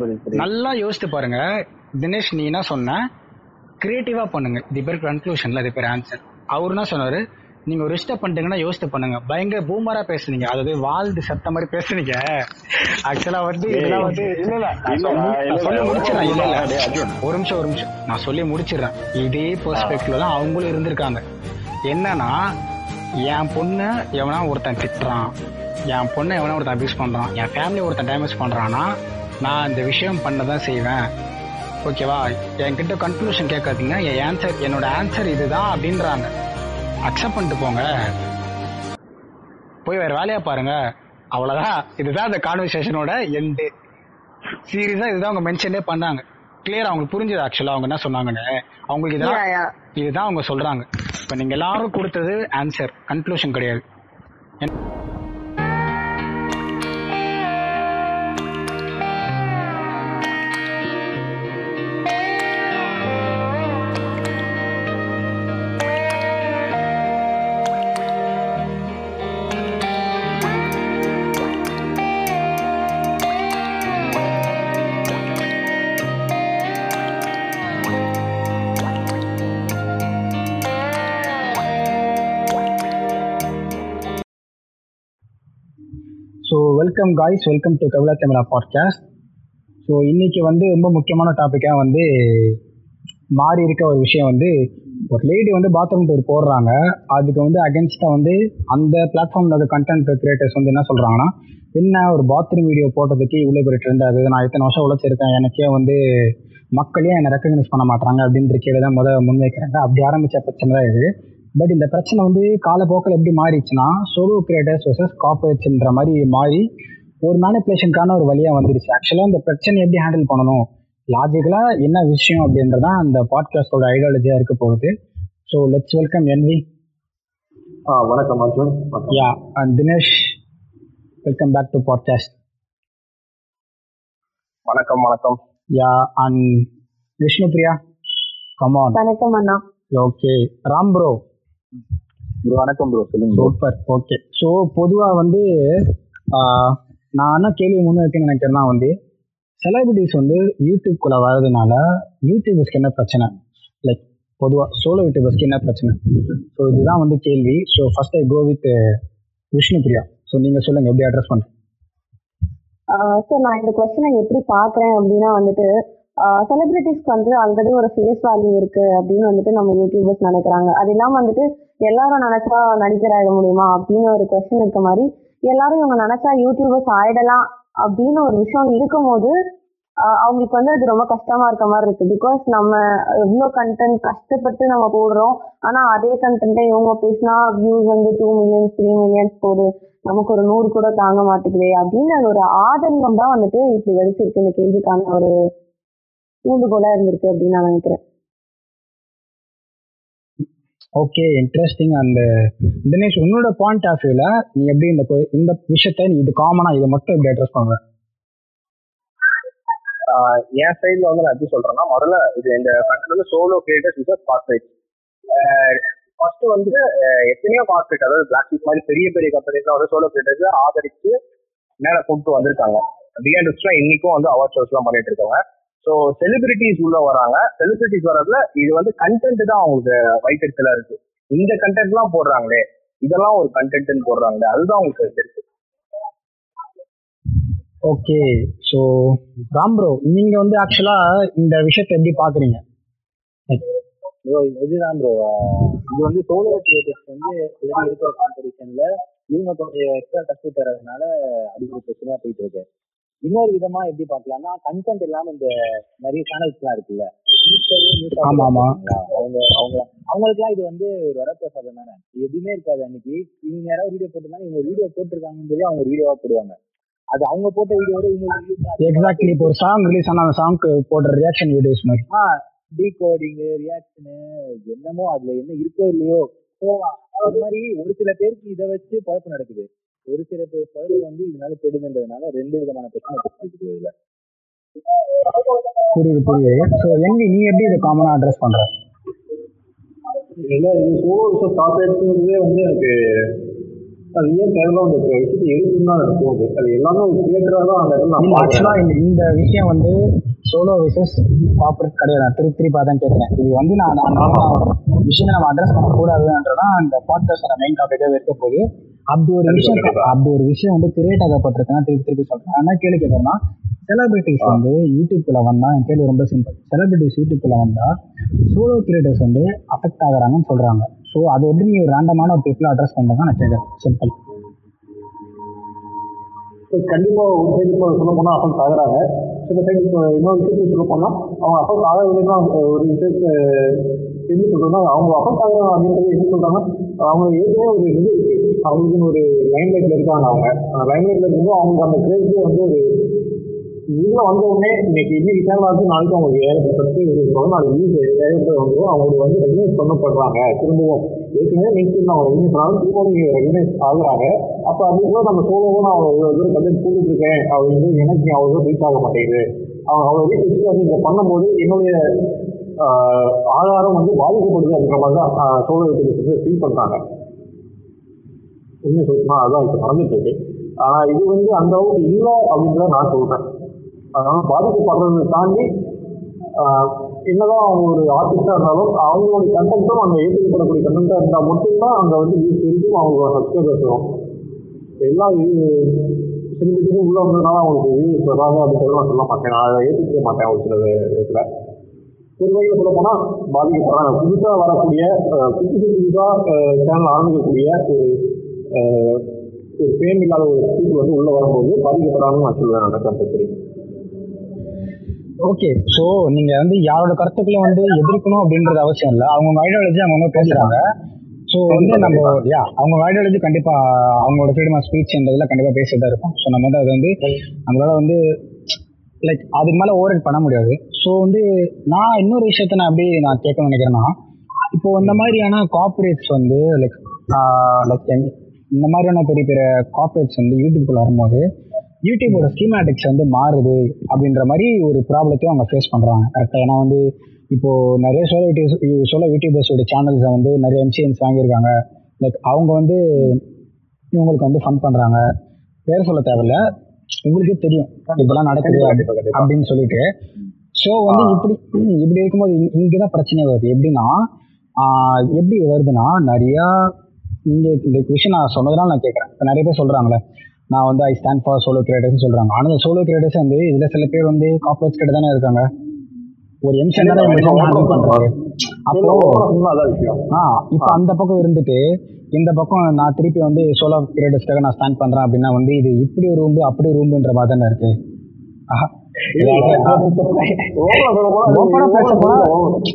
புரியுது புரியுது. நல்லா யோசித்து பாருங்க. தினேஷ் நீ என்ன சொன்ன? கிரியேட்டிவா பண்ணுங்க. இது பேர் கன்க்ளூஷன்ல இது பேர் ஆன்சர் அவர் என்ன சொன்னாரு? நீங்க ஒரு இஷ்டம் பண்ணிட்டீங்கன்னா யோசித்து பண்ணுங்க. பயங்கர பூமரா பேசுனீங்க. அதாவது வாழ்ந்து சத்த மாதிரி பேசுனீங்க. ஆக்சுவலா வந்து இதெல்லாம் வந்து இல்ல சொல்லி முடிச்சிடறேன் இல்ல இல்ல. ஒரு நிமிஷம் ஒரு நிமிஷம். நான் சொல்லி முடிச்சிடுறேன். இதே பெர்ஸ்பெக்டிவ்ல தான் அவங்களும் இருந்திருக்காங்க. என்னன்னா என் பொண்ணு எவனா ஒருத்தன் திட்டுறான். என் பொண்ணை எவனா ஒருத்தன் அபியூஸ் பண்றான். என் ஃபேமிலி ஒருத்தன் டேமேஜ் பண்றான்னா நான் இந்த விஷயம் பண்ணதான் செய்வேன். ஓகேவா? என்கிட்ட கன்க்ளூஷன் கேட்காதீங்க. என் ஆன்சர் என்னோட ஆன்சர் இதுதான் அப்படின்றாங்க. அக்செப்ட் பண்ணிட்டு போங்க. போய் வேற வேலையா பாருங்க. அவ்வளவுதான். இதுதான் அந்த கான்வர்சேஷனோட எண்டு சீரியஸா இதுதான் அவங்க மென்ஷனே பண்ணாங்க. கிளியர் அவங்களுக்கு புரிஞ்சது ஆக்சுவலா அவங்க என்ன சொன்னாங்கன்னு? அவங்களுக்கு இதான். இதுதான் அவங்க சொல்றாங்க. இப்ப நீங்க எல்லாரும் கொடுத்தது ஆன்சர் கன்க்ளூஷன் கிடையாது. Welcome guys welcome to Kavizha Tamizha podcast so இன்னைக்கு வந்து ரொம்ப முக்கியமான டாப்பிக்காக வந்து மாறி இருக்க ஒரு விஷயம் வந்து ஒரு லேடி வந்து பாத்ரூம் டூர் போடுறாங்க. அதுக்கு வந்து அகென்ஸ்டாக வந்து அந்த பிளாட்ஃபார்மில் இருக்க கண்டென்ட் கிரியேட்டர்ஸ் வந்து என்ன சொல்கிறாங்கன்னா என்ன ஒரு பாத்ரூம் வீடியோ போட்டதுக்கு இவ்வளோ பெரிய ட்ரெண்ட் ஆகுது? நான் இத்தனை வருஷம் உழைச்சிருக்கேன். எனக்கே வந்து மக்களே என்னை ரெக்கக்னைஸ் பண்ண மாட்டாங்க அப்படின்ற கேள்வி தான் முதல் முன்வைக்கிறாங்க. அப்படி ஆரம்பித்த பிரச்சனை தான் இது. பட் இந்த பிரச்சனை வந்து காலப்போக்கில் எப்படி மாறிடுச்சுன்னா சோலோ கிரியேட்டர்ஸ் வர்சஸ் கார்பரேட்ஸ்ன்ற மாதிரி மாறி ஒரு மேனிப்புலேஷனுக்கான ஒரு வழியாக வந்துருச்சு. ஆக்சுவலாக இந்த பிரச்சனை எப்படி ஹேண்டில் பண்ணணும்? லாஜிக்கலாக என்ன விஷயம் அப்படின்றதான் அந்த பாட்காஸ்டோட ஐடியாலஜியாக இருக்க போகுது. ஸோ லெட்ஸ் வெல்கம் என்வி ஆ வணக்கம் அர்ஜுன். வணக்கம். Yeah and Dinesh welcome back to podcast வணக்கம் வணக்கம். Yeah and Vishnupriya come on வணக்கம் அண்ணா. ஓகே ராம் ப்ரோ bro, வணக்கம் ப்ரோ சொல்லுங்க. சூப்பர். ஓகே. ஸோ பொதுவாக வந்து நான் என்ன கேள்வி முன் வைக்கணும்னு நினைக்கிறேன்னா வந்து செலிபிரிட்டிஸ் வந்து யூடியூப்குள்ளே வர்றதுனால யூடியூபர்ஸ்க்கு என்ன பிரச்சனை? லைக் பொதுவாக சோலோ யூடியூபர்ஸ்க்கு என்ன பிரச்சனை? ஸோ இதுதான் வந்து கேள்வி. So first I go with Vishnupriya. So நீங்கள் சொல்லுங்கள் எப்படி அட்ரஸ் பண்ணுறேன் சார் நான் இந்த கொஸ்டினை எப்படி பார்க்குறேன் அப்படின்னா வந்துட்டு செலிபிரிட்டிஸ்க்கு வந்து ஆல்ரெடி ஒரு ஃபேஸ் வேல்யூ இருக்கு அப்படின்னு வந்துட்டு நம்ம யூடியூபர்ஸ் நினைக்கிறாங்க. அது இல்லாமல் வந்துட்டு எல்லாரும் நினைச்சா நடிகர் ஆயிட முடியுமா அப்படின்னு ஒரு கொஸ்டின் இருக்க மாதிரி எல்லாரும் இவங்க நினைச்சா யூடியூபர்ஸ் ஆயிடலாம் அப்படின்னு ஒரு விஷயம் இருக்கும்போது அவங்களுக்கு வந்து அது ரொம்ப கஷ்டமா இருக்க மாதிரி இருக்கு. பிகாஸ் நம்ம எவ்வளோ கண்டென்ட் கஷ்டப்பட்டு நம்ம போடுறோம். ஆனா அதே கண்டென்ட்டை இவங்க பேசினா வியூஸ் வந்து டூ மில்லியன்ஸ் த்ரீ மில்லியன்ஸ் போகுது. நமக்கு ஒரு நூறு கூட தாங்க மாட்டேங்குதே அப்படின்னு அது ஒரு ஆதங்கம் தான் வந்துட்டு இப்படி வெடிச்சிருக்கு இந்த கேள்விக்கான ஒரு தூண்டுகோலா இருந்திருக்கு அப்படின்னு நான் நினைக்கிறேன். ஓகே இன்ட்ரெஸ்டிங் அந்த தினேஷ் உன்னோட பாயிண்ட் ஆஃப் வியூல நீ எப்படி இந்த இந்த விஷயத்த நீ இது காமனா இதை மட்டும் எப்படி அட்ரஸ் பண்ணுவ? ஆ, என் சைடுல வந்து நான் எப்படி சொல்றேன்னா முதல்ல இது இந்த கண்டென்ட் வந்து solo creators with corporate first வந்து எத்தனையோ கார்பரேட் அதாவது பிளாக் மாதிரி பெரிய பெரிய கம்பெனிஸ் வந்து சோலோ கிரியேட்டர்ஸ் ஆதரிச்சு மேல கொண்டு வந்திருக்காங்க. பிஎன்எஸ்லாம் இன்னைக்கும் வந்து அவார்ட் ஷோஸ் எல்லாம் பண்ணிட்டு இருக்காங்க. ஸோ செலிபிரிட்டிஸ் உள்ள வராங்க. செலிபிரிட்டிஸ் வர்றதுல இது வந்து கண்டென்ட் தான் அவங்களுக்கு வைத்திருக்கல இருக்கு. இந்த கண்டென்ட்லாம் போடுறாங்களே இதெல்லாம் ஒரு கண்டென்ட்னு போடுறாங்களே அதுதான் அவங்களுக்கு இருக்கு ஓகே. ஸோ ராம் ப்ரோ நீங்க வந்து ஆக்சுவலா இந்த விஷயத்தை எப்படி பாக்குறீங்க? ப்ரோ இதுதான் ப்ரோ இது வந்து சோலோ கிரியேட்டர்ஸ் வந்து இருக்கிற காம்படிஷன்ல இவங்க எக்ஸ்ட்ரா கஷ்டம் தரதுனால அது ஒரு பிரச்சனையா போயிட்டு இருக்கு. இன்னொரு விதமா எப்படி பார்க்கலாம்னா கண்டென்ட் இல்லாம இந்த நிறைய சேனல்ஸ் எல்லாம் இருக்குல்ல. ஆ. அவங்க அவங்க அவங்களுக்குலாம் இது வந்து ஒரு வரப்பிரசாதம் தானே. எதுவுமே இருக்காது அன்னைக்கு. இவங்க யாராவது வீடியோ போட்டிருந்தாங்க இவங்க வீடியோ போட்டிருக்காங்கன்னு சொல்லி அவங்க வீடியோவா போடுவாங்க. அது அவங்க போட்ட வீடியோட இவங்க எக்ஸாக்ட்லி இப்போ ஒரு சாங் ரிலீஸ் ஆன அந்த சாங்க்கு போடுற ரியாக்ஷன் வீடியோஸ் மாதிரி. டீகோடிங் ரியாக்ஷனு என்னமோ அதுல என்ன இருக்கோ இல்லையோ. அது மாதிரி ஒரு சில பேருக்கு இதை வச்சு குழப்பம் நடக்குது. ஒரு சில பேர் குழப்பம் வந்து இதனால கெடுதுன்றதுனால ரெண்டு விதமான பிரச்சனை இருக்குது இதுல புரியுது புரியுது. ஸோ என்வி நீ எப்படி இதை காமனா அட்ரஸ் பண்ற? இல்ல இது சோலோ கார்பரேட்ங்கிறதே வந்து எனக்கு அது ஏன் தேவையில்லாம் அந்த விஷயத்தை எடுக்கணும் தான் எனக்கு தோணுது அது எல்லாமே ஒரு கிரியேட்டராக தான் அந்த இடத்துல நான் இல்ல பார்க்கிறேன். ஆக்சுவலா இந்த இந்த விஷயம் வந்து சோலோ விசஸ் கார்பரேட் கிடையாது. நான் திருப்பி திருப்பி அதான் கேட்கிறேன் இது வந்து நான் நான் நான் விஷயத்தை நம்ம அட்ரஸ் பண்ணக்கூடாதுன்றதான் அந்த பாட்காஸ்டோட மெயின் டாபிக்காக இருக்க போகுது. அப்படி ஒரு விஷயம். அப்படி ஒரு விஷயம் வந்து கிரியேட் ஆகப்பட்டிருக்குன்னா திருப்பி திருப்பி சொல்றேன். ஆனா கேள்வி கேட்கறேன்னா செலிபிரிட்டிஸ் வந்து யூடியூப்குள்ள வந்தா என் கேள்வி ரொம்ப சிம்பிள் செலிபிரிட்டிஸ் யூடியூப்குள்ள வந்தா சோலோ கிரியேட்டர்ஸ் வந்து அஃபெக்ட் ஆகுறாங்கன்னு சொல்றாங்க. ஸோ அதை எப்படி நீ ஒரு ரேண்டமான ஒரு பீப்புளை அட்ரஸ் பண்றதா நான் கேட்கறேன். சிம்பிள் So, கண்டிப்பா ஒரு சைடு இப்போ சொல்ல போனா அஃபெக்ட் ஆகுறாங்க. சில சைடு இப்போ இன்னொரு விஷயத்த சொல்ல போனா அவங்க அஃபெக்ட் ஆகவில்லைன்னா ஒரு விஷயத்த எப்படி சொல்றதுன்னா அவங்க அஃபெக்ட் ஆகுறாங்க அப்படின்றது எப்படி சொல்றாங்கன்னா அவங்க ஏற்கனவே ஒரு இது இருக்கு. அவங்களுக்குன்னு ஒரு லைன் லைட்ல இருக்காங்க அவங்க. லைன் லைட்ல இருக்கும்போது அவங்களுக்கு அந்த கிரேஸே வந்து ஒரு இதுல வந்த உடனே இன்னைக்கு இன்னைக்கு சேனல் ஆச்சு நாளைக்கு அவங்களுக்கு ஏகப்பட்ட சப்ஸ்கிரைபர் இருப்பாங்க. நாளைக்கு வியூஸ் ஏகப்பட்ட வந்து அவங்களுக்கு வந்து ரெகனைஸ் பண்ணப்படுறாங்க. திரும்பவும் ஏற்கனவே மெயின்டைன் அவங்க ரெகனைஸ் பண்ணாலும் திரும்பவும் நீங்க ரெகனைஸ் ஆகுறாங்க. அப்ப அப்படிங்கும்போது நம்ம சோலோவும் நான் இவ்வளவு தூரம் கண்டென்ட் போட்டுட்டு இருக்கேன் அப்படிங்கிறது எனக்கு அவ்வளவு ரீச் ஆக மாட்டேங்குது. அவங்க அவ்வளவு ரீச் வச்சு அது இங்க பண்ணும்போது என்னுடைய ஆதாரம் வந்து பாதிக்கப்படுது அப்படின்ற மாதிரி தான் சோலோ யூடியூபர்ஸ் ஃபீல் பண்ணுறாங்க உண்மை சொல்லணும்னா அதுதான் இப்போ நடந்துட்டு இருக்கு. ஆனால் இது வந்து அந்த அளவுக்கு இல்லை அப்படின்றத நான் சொல்றேன். அதனால பாதிக்கப்படுறதை தாண்டி என்னதான் அவங்க ஒரு ஆர்டிஸ்டாக இருந்தாலும் அவங்களுடைய கண்டென்ட்டும் அங்கே ஏற்றுக்கப்படக்கூடிய கண்டென்ட்டாக இருந்தால் மட்டும்தான் அங்கே வந்து யூஸ் இருக்கும் அவங்க சப்ஸ்கிரைபர்ஸ் வரும் எல்லா செலிபிரிட்டிஸும் உள்ள வந்ததுனால அவங்களுக்கு வியூஸ் வராங்க அப்படின்றத நான் சொல்ல மாட்டேன் நான் அதை ஏற்றுக்க மாட்டேன் ஒரு சில இடத்துல ஒரு வகையில் சொல்ல போனா பாதிக்கப்படுறாங்க புதுசா வரக்கூடிய புதுசு புதுசா சேனல் ஆரம்பிக்கக்கூடிய ஒரு ஒரு பேம் இல்லாத ஒரு பீப்புள் வந்து உள்ள வரும்போது பாதிக்கப்படுறாங்கன்னு நான் சொல்லுவேன் அந்த கம்பல்சரி ஓகே ஸோ நீங்க வந்து யாரோட கருத்துக்களை வந்து எதிர்க்கணும் அப்படின்றது அவசியம் இல்லை. அவங்க ஐடியாலஜி அவங்க பேசுறாங்க. ஸோ வந்து நம்ம யா அவங்க ஐடியாலஜி கண்டிப்பா அவங்களோட ஃப்ரீடம் ஆஃப் ஸ்பீச்ன்றதுல கண்டிப்பா பேசிட்டு தான் இருக்கும் ஸோ நம்ம வந்து அது வந்து நம்மளால வந்து லைக் அதுக்கு மேல ஓவர் பண்ண முடியாது. ஸோ வந்து நான் இன்னொரு விஷயத்த நான் எப்படி நான் கேட்கணும்னு நினைக்கிறேன்னா இப்போ இந்த மாதிரியான கார்பரேட்ஸ் வந்து லைக் லைக் இந்த மாதிரியான பெரிய பெரிய கார்பரேட்ஸ் வந்து யூடியூப்குள்ள வரும்போது யூடியூபோட ஸ்கீமேட்டிக்ஸ் வந்து மாறுது அப்படின்ற மாதிரி ஒரு ப்ராப்ளத்தையும் அவங்க ஃபேஸ் பண்றாங்க. கரெக்டாக ஏன்னா வந்து இப்போ நிறைய சோலோ யூடியூப் சோலோ யூடியூபர்ஸோட சேனல்ஸை வந்து நிறைய எம்சிஎன்ஸ் வாங்கியிருக்காங்க. லைக் அவங்க வந்து இவங்களுக்கு வந்து ஃபன் பண்ணுறாங்க பேர் சொல்ல தேவையில்ல. உங்களுக்கே தெரியும் இதெல்லாம் நடக்குது. அப்படின்னு சொல்லிட்டு. ஸோ வந்து இப்படி இப்படி இருக்கும்போது இங்க- இங்கதான் பிரச்சனை வருது. எப்படின்னா எப்படி வருதுன்னா நிறையா நீங்க இந்த விஷயம் நான் சொன்னதுனால நான் கேட்கறேன். இப்ப நிறைய பேர் சொல்றாங்களே நான் வந்து I stand for solo creators சொல்றாங்க. ஆனா சோலோ கிரியேட்டர்ஸ் வந்து இதுல சில பேர் வந்து கார்பரேட்ஸ் கிட்ட தானே இருக்காங்க. ஒரு ஹேண்டில் பண்றாரு அப்போ அதான் விஷயம் ஆ இப்போ அந்த பக்கம் இருந்துட்டு இந்த பக்கம் நான் திருப்பி வந்து சோலோ கிரியேட்டர்ஸ்க்காக நான் ஸ்டாண்ட் பண்றேன் அப்படின்னா வந்து இது இப்படி ஒரு ரூம்பு அப்படி ரூம்புன்ற மாதிரி தானே இருக்கு?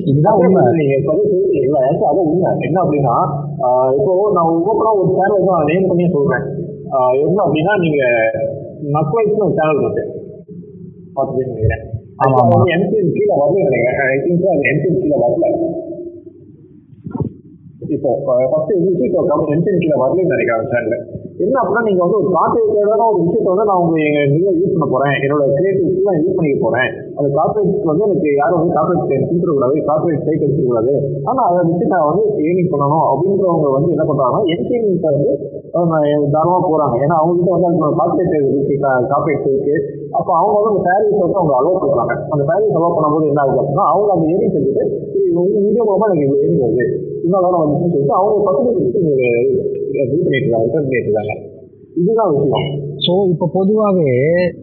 இதுதான் உண்மை. என்ன அப்படின்னா இப்போ நான் ஓப்பனா ஒரு சேனல் தான் நேம் பண்ணி சொல்றேன். என்ன அப்படின்னா நீங்க நக்வைஸ்னு ஒரு சேனல் இருக்கு. பார்த்துட்டு நினைக்கிறேன். ஆமா, ஆமா. கீழே வரல நினைக்கிறேன் ஐ திங்க் அது எம்சிஎன் கீழே வரல. இப்போ ஃபர்ஸ்ட் இருந்துச்சு இப்போ எம்சிஎன் கீழே வரலன்னு நினைக்கிறேன் சேனல் என்ன அப்படின்னா நீங்க வந்து ஒரு கார்பரேட்டான ஒரு விஷயத்தை வந்து நான் உங்க எங்க யூஸ் பண்ண போறேன். என்னோட கிரியேட்டிவிட்டி நான் யூஸ் பண்ணிக்க போறேன். அந்த கார்பரேட் வந்து எனக்கு யாரும் வந்து கார்பரேட் கொடுத்துடக்கூடாது கார்பரேட் சைட் எடுத்துக்கூடாது ஆனா அதை வச்சு நான் வந்து ஏர்னிங் பண்ணணும் அப்படின்றவங்க வந்து என்ன பண்றாங்கன்னா எம்சிஎன் வந்து அஹ், தாராளமா போறாங்க. ஏன்னா அவங்க கிட்ட வந்து அந்த கார்பரேட் இருக்கு கார்பரேட் இருக்கு அப்போ அவங்க வந்து அந்த சாரீஸ் வந்து அவங்க அலோவ் பண்றாங்க. அந்த சாரீஸ் அலோவ் பண்ணும்போது என்ன ஆகுது அப்படின்னா அவங்க அந்த ஏர்னிங் செஞ்சுட்டு வீடியோ மூலமா எனக்கு இவ்வளவு ஏர்னிங் வருது. இன்னும் வேலை வந்துச்சுன்னு சொல்லிட்டு அவங்க பர்சன்டேஜ் இது பண்ணிட்டு இருக்காங்க ரிட்டர்ன் பண்ணிட்டு இருக்காங்க. இதுதான் விஷயம். ஸோ இப்போ பொதுவாகவே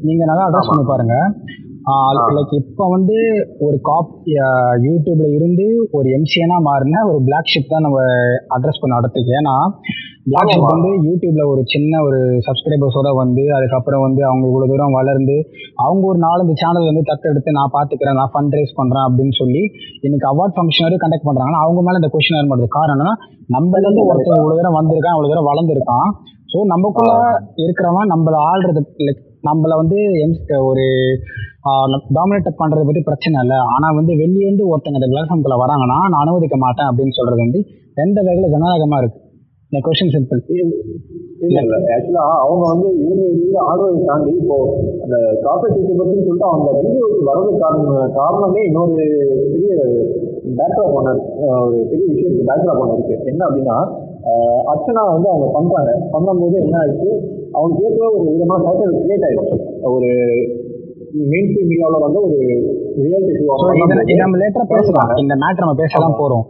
நீங்கள் நல்லா அட்ரஸ் பண்ணி பாருங்க. லைக் இப்போ வந்து ஒரு காப் யூடியூப்ல இருந்து ஒரு எம்சிஎனா மாறின ஒரு பிளாக் ஷிப் தான் நம்ம அட்ரஸ் பண்ண இடத்துக்கு ஏன்னா பிளாக் ஷிப். வந்து யூடியூப்ல ஒரு சின்ன ஒரு சப்ஸ்கிரைபர்ஸோட வந்து அதுக்கப்புறம் வந்து அவங்க இவ்வளோ தூரம் வளர்ந்து அவங்க ஒரு நாலஞ்சு சேனல் வந்து தத்தெடுத்து நான் பார்த்துக்கிறேன் நான் ஃபண்ட் ரைஸ் பண்ணுறேன் அப்படின்னு சொல்லி இன்னைக்கு அவார்ட் ஃபங்க்ஷன் வரைக்கும் கண்டக்ட் பண்ணுறாங்கன்னா அவங்க மேலே இந்த கொஸ்டின் ஏர் பண்ணுறது காரணம் என்னன்னா நம்மள இருந்து ஒருத்தன் இவ்வளோ தூரம் வந்திருக்கான் இவ்வளோ தூரம் வளர்ந்துருக்கான். ஸோ நமக்குள்ள இருக்கிறவன் நம்மள ஆள்றது லைக் நம்மள வந்து எம் ஒரு டாமினேட் பண்றதை பத்தி பிரச்சனை இல்லை. ஆனா வந்து வெளியே வந்து ஒருத்தங்க இந்த பிளாட்ஃபார்ம்குள்ள வராங்கன்னா நான் அனுமதிக்க மாட்டேன் அப்படின்னு சொல்றது வந்து எந்த வகையில ஜனநாயகமா இருக்கு? இந்த கொஸ்டின் சிம்பிள் இல்ல இல்ல ஆக்சுவலா அவங்க வந்து இவங்க இவங்க தாண்டி இப்போ அந்த கார்பரேட் சொல்லிட்டு அவங்க வீடியோக்கு வரது காரணம் காரணமே இன்னொரு பெரிய பேக்ராப் ஒன்று ஒரு பெரிய விஷயம் இருக்கு பேக்ராப் ஒன்று இருக்கு. என்ன அப்படின்னா அர்ச்சனா வந்து அவங்க பண்றாங்க. பண்ணும்போது என்ன ஆயிடுச்சு? அவங்க கேட்கவே ஒரு விதமான டைட்டில் கிரியேட் ஆயிடுச்சு. ஒரு மெயின் ஸ்ட்ரீம் மீடியாவில் வந்து ஒரு ரியாலிட்டி நம்ம லேட்டரா பேசலாம். இந்த மேட்டர் நம்ம பேசலாம் போறோம்.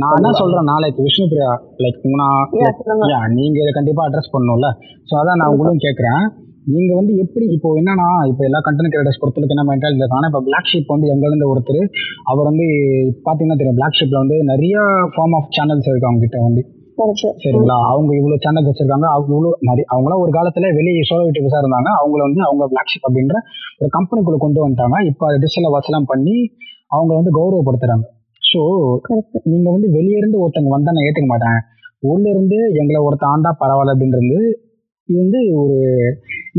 நான் என்ன சொல்றேன் நாளைக்கு விஷ்ணு பிரியா லைக் நான் நீங்க இதை கண்டிப்பா அட்ரஸ் பண்ணணும்ல. ஸோ அதான் நான் உங்களும் கேட்குறேன் நீங்க வந்து எப்படி இப்போ என்னன்னா இப்போ எல்லா கண்டென்ட் கிரியேட்டர்ஸ் பொறுத்தவரைக்கும் என்ன மென்டாலிட்டி இருக்காங்க இப்போ பிளாக் ஷீப் வந்து எங்கேருந்து ஒருத்தர் அவர் வந்து பார்த்தீங்கன்னா தெரியும் பிளாக் ஷீப்ல வந்து நிறைய ஃபார்ம் ஆஃப் சேனல்ஸ் இருக்கு அவங்க கிட்ட வந்து. சரிங்களா? அவங்க இவ்வளோ சேனல்ஸ் வச்சிருக்காங்க. அவங்க இவ்வளோ நிறைய அவங்களாம் ஒரு காலத்துல வெளியே சோலோ யூடியூபர்ஸாக இருந்தாங்க அவங்கள வந்து அவங்க பிளாக் ஷிப் அப்படின்ற ஒரு கம்பெனிக்குள்ள கொண்டு வந்துட்டாங்க. இப்போ அதை டிஜிட்டல் வாட்ச்லாம் பண்ணி அவங்க வந்து கௌரவப்படுத்துறாங்க. ஸோ கரெக்ட் நீங்க வந்து வெளியே இருந்து ஒருத்தங்க வந்தா நான் ஏற்றுக்க மாட்டேன். உள்ள இருந்து எங்களை ஒருத்த ஆண்டா பரவாயில்ல அப்படின்றது இது வந்து ஒரு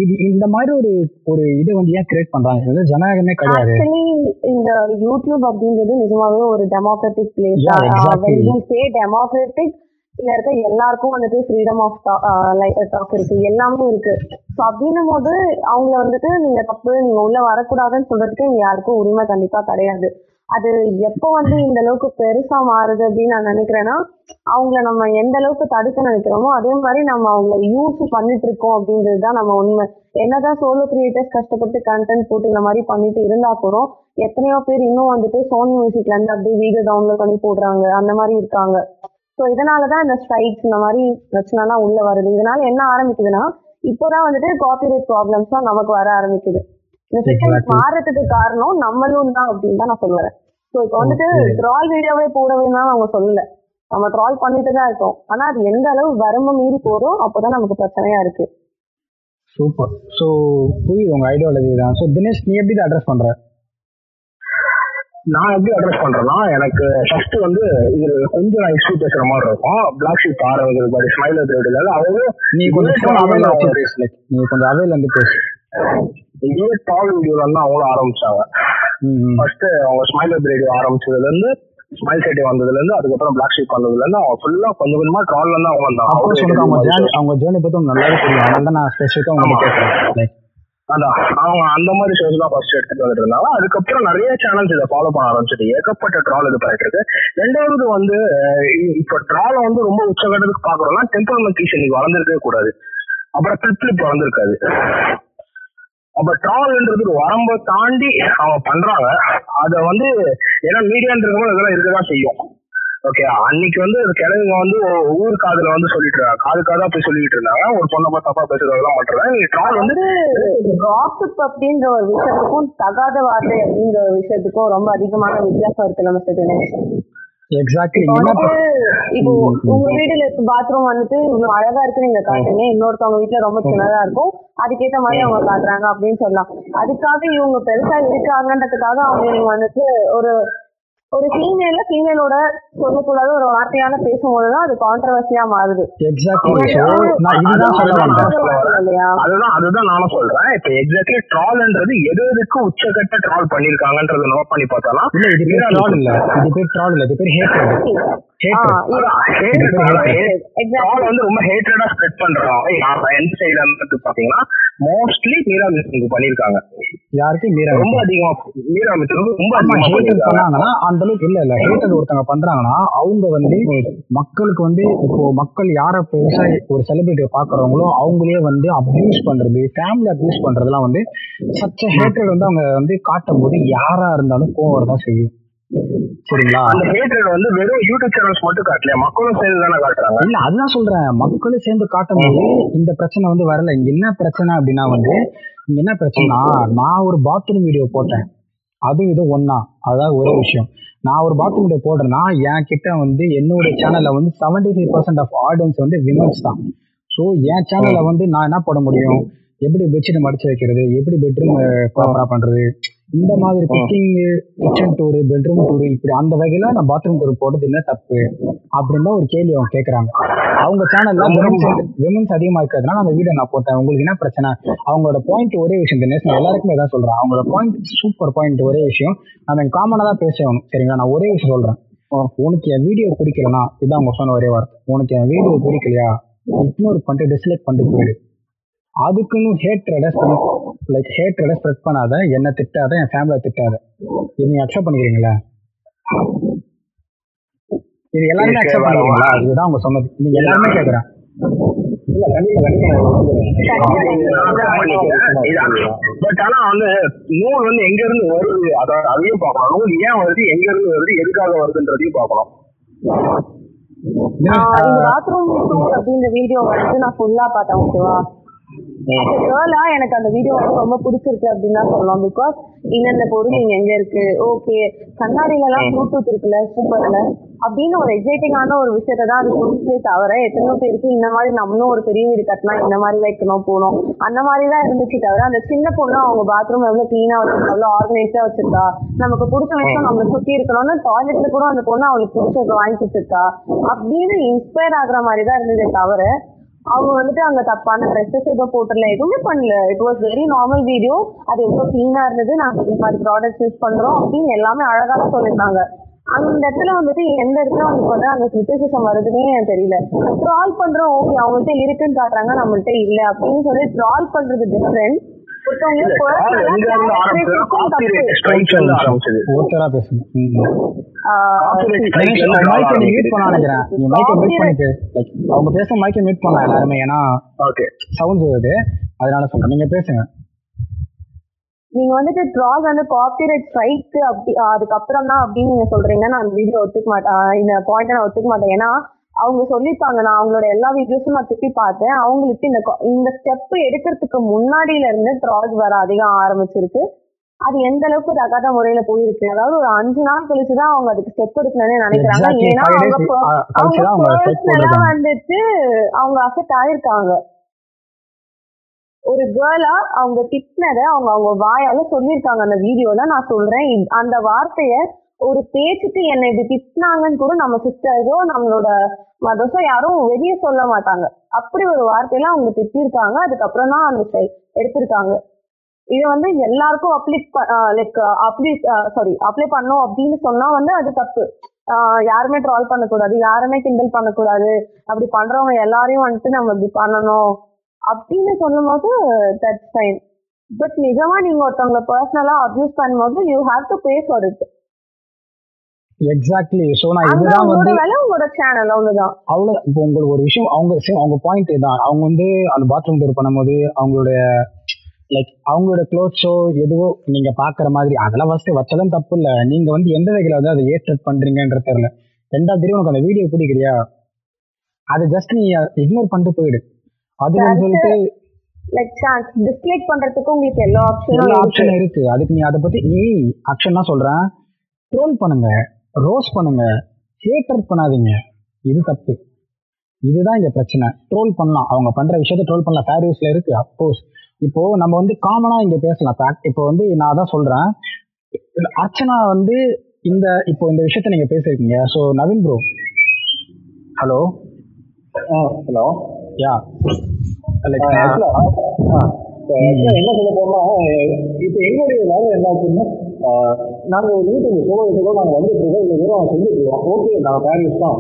இது இந்த மாதிரி ஒரு ஒரு இதை வந்து ஏன் கிரியேட் பண்றாங்க? இது ஜனநாயகமே கிடையாது. இந்த யூடியூப் அப்படின்றது நிஜமாவே ஒரு டெமோக்ராட்டிக் பிளேஸ். சே டெமோக்ராட்டிக் இங்க இருக்க எல்லாருக்கும் வந்துட்டு ஃப்ரீடம் ஆஃப் டாக் இருக்கு. எல்லாமே இருக்கு. ஸோ அப்படின்னும் போது அவங்கள வந்துட்டு நீங்க தப்பு நீங்க உள்ள வரக்கூடாதுன்னு சொல்றதுக்கு இங்க யாருக்கும் உரிமை கண்டிப்பா கிடையாது. அது எப்போ வந்து இந்த அளவுக்கு பெருசா மாறுது அப்படின்னு நான் நினைக்கிறேன்னா அவங்கள நம்ம எந்த அளவுக்கு தடுக்க நினைக்கிறோமோ அதே மாதிரி நம்ம அவங்கள யூஸ் பண்ணிட்டு இருக்கோம் அப்படின்றது தான் நம்ம உண்மை. என்னதான் சோலோ கிரியேட்டர்ஸ் கஷ்டப்பட்டு கண்டென்ட் போட்டு இந்த மாதிரி பண்ணிட்டு இருந்தா கூட எத்தனையோ பேர் இன்னும் வந்துட்டு சோனி மியூசிக்ல இருந்து அப்படியே வீடியோ டவுன்லோட் பண்ணி போடுறாங்க. அந்த மாதிரி இருக்காங்க. ஸோ இதனாலதான் இந்த ஸ்ட்ரைக்ஸ் இந்த மாதிரி பிரச்சனைலாம் உள்ள வருது. இதனால என்ன ஆரம்பிக்குதுன்னா இப்போதான் வந்துட்டு காப்பிரைட் ப்ராப்ளம்ஸ்லாம் நமக்கு வர ஆரம்பிக்குது. இந்த சிஸ்டம். மாறதுக்கு காரணம் நம்மளும் தான் அப்படின்னு தான் நான் சொல்லுவேன். ஸோ இப்போ வந்துட்டு. ட்ரால் வீடியோவே போடவேன்னா அவங்க சொல்லல. நம்ம ட்ரால் பண்ணிட்டு தான் இருக்கோம். ஆனா அது எந்த அளவு வரம்பு மீறி போறோம் அப்போதான் நமக்கு பிரச்சனையா இருக்கு. சூப்பர் ஸோ புரியுது. உங்க ஐடியாலஜி தான் ஸோ தினேஷ் நீ எப்படி அட்ரஸ் பண்ற? நான் எப்படி அட்ரஸ் பண்றேன்னா எனக்கு ஃபர்ஸ்ட் வந்து இது கொஞ்சம் நான் ஹிஸ்ட்ரி பேசுற மாதிரி இருக்கும். பிளாக் ஷீப் ஆரம்பிக்கிறது பாரு ஸ்மைல் இல்லை அவங்க நீ கொஞ்சம் அவைல வச்சு நீ கொஞ்சம் அவைல இருந்து பேசு. இதே டால் வீடியோல இருந்து அவங்களும் ஆரம்பிச்சாங்க. ஃபர்ஸ்ட் அவங்க ஸ்மைல் ரேடியோ ஆரம்பிச்சதுல இருந்து ஸ்மைல் சைட்டே வந்ததுல இருந்து அதுக்கப்புறம் பிளாக் ஷீப் வந்ததுல இருந்து அவங்க ஃபுல்லா கொஞ்சம் கொஞ்சமா ட்ரால்ல இருந்து அவங்க வந்தாங்க. அவங்க ஜேர்னி பத்தி உனக்கு நல்லாவே தெரியும். அதனால தான் நான் கேட்குறேன் லைக் அதான். அவங்க அந்த மாதிரி ஷோஸ் தான் ஃபர்ஸ்ட் எடுத்துட்டு வந்துட்டு இருந்தாங்க அதுக்கப்புறம் நிறைய சேனல்ஸ் இதை ஃபாலோ பண்ண ஆரம்பிச்சிட்டு ஏகப்பட்ட ட்ரால் இது பண்ணிட்டு இருக்கு. ரெண்டாவது வந்து இ- இப்ப ட்ரால வந்து ரொம்ப உச்சகட்டத்துக்கு பாக்குறோம்னா டெம்பிள் மங்கீஸ் இன்னைக்கு வளர்ந்துருக்கவே கூடாது. அப்புறம் பிளிப் இப்ப வளர்ந்துருக்காது. அப்ப ட்ரால்ன்றது ஒரு வரம்பை தாண்டி அவங்க பண்றாங்க. அத வந்து ஏன்னா மீடியான்றது இதெல்லாம் இருக்கதான் செய்யும். ஓகே அன்னைக்கு வந்து அது கிழவிங்க வந்து ஊர் காதுல வந்து சொல்லிட்டு இருந்தாங்க. காது காதா போய் சொல்லிட்டு இருந்தாங்க. ஒரு பொண்ணை பார்த்து தப்பா பேசுறதெல்லாம் பண்றாங்க ட்ரால் வந்து காசிப் அப்படின்ற ஒரு விஷயத்துக்கும் தகாத வார்த்தை அப்படின்ற ஒரு விஷயத்துக்கும் ரொம்ப அதிகமான வித்தியாசம் மிஸ்டர் தினேஷ். எக்ஸாக்ட்லி இப்போ. உங்க வீடுல இருக்க பாத்ரூம் வந்துட்டு இவ்வளவு அழகா இருக்கு நீங்க காட்டுங்க இன்னொருத்தவங்க வீட்டுல ரொம்ப சின்னதா இருக்கும். அதுக்கேத்த மாதிரி அவங்க காட்டுறாங்க அப்படின்னு சொல்லலாம். அதுக்காக இவங்க பெருசா இருக்காங்கன்றதுக்காக அவங்க வந்துட்டு ஒரு ஒரு ஃபீமேல ஃபீமேலோட சொல்லக்கூடாத ஒரு வார்த்தையால பேசும்போதுதான் அது கான்ட்ரவர்சியா மாறுது. எக்ஸாக்ட்லி ஸோ நான் இதுதான் சொல்ல வந்தேன். இல்லையா? அதுதான் அதுதான் நானும் சொல்றேன். இப்ப எக்ஸாக்ட்லி ட்ரால்ன்றது எது எதுக்கு உச்சகட்ட ட்ரால் பண்ணிருக்காங்கன்றத நோட் பண்ணி பார்த்தோம்னா இல்ல இது பேர் ட்ரால் இல்ல. இது பேர் ட்ரால் இல்ல. இது பேர் வந்து ரொம்ப ஹேட்ரடா ஸ்ப்ரெட் யார் எந்த சைடுல இருந்து பாத்தீங்கன்னா மோஸ்ட்லி மீரா மிஸ்க்கு பண்ணிருக்காங்க யாருக்கு? மீரா ரொம்ப அதிகமா மீரா மிஸ்க்கு ரொம்ப அதிகமா ஹேட்டர் பண்ணாங்கன்னா அந்த அளவுக்கு இல்ல இல்ல. ஹேட்டர் ஒருத்தவங்க பண்றாங்கன்னா அவங்க வந்து மக்களுக்கு வந்து இப்போ மக்கள் யார பெருசா ஒரு செலிபிரிட்டியை பாக்குறவங்களோ அவங்களே வந்து அபியூஸ் பண்றது ஃபேமிலி அபியூஸ் பண்றதெல்லாம் வந்து சச்ச ஹேட்டர் வந்து அவங்க வந்து காட்டும் போது யாரா இருந்தாலும் கோவம் வரதான் செய்யும். சரிங்களா? அந்த ஹேட்ரட் வந்து வெறும் யூடியூப் சேனல்ஸ் மட்டும் காட்டலையா? மக்களும் சேர்ந்து தானே காட்டுறாங்க? இல்ல அதுதான் சொல்றேன். மக்களும் சேர்ந்து காட்டும் போது இந்த பிரச்சனை வந்து வரல. இங்க என்ன பிரச்சனை அப்படின்னா வந்து இங்க என்ன பிரச்சனைனா நான் ஒரு பாத்ரூம் வீடியோ போட்டேன். அது இது ஒண்ணா. அதாவது ஒரே விஷயம். நான் ஒரு பாத்ரூம் வீடியோ போடுறேன்னா என் கிட்ட வந்து என்னோட சேனல்ல வந்து seventy five percent of audience வந்து விமன்ஸ் தான். ஸோ என் சேனல்ல வந்து நான் என்ன போட முடியும்? எப்படி பெட்ஷீட் மடிச்சு வைக்கிறது? எப்படி பெட்ரூம் ப்ராப்பரா பண்றது? இந்த மாதிரி cooking kitchen tour bedroom tour இப்படி அந்த வகையில நான் பாத்ரூம் டூர் போடுறது என்ன தப்பு அப்படின்னு தான் ஒரு கேள்வி அவங்க கேக்குறாங்க. அவங்க சேனல்ல விமன்ஸ் அதிகமா இருக்கிறதுனால அந்த வீடியோ நான் போட்டேன். உங்களுக்கு என்ன பிரச்சனை? அவங்களோட பாயிண்ட் ஒரே விஷயம் தினேஷ் நான் எல்லாருக்குமே தான் சொல்றேன். அவங்களோட பாயிண்ட் சூப்பர் பாயிண்ட் ஒரே விஷயம். நம்ம காமனா தான் பேசணும் சரிங்களா? நான் ஒரே விஷயம் சொல்றேன். உனக்கு என் வீடியோ பிடிக்கலனா இதான் அவங்க சொன்ன ஒரே வார்த்தை. உனக்கு என் வீடியோ பிடிக்கலையா? இக்னோர் பண்ணிட்டு டிஸ்லைக் பண்ணிட்டு போயிடு. அதுக்குன்னு ஹேட்ரட லைக் ஹேட்ரட ஸ்ப்ரெட் பண்ணாத என்ன திட்டாத என் ஃபேமிலியை திட்டாத. இது நீ அக்செப்ட் பண்ணிக்கிறீங்களா? இது எல்லாருமே அக்செப்ட் பண்ணிக்கிறீங்களா? இதுதான் அவங்க சொன்னது நீங்க எல்லாருமே ஒத்துக்கிறேன். பட் ஆனா வந்து நூல் வந்து எங்க இருந்து வருது? அதாவது அதையும் பார்க்கணும் நூல் ஏன் வருது? எங்க இருந்து வருது? எதுக்காக வருதுன்றதையும் இந்த பாத்ரூம் அப்படின்ற வீடியோ வந்து நான் ஃபுல்லா பார்த்தேன் ஓகேவா கேர்ளா எனக்கு அந்த வீடியோ வந்து ரொம்ப பிடிச்சிருக்கு அப்படின்னு தான் சொல்லலாம் பிகாஸ் இந்தந்த பொருள் இங்க எங்க இருக்கு? ஓகே கண்ணாடியில எல்லாம் ப்ளூடூத் இருக்குல்ல? சூப்பர்ல அப்படின்னு ஒரு எக்ஸைட்டிங்கான ஒரு விஷயத்தை தான் அது கொடுத்தே தவிர எத்தனையோ பேருக்கு இந்த மாதிரி நம்மளும் ஒரு பெரிய வீடு கட்டினா இந்த மாதிரி வைக்கணும் போகணும். அந்த மாதிரி தான் இருந்துச்சு தவிர அந்த சின்ன பொண்ணு அவங்க பாத்ரூம் எவ்வளவு கிளீனா வச்சிருக்கா? எவ்வளவு ஆர்கனைஸா வச்சிருக்கா? நமக்கு பிடிச்ச விஷயம் நம்மளை சுத்தி இருக்கணும்னு டாய்லெட்ல கூட அந்த பொண்ணு அவளுக்கு பிடிச்சத வாங்கி கொடுத்துருக்கா? அப்படின்னு இன்ஸ்பயர் ஆகுற மாதிரி தான் இருந்ததே தவிர அவங்க வந்துட்டு அங்க தப்பான ட்ரெஸ்ஸஸ் எதுவும் போட்டுல எதுவுமே பண்ணல. It was very normal video அது எவ்வளவு கிளீனா இருந்தது நாங்க இந்த மாதிரி ப்ராடக்ட்ஸ் யூஸ் பண்றோம் அப்படின்னு எல்லாமே அழகாக சொல்லியிருந்தாங்க. அந்த இடத்துல வந்துட்டு எந்த இடத்துல அவங்களுக்கு வந்து அந்த கிரிட்டிசிசம் வருதுன்னே எனக்கு தெரியல. ட்ரால் பண்றோம் ஓகே அவங்கள்ட்ட இருக்குன்னு காட்டுறாங்க நம்மள்ட்ட இல்ல அப்படின்னு சொல்லி ட்ரால் பண்றது டிஃப்ரெண்ட் ஒருத்தரா பேசுங்க. ம். காப்பிரைட் ஸ்ட்ரைக் தினேஷ், உங்க மைக்கை நீ மியூட் பண்ண இருந்து நினைக்கிறேன் நீ மைக்கை மியூட் பண்ணி பேசு Like, அவங்க பேச மைக்கை மியூட் பண்ணலாம் எல்லாருமே. ஏன்னா ஓகே சவுண்ட் வருது. அதனால சொல்றேன். நீங்க பேசுங்க. நீங்க வந்துட்டு ட்ரால் வந்து காப்பிரைட் ஸ்ட்ரைக் அப்படி அதுக்கப்புறம் தான் அப்படின்னு நீங்க சொல்றீங்க நான் வீடியோ ஒத்துக்க மாட்டேன். இந்த பாயிண்ட் நான் ஒத்துக்க மாட்டேன். ஏன்னா அவங்க சொல்லியிருப்பாங்க நான் அவங்களோட எல்லா வீடியோஸும் நான் திருப்பி பார்த்தேன். அவங்களுக்கு இந்த இந்த ஸ்டெப் எடுக்கிறதுக்கு முன்னாடியில இருந்து ட்ரால்ஸ் வர அதிகம் ஆரம்பிச்சிருக்கு. அது எந்த அளவுக்கு தகாத முறையில போயிருக்கு? அதாவது ஒரு அஞ்சு நாள் கழிச்சுதான் அவங்க அதுக்கு ஸ்டெப் எடுக்கணும்னு நினைக்கிறாங்க. ஏன்னா அவங்க அவங்க வந்துட்டு அவங்க அஃபெக்ட் ஆயிருக்காங்க. ஒரு கேர்ளா அவங்க திட்டினத அவங்க அவங்க வாயால சொல்லியிருக்காங்க. அந்த வீடியோல நான் சொல்றேன். அந்த வார்த்தைய ஒரு பேச்சுக்கு என்னை இப்படி திட்டினாங்கன்னு கூட நம்ம சிஸ்டரோ நம்மளோட மதர்ஸோ யாரும் வெளியே சொல்ல மாட்டாங்க. அப்படி ஒரு வார்த்தையில அவங்க திட்டிருக்காங்க. அதுக்கப்புறம் தான் அந்த ஸ்டை- எடுத்திருக்காங்க. இது வந்து எல்லாருக்கும் apply like apply sorry apply பண்ணோம் அப்படின்னு சொன்னா வந்து அது தப்பு. யாருமே ட்ரால் பண்ணக்கூடாது யாருமே கிண்டல் பண்ணக்கூடாது. அப்படி பண்றவங்க எல்லாரையும் வந்துட்டு நம்ம இப்படி பண்ணணும் அப்படின்னு சொல்லும்போது தட்ஸ் ஃபைன் பட் நிஜமா நீங்க ஒருத்தவங்க பர்சனலா அப்யூஸ் பண்ணும்போது you have to pay for it exactly so நான் இதுதான் வந்து உங்களோட சேனல் ஒண்ணுதான் அவ்வளோ இப்போ உங்களுக்கு ஒரு விஷயம் அவங்க same அவங்க பாயிண்ட் தான் அவங்க வந்து அந்த பாத்ரூம் டூர் பண்ணும்போது அவங்களுடைய லைக் அவங்களோட க்ளோத்ஸோ எதுவோ நீங்க பாக்குற மாதிரி அதெல்லாம் ஃபர்ஸ்ட் வச்சாலும் தப்பு இல்ல. நீங்க வந்து எந்த வகையில வந்து அதை ஏற்றட் பண்றீங்கன்ற தெரியல. ரெண்டாவது தெரியும் உனக்கு அந்த வீடியோ பிடிக்கலையா? அதை ஜஸ்ட் நீ இக்னோர் பண்ணிட்டு போயிடு. அதுன்னு சொல்லிட்டு லைக் சான்ஸ் டிஸ்லைக் பண்றதுக்கு உங்களுக்கு எல்லா ஆப்ஷனும் ஆப்ஷன் இருக்கு. அதுக்கு நீ அதை பத்தி நீ ஆப்ஷன் தான் சொல்றேன். ட்ரோல் பண்ணுங்க. ரோஸ் பண்ணுங்க. ஹேட்டர் பண்ணாதீங்க. இது தப்பு. இதுதான் இங்க பிரச்சனை. ட்ரோல் பண்ணலாம். அவங்க பண்ற விஷயத்த ட்ரோல் பண்ணலாம். ஃபேர் யூஸ்ல இருக்கு அப்கோர்ஸ் இப்போ நம்ம வந்து காமனா இங்க பேசலாம். Fact- இப்போ வந்து நான் அதான் சொல்றேன். அர்ச்சனா வந்து இந்த இப்போ இந்த விஷயத்த நீங்க பேசிருக்கீங்க. So Naveen bro hello hello yeah என்ன சொல்ல போனா இப்போ எங்களுடைய என்ன ஆச்சுன்னா நாங்கள் நாங்க ஒரு யூடியூப் சோழ கூட நாங்க வந்துட்டு இருக்கோம் இவ்வளவு தூரம் செஞ்சுட்டு இருக்கோம். ஓகே நான் பேரண்ட்ஸ் தான்.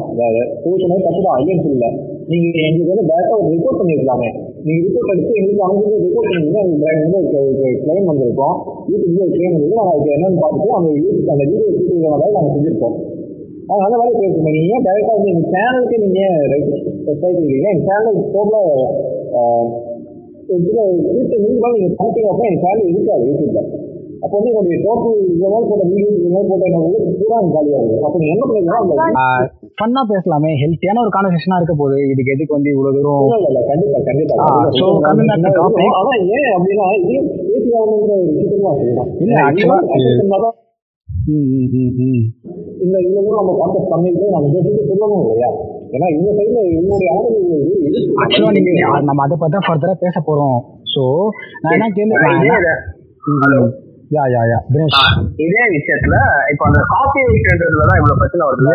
சூழ்நிலை தப்பு தான் ஐயன் சொல்லல நீங்க எங்களுக்கு வந்து டேரக்டா ஒரு ரிப்போர்ட் பண்ணிருக்கலாமே. நீங்க ரிப்போர்ட் அடிச்சு எங்களுக்கு அவங்க ரிப்போர்ட் பண்ணீங்க எங்களுக்கு வந்து கிளைம் வந்திருக்கோம். யூடியூப்ல ஒரு கிளைம் வந்திருக்கு நாங்க அதுக்கு என்னன்னு பார்த்துட்டு அந்த யூடியூப் அந்த வீடியோ ஷூட்டிங் மாதிரி நாங்க செஞ்சிருக்கோம் அதனால அந்த மாதிரி பேசுறோம் நீங்க ஏன் டேரக்டா வந்து எங்க சேனலுக்கு நீங்க ஸ்ட்ரைக் இருக்கீங்க? எங்க சேனல் டோட்டலா இதுல குறித்த நீங்க பார்த்தீங்க அப்படின்னா எங்க சேனல் இருக்காது யூடியூப்ல. அப்போ வந்து என்னுடைய டோட்டல் இவ்வளவு நாள் போட்ட வீடியோ இவ்வளவு நாள் போட்ட என்னோட இது பூரா காலியா இருக்கு. அப்போ நீங்க என்ன அந்த ஃபன்னா பேசலாமே. ஹெல்த்தியான ஒரு கான்வர்சேஷனா இருக்க போகுது. இதுக்கு எதுக்கு வந்து இவ்வளவு தூரம் இல்ல, இல்ல, கண்டிப்பா கண்டிப்பா. to topic. ஆனா ஏன் அப்படின்னா இதையும் பேசி ஆகணுங்கிற ஒரு நான் சொல்றேன். இல்ல, ம். இந்த இவ்வளவு தூரம் நம்ம கான்டெக்ட் பண்ணிட்டு நம்ம பேசிட்டு சொல்லணும் இல்லையா? ஏன்னா இந்த சைடுல இவங்களுடைய ஆதரவு ஆக்சுவலா நீங்க. நம்ம அதை பத்தி ஃபர்தரா பேச போறோம். சோ நான் என்ன கேள்வி யா யா யா. தினேஷ் இதே விஷயத்துல இப்ப அந்த காப்பி ரைட்ன்றதுலதான் இவ்வளவு பிரச்சனை வருது.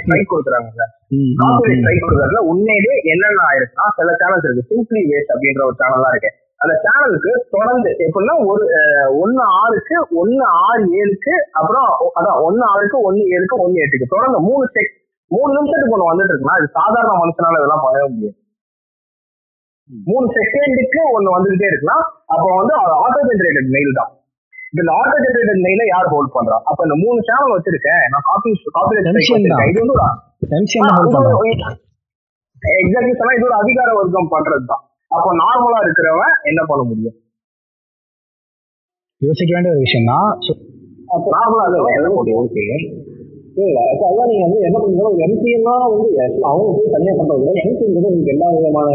ஸ்ட்ரைக் கொடுக்குறாங்கல்ல. காப்பி. ஸ்ட்ரைக் கொடுக்கறதுல உண்மையிலே என்னென்ன ஆயிருக்குன்னா சில சேனல்ஸ் இருக்கு. சிம்பிளி வேஸ்ட் அப்படின்ற ஒரு சேனல் தான் இருக்கு. அந்த சேனலுக்கு தொடர்ந்து எப்படின்னா ஒரு ஒண்ணு ஆறுக்கு ஒண்ணு ஆறு ஏழுக்கு அப்புறம் அதான் ஒண்ணு ஆறுக்கு ஒண்ணு ஏழுக்கு ஒண்ணு எட்டுக்கு. தொடர்ந்து மூணு செக் மூணு நிமிஷத்துக்கு ஒண்ணு வந்துட்டு இருக்குன்னா இது சாதாரண மனுஷனால இதெல்லாம் பண்ணவே முடியாது. மூணு செகண்டுக்கு ஒண்ணு வந்துகிட்டே இருக்குன்னா அப்போ வந்து ஆட்டோ ஜென்ரேட்டட் மெயில் தான். இந்த ஆட்டோ ஜென்ரேட்டட் மெயில யார் ஹோல்ட் பண்றா? அப்ப இந்த மூணு சேனல் வச்சிருக்கேன். நான் காப்பி காப்பி. இது வந்து எக்ஸாக்ட்லி சொன்னா இது ஒரு அதிகார வர்க்கம் பண்றதுதான். அப்போ நார்மலா இருக்கிறவன் என்ன பண்ண முடியும்? யோசிக்க வேண்டிய ஒரு விஷயம் தான். அப்போ நார்மலா இருக்கிறவன் என்ன முடியும் ஓகே இல்ல. அதான் நீங்க வந்து என்ன பண்ணுறீங்க ஒரு எம்சிஎம்னா வந்து அவங்க போய் தனியா பண்றது எம்சிஎம் வந்து உங்களுக்கு எல்லா விதமான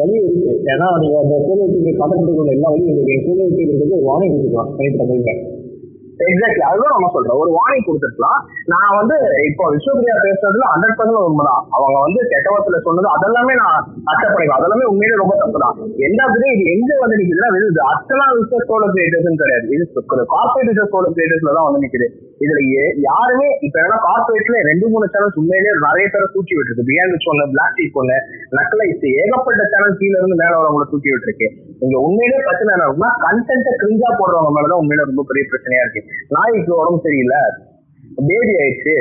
வழி இருக்கு. ஏன்னா நீங்க அந்த சோலோ யூடியூப் காட்டப்பட்டு எல்லா வழியும் இருக்கு. சோலோ யூடியூப் வந்து ஒரு வார்னிங் கொடுத்துக்கலாம். தனிப்பட்ட முறையில் எக்ஸாக்ட்லி அதுதான் நம்ம சொல்றோம். ஒரு வார்னிங் கொடுத்துருக்கலாம். நான் வந்து இப்போ விஸ்வபிரியா பேசுறதுல ஹண்ட்ரட் பர்சன்ட் உண்மைதான். அவங்க வந்து கெட்டவத்துல சொன்னது அதெல்லாமே நான் அக்செப்ட் பண்ணிக்கலாம் அதெல்லாமே உண்மையிலே ரொம்ப தப்பு தான் எந்த இது இது எங்க வந்து நிக்குதுன்னா இது அத்தனா ரிசர்ச் சோலோ கிரியேட்டர்ஸ் கிடையாது. இது கார்பரேட் ரிசர்ச் சோலோ கிரியேட்டர்ஸ்ல தான் வந்து நிக்குது. இதுல யாருமே இப்ப என்னன்னா கார்பரேட்ல ரெண்டு மூணு சேனல்ஸ் உண்மையிலேயே நிறைய பேரை தூக்கி விட்டுருக்கு. பியாண்ட் விச் ஒன்னு பிளாக் ஷீப் ஒன்னு நக்கலைஸ் ஏகப்பட்ட சேனல் கீழ இருந்து மேல வரவங்களை தூக்கி விட்டுருக்கு. இங்க உண்மையிலேயே பிரச்சனை என்ன இருக்குன்னா கண்டென்ட்டை கிரிஞ்சா போடுறவங்க மேலதான் உண்மையில ரொம்ப பெரிய பிரச்சனையா இருக்கு. நாய்க்கு உடம்பு சரியில்லை. பேபி ஆயிடுச்சு.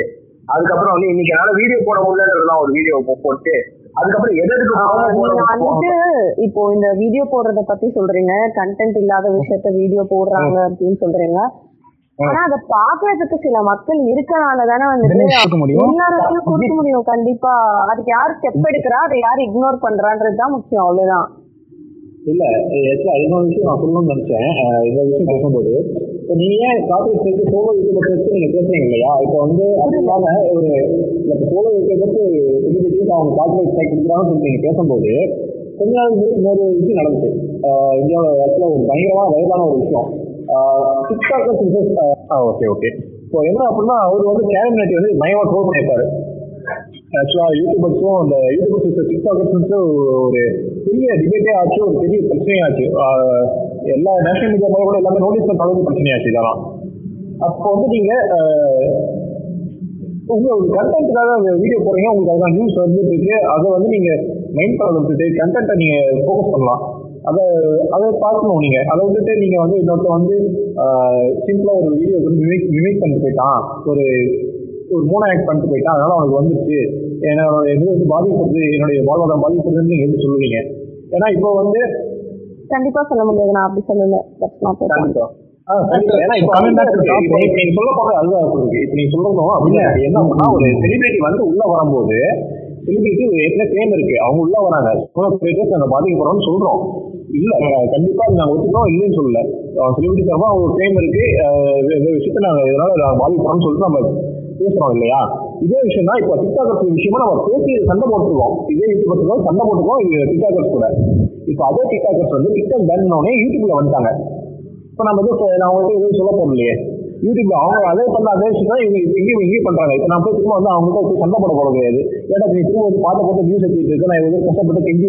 அதுக்கப்புறம் வந்து இன்னைக்கு என்னால வீடியோ போட முடியலன்றதுலாம் ஒரு வீடியோ போட்டு வந்துட்டு இப்போ இந்த வீடியோ போடுறத பத்தி சொல்றீங்க. கண்டென்ட் இல்லாத விஷயத்த வீடியோ போடுறாங்க அப்படின்னு சொல்றீங்க. ஆனா அதை பாக்குறதுக்கு சில மக்கள் இருக்கனால தானே வந்துட்டு தினேஷ் கொடுக்க முடியும்? கண்டிப்பா. அதுக்கு யார் ஸ்டெப் எடுக்கிறா அதை யார் இக்னோர் பண்றான்றது தான் முக்கியம் அவ்வளவுதான். இல்ல ஆக்சுவலா இன்னொரு விஷயம் நான் சொல்லணும்னு நினைச்சேன். இந்த விஷயம் பேசும்போது இப்போ நீங்க ஏன் கார்பரேட் சைடு சோலோ யூடியூபர் வச்சு நீங்க பேசுறீங்க இல்லையா? இப்போ வந்து அது இல்லாம ஒரு சோலோ யூடியூபர் எலிபிலிட்டிஸ் அவங்க கார்பரேட் சைட் கொடுக்குறாங்கன்னு சொல்லி நீங்க பேசும்போது கொஞ்ச நாள் முன்னாடி இன்னொரு விஷயம் நடந்துச்சு. இந்தியாவில் ஆக்சுவலா ஒரு பயங்கரமா வயதான ஒரு விஷயம். டிக்டாக்கர் ஓகே ஓகே இப்போ என்ன அப்படின்னா அவர் வந்து கேபினெட் வந்து பயங்கரமா ட்ரோல் பண்ணியிருப்பாரு. ஆக்சுவலா யூடியூபர்ஸும் அந்த யூடியூபர்ஸ் டிக்டாக்கர்ஸ் ஒரு பெரிய டிபேட்டே ஆச்சு ஒரு பெரிய பிரச்சனையாச்சு ஆஹ் எல்லா நேஷனல் மீடியா கூட எல்லாமே நோட்டீஸ் பண்ண பிரச்சனையாச்சு இதெல்லாம். அப்போ வந்து நீங்க உங்க கண்டென்ட்டுக்காக வீடியோ போறீங்க உங்களுக்கு அதுதான் நியூஸ் வந்துட்டு இருக்கு. அதை வந்து நீங்க மெயின் பண்ண விட்டுட்டு கண்டென்ட்டை நீங்க ஃபோக்கஸ் பண்ணலாம். அதை அதை பார்க்கணும் நீங்க. அதை விட்டுட்டு நீங்க வந்து இன்னொருத்த வந்து சிம்பிளா ஒரு வீடியோ வந்து மிமிக் மிமிக் பண்ணிட்டு போயிட்டான். ஒரு ஒரு மூணு ஆக்ட் பண்ணிட்டு போயிட்டான். அதனால அவனுக்கு வந்துருச்சு. என்னோட இது வந்து பாதிப்படுது என்னுடைய வாழ்வாதாரம் பாதிப்படுதுன்னு நீங்க எப்படி சொல்லுவீங்க? ஏன்னா இப்போ வந்து கண்டிப்பா சொல்ல முடியாது. நான் அப்படி சொல்லல. கண்டிப்பா. சொல்ல போறது அதுதான் சொல்லுங்க இப்ப நீங்க சொல்றதும் அப்படின்னா என்ன ஒரு செலிபிரிட்டி வந்து உள்ள வரும்போது செலிபிரிட்டி ஏற்கனவே கிளைம் இருக்கு. அவங்க உள்ள வராங்க. சோலோ கிரியேட்டர்ஸ் நாங்க பாதிக்கப்படுறோம்னு சொல்றோம். இல்ல கண்டிப்பா நாங்க ஒத்துக்கிறோம் இல்லைன்னு சொல்லல. செலிபிரிட்டி சார்பா அவங்க கிளைம் இருக்கு. இந்த விஷயத்த நாங்க இதனால நாங்க பாதிக்கப்படுறோம்னு சொல்லிட்டு நம்ம பேசுறோம் இல்லையா? இதே விஷயம் தான் இப்போ டிக்டாக்கர்ஸ் விஷயமா நம்ம பேசி சண்டை போட்டுருக்கோம். இதே யூடியூபர்ஸ் சண்டை போட்டுருக்கோம். இது டிக்டாக்கர்ஸ் கூட. இப்போ அதே டிக்டாக்கர்ஸ் வந்து டிக்டாக் பேன் உடனே யூடியூப்ல வந்துட்டாங்க. இப்போ நம்ம எதுவும் நான் உங்கள்கிட்ட எதுவும் சொல்ல போகலையே யூடியூப்ல அவங்க அதே பண்ண அதே விஷயம் தான் இவங்க இப்ப இங்கேயும் இங்கேயும் பண்றாங்க. இப்போ நான் போய் திரும்ப வந்து அவங்ககிட்ட போய் சண்டை போட போட கிடையாது. ஏன்னா நீ திரும்ப வந்து பாட்டை போட்டு வியூஸ் எடுத்துட்டு இருக்கேன் நான் இவங்க கஷ்டப்பட்டு கெஞ்சி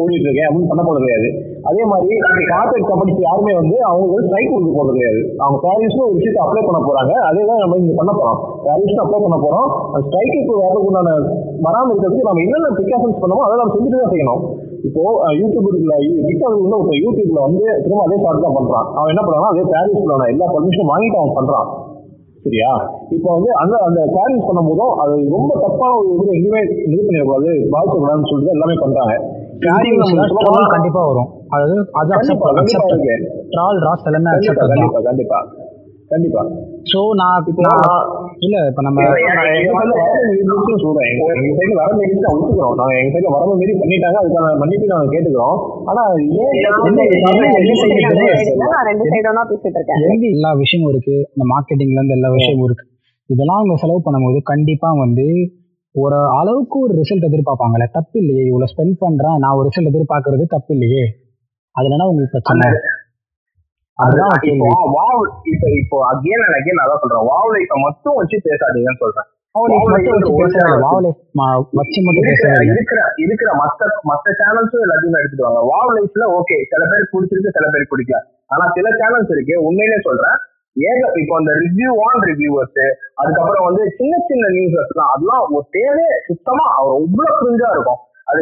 ஓடிட்டு இருக்கேன் அப்படின்னு பண்ண போட கிடையாது. அதே மாதிரி கார்பரேட் கம்பெனிஸ் யாருமே வந்து அவங்க வந்து ஸ்ட்ரைக் கொடுக்க போறது கிடையாது. அவங்க பாரிஸ்னு ஒரு விஷயத்தை அப்ளை பண்ண போறாங்க. அதே தான் நம்ம இங்க பண்ண போறோம். பாரிஸ்னு அப்ளை பண்ண போறோம். அந்த ஸ்ட்ரைக்கு வரதுக்குண்டான வராமல் இருக்கிறதுக்கு நம்ம என்னென்ன ப்ரிகாஷன்ஸ் பண்ணமோ அதை நம்ம செஞ்சுட்டு தான் செய்யணும். இப்போ அஹ், யூடியூப்ல டிக்டாக் வந்து ஒருத்தர் யூடியூப்ல வந்து திரும்ப அதே ஷார்ட் தான் பண்றான். அவன் என்ன பண்றான் அதே பாரிஸ் எல்லா பர்மிஷனும் வாங்கிட்டு அவன் பண்றான். சரியா? இப்போ வந்து அந்த அந்த பாரிஸ் பண்ணும்போதும் அது ரொம்ப தப்பான ஒரு இது எங்கேயுமே இது பண்ணிடக்கூடாது பாதிக்கக்கூடாதுன்னு சொல்லிட்டு எல்லாமே பண்றாங்க. கண்டிப்பா வரும். அது அது கண்டிப்பா கண்டிப்பா இருக்கு. ட்ரால் ராஸ் எல்லாமே கண்டிப்பா கண்டிப்பா. கண்டிப்பா. ஸோ நான் இல்ல இப்ப நம்ம எங்க சொல்றேன். ஒத்துக்கிறோம். நாங்க சைடுல வரம்பு மீறி பண்ணிட்டாங்க. அதுக்கான மன்னிப்பு நாங்க கேட்டுக்கிறோம். ஆனா ஏன் என்ன என்ன என்ன செய்யுது நான் ரெண்டு சைடும் தான் பேசிட்டு இருக்கேன். எங்க எல்லா விஷயமும் இருக்கு. இந்த மார்க்கெட்டிங்ல இருந்து எல்லா விஷயமும் இருக்கு. இதெல்லாம் அவங்க செலவு பண்ணும்போது கண்டிப்பா வந்து ஒரு அளவுக்கு ஒரு ரிசல்ட் எதிர்பார்ப்பாங்கல்ல. தப்பு இல்லையே இவ்வளவு ஸ்பெண்ட் பண்றேன். நான் ஒரு ரிசல்ட் எதிர்பார்க்கறது தப்பு இல்லையே அதுலனா உங்களுக்கு பிரச்சனை. இப்போ இப்ப இப்போ அகேன் அண்ட் அகேன் அதான் சொல்றேன். வாவ் லைஃப மட்டும் வச்சு பேசாதீங்கன்னு சொல்றேன். இருக்கிற பேசவே இல்லை இருக்கிற இருக்கிற மத்த மத்த சேனல்ஸும் எல்லாத்தையுமே எடுத்துட்டு வாங்க. வாவ் லைஃப்ல ஓகே சில பேருக்கு பிடிச்சிருக்கு சில பேருக்கு பிடிக்கல. ஆனா சில சேனல்ஸ் இருக்கு. உண்மையிலே சொல்றேன். ஏக இப்போ அந்த ரிவ்யூ ஆன் ரிவ்யூவர்ஸ் அதுக்கப்புறம் வந்து சின்ன சின்ன நியூஸஸ்லாம் அதெல்லாம் ஒரு தேவை சுத்தமா அவர் அவ்வளவு புரிஞ்சா இருக்கும். அது.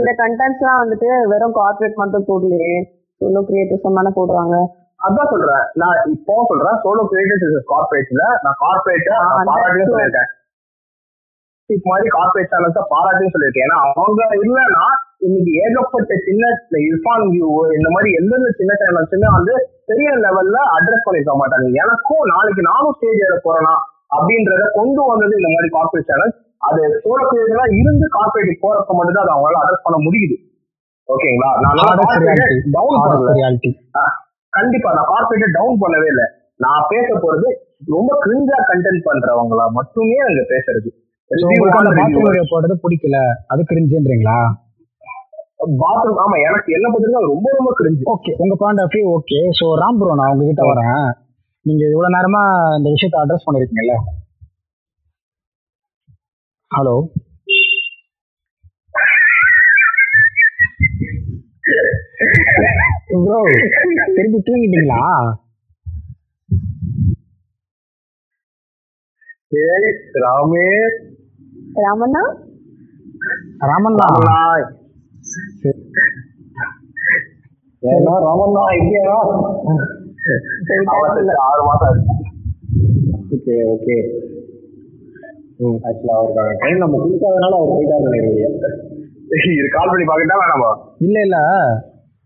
இந்த கண்டென்ட்ஸ் எல்லாம் வந்துட்டு வெறும் கார்பரேட் மட்டும் போடலையே. சோலோ கிரியேட்டர்ஸ் தானே போடுறாங்க. அதான் சொல்றேன். நான் இப்போ சொல்றேன். சோலோ கிரியேட்டர்ஸ் கார்பரேட்ல நான் கார்பரேட் ஆ, பாராட்டியும் சொல்லியிருக்கேன். இது மாதிரி கார்பரேட் சேனல்ஸ் பாராட்டியும் சொல்லியிருக்கேன். ஏன்னா அவங்க இல்லைன்னா இன்னைக்கு ஏகப்பட்ட சின்ன இர்ஃபான் வியூ இந்த மாதிரி எந்தெந்த சின்ன சேனல்ஸுமே வந்து பெரிய லெவல்ல அட்ரஸ் பண்ணிருக்க மாட்டாங்க. எனக்கும் நாளைக்கு நானும் ஸ்டேஜ் ஏற போறேனா அப்படின்றத கொண்டு வந்தது இந்த மாதிரி கார்பரேட் சேனல் அது சோழ இருந்து கார்பரேட் போறப்ப மட்டும் தான் அதை அவங்களால அட்ரஸ் பண்ண முடியுது. ஓகேங்களா? நான் கண்டிப்பா நான் கார்பரேட் டவுன் பண்ணவே இல்லை. நான் பேச போறது ரொம்ப கிரிஞ்சா கண்டென்ட் பண்றவங்களா மட்டுமே அங்க பேசுறது. போடுறது பிடிக்கல. அது கிரிஞ்சுன்றீங்களா பாத்ரூம் ஆமா எனக்கு என்ன பத்திரிக்கை ரொம்ப ரொம்ப கிரிஞ்சு ஓகே உங்க point of view okay so Ram bro நான் உங்ககிட்ட வரேன். நீங்க இவ்வளவு நேரமா இந்த விஷயத்தை அட்ரஸ் பண்ணிருக்கீங்கல்ல? ஹலோ ப்ரோ திருப்பி தூங்கிட்டீங்களா? ஏய் ராமே ராமண்ணா? ராமண்ணா. ஏன்னா ராமண்ணா இங்கேயா ஆறு மாசம் ஆச்சு. Okay okay. ம். ஆக்சுவலாக அவருக்கான டைம் நம்ம கொடுக்காதனால அவர் போயிட்டாரு நினைக்கிறேன் இது கால் பண்ணி பார்க்கட்டா வேணாமா இல்ல இல்ல.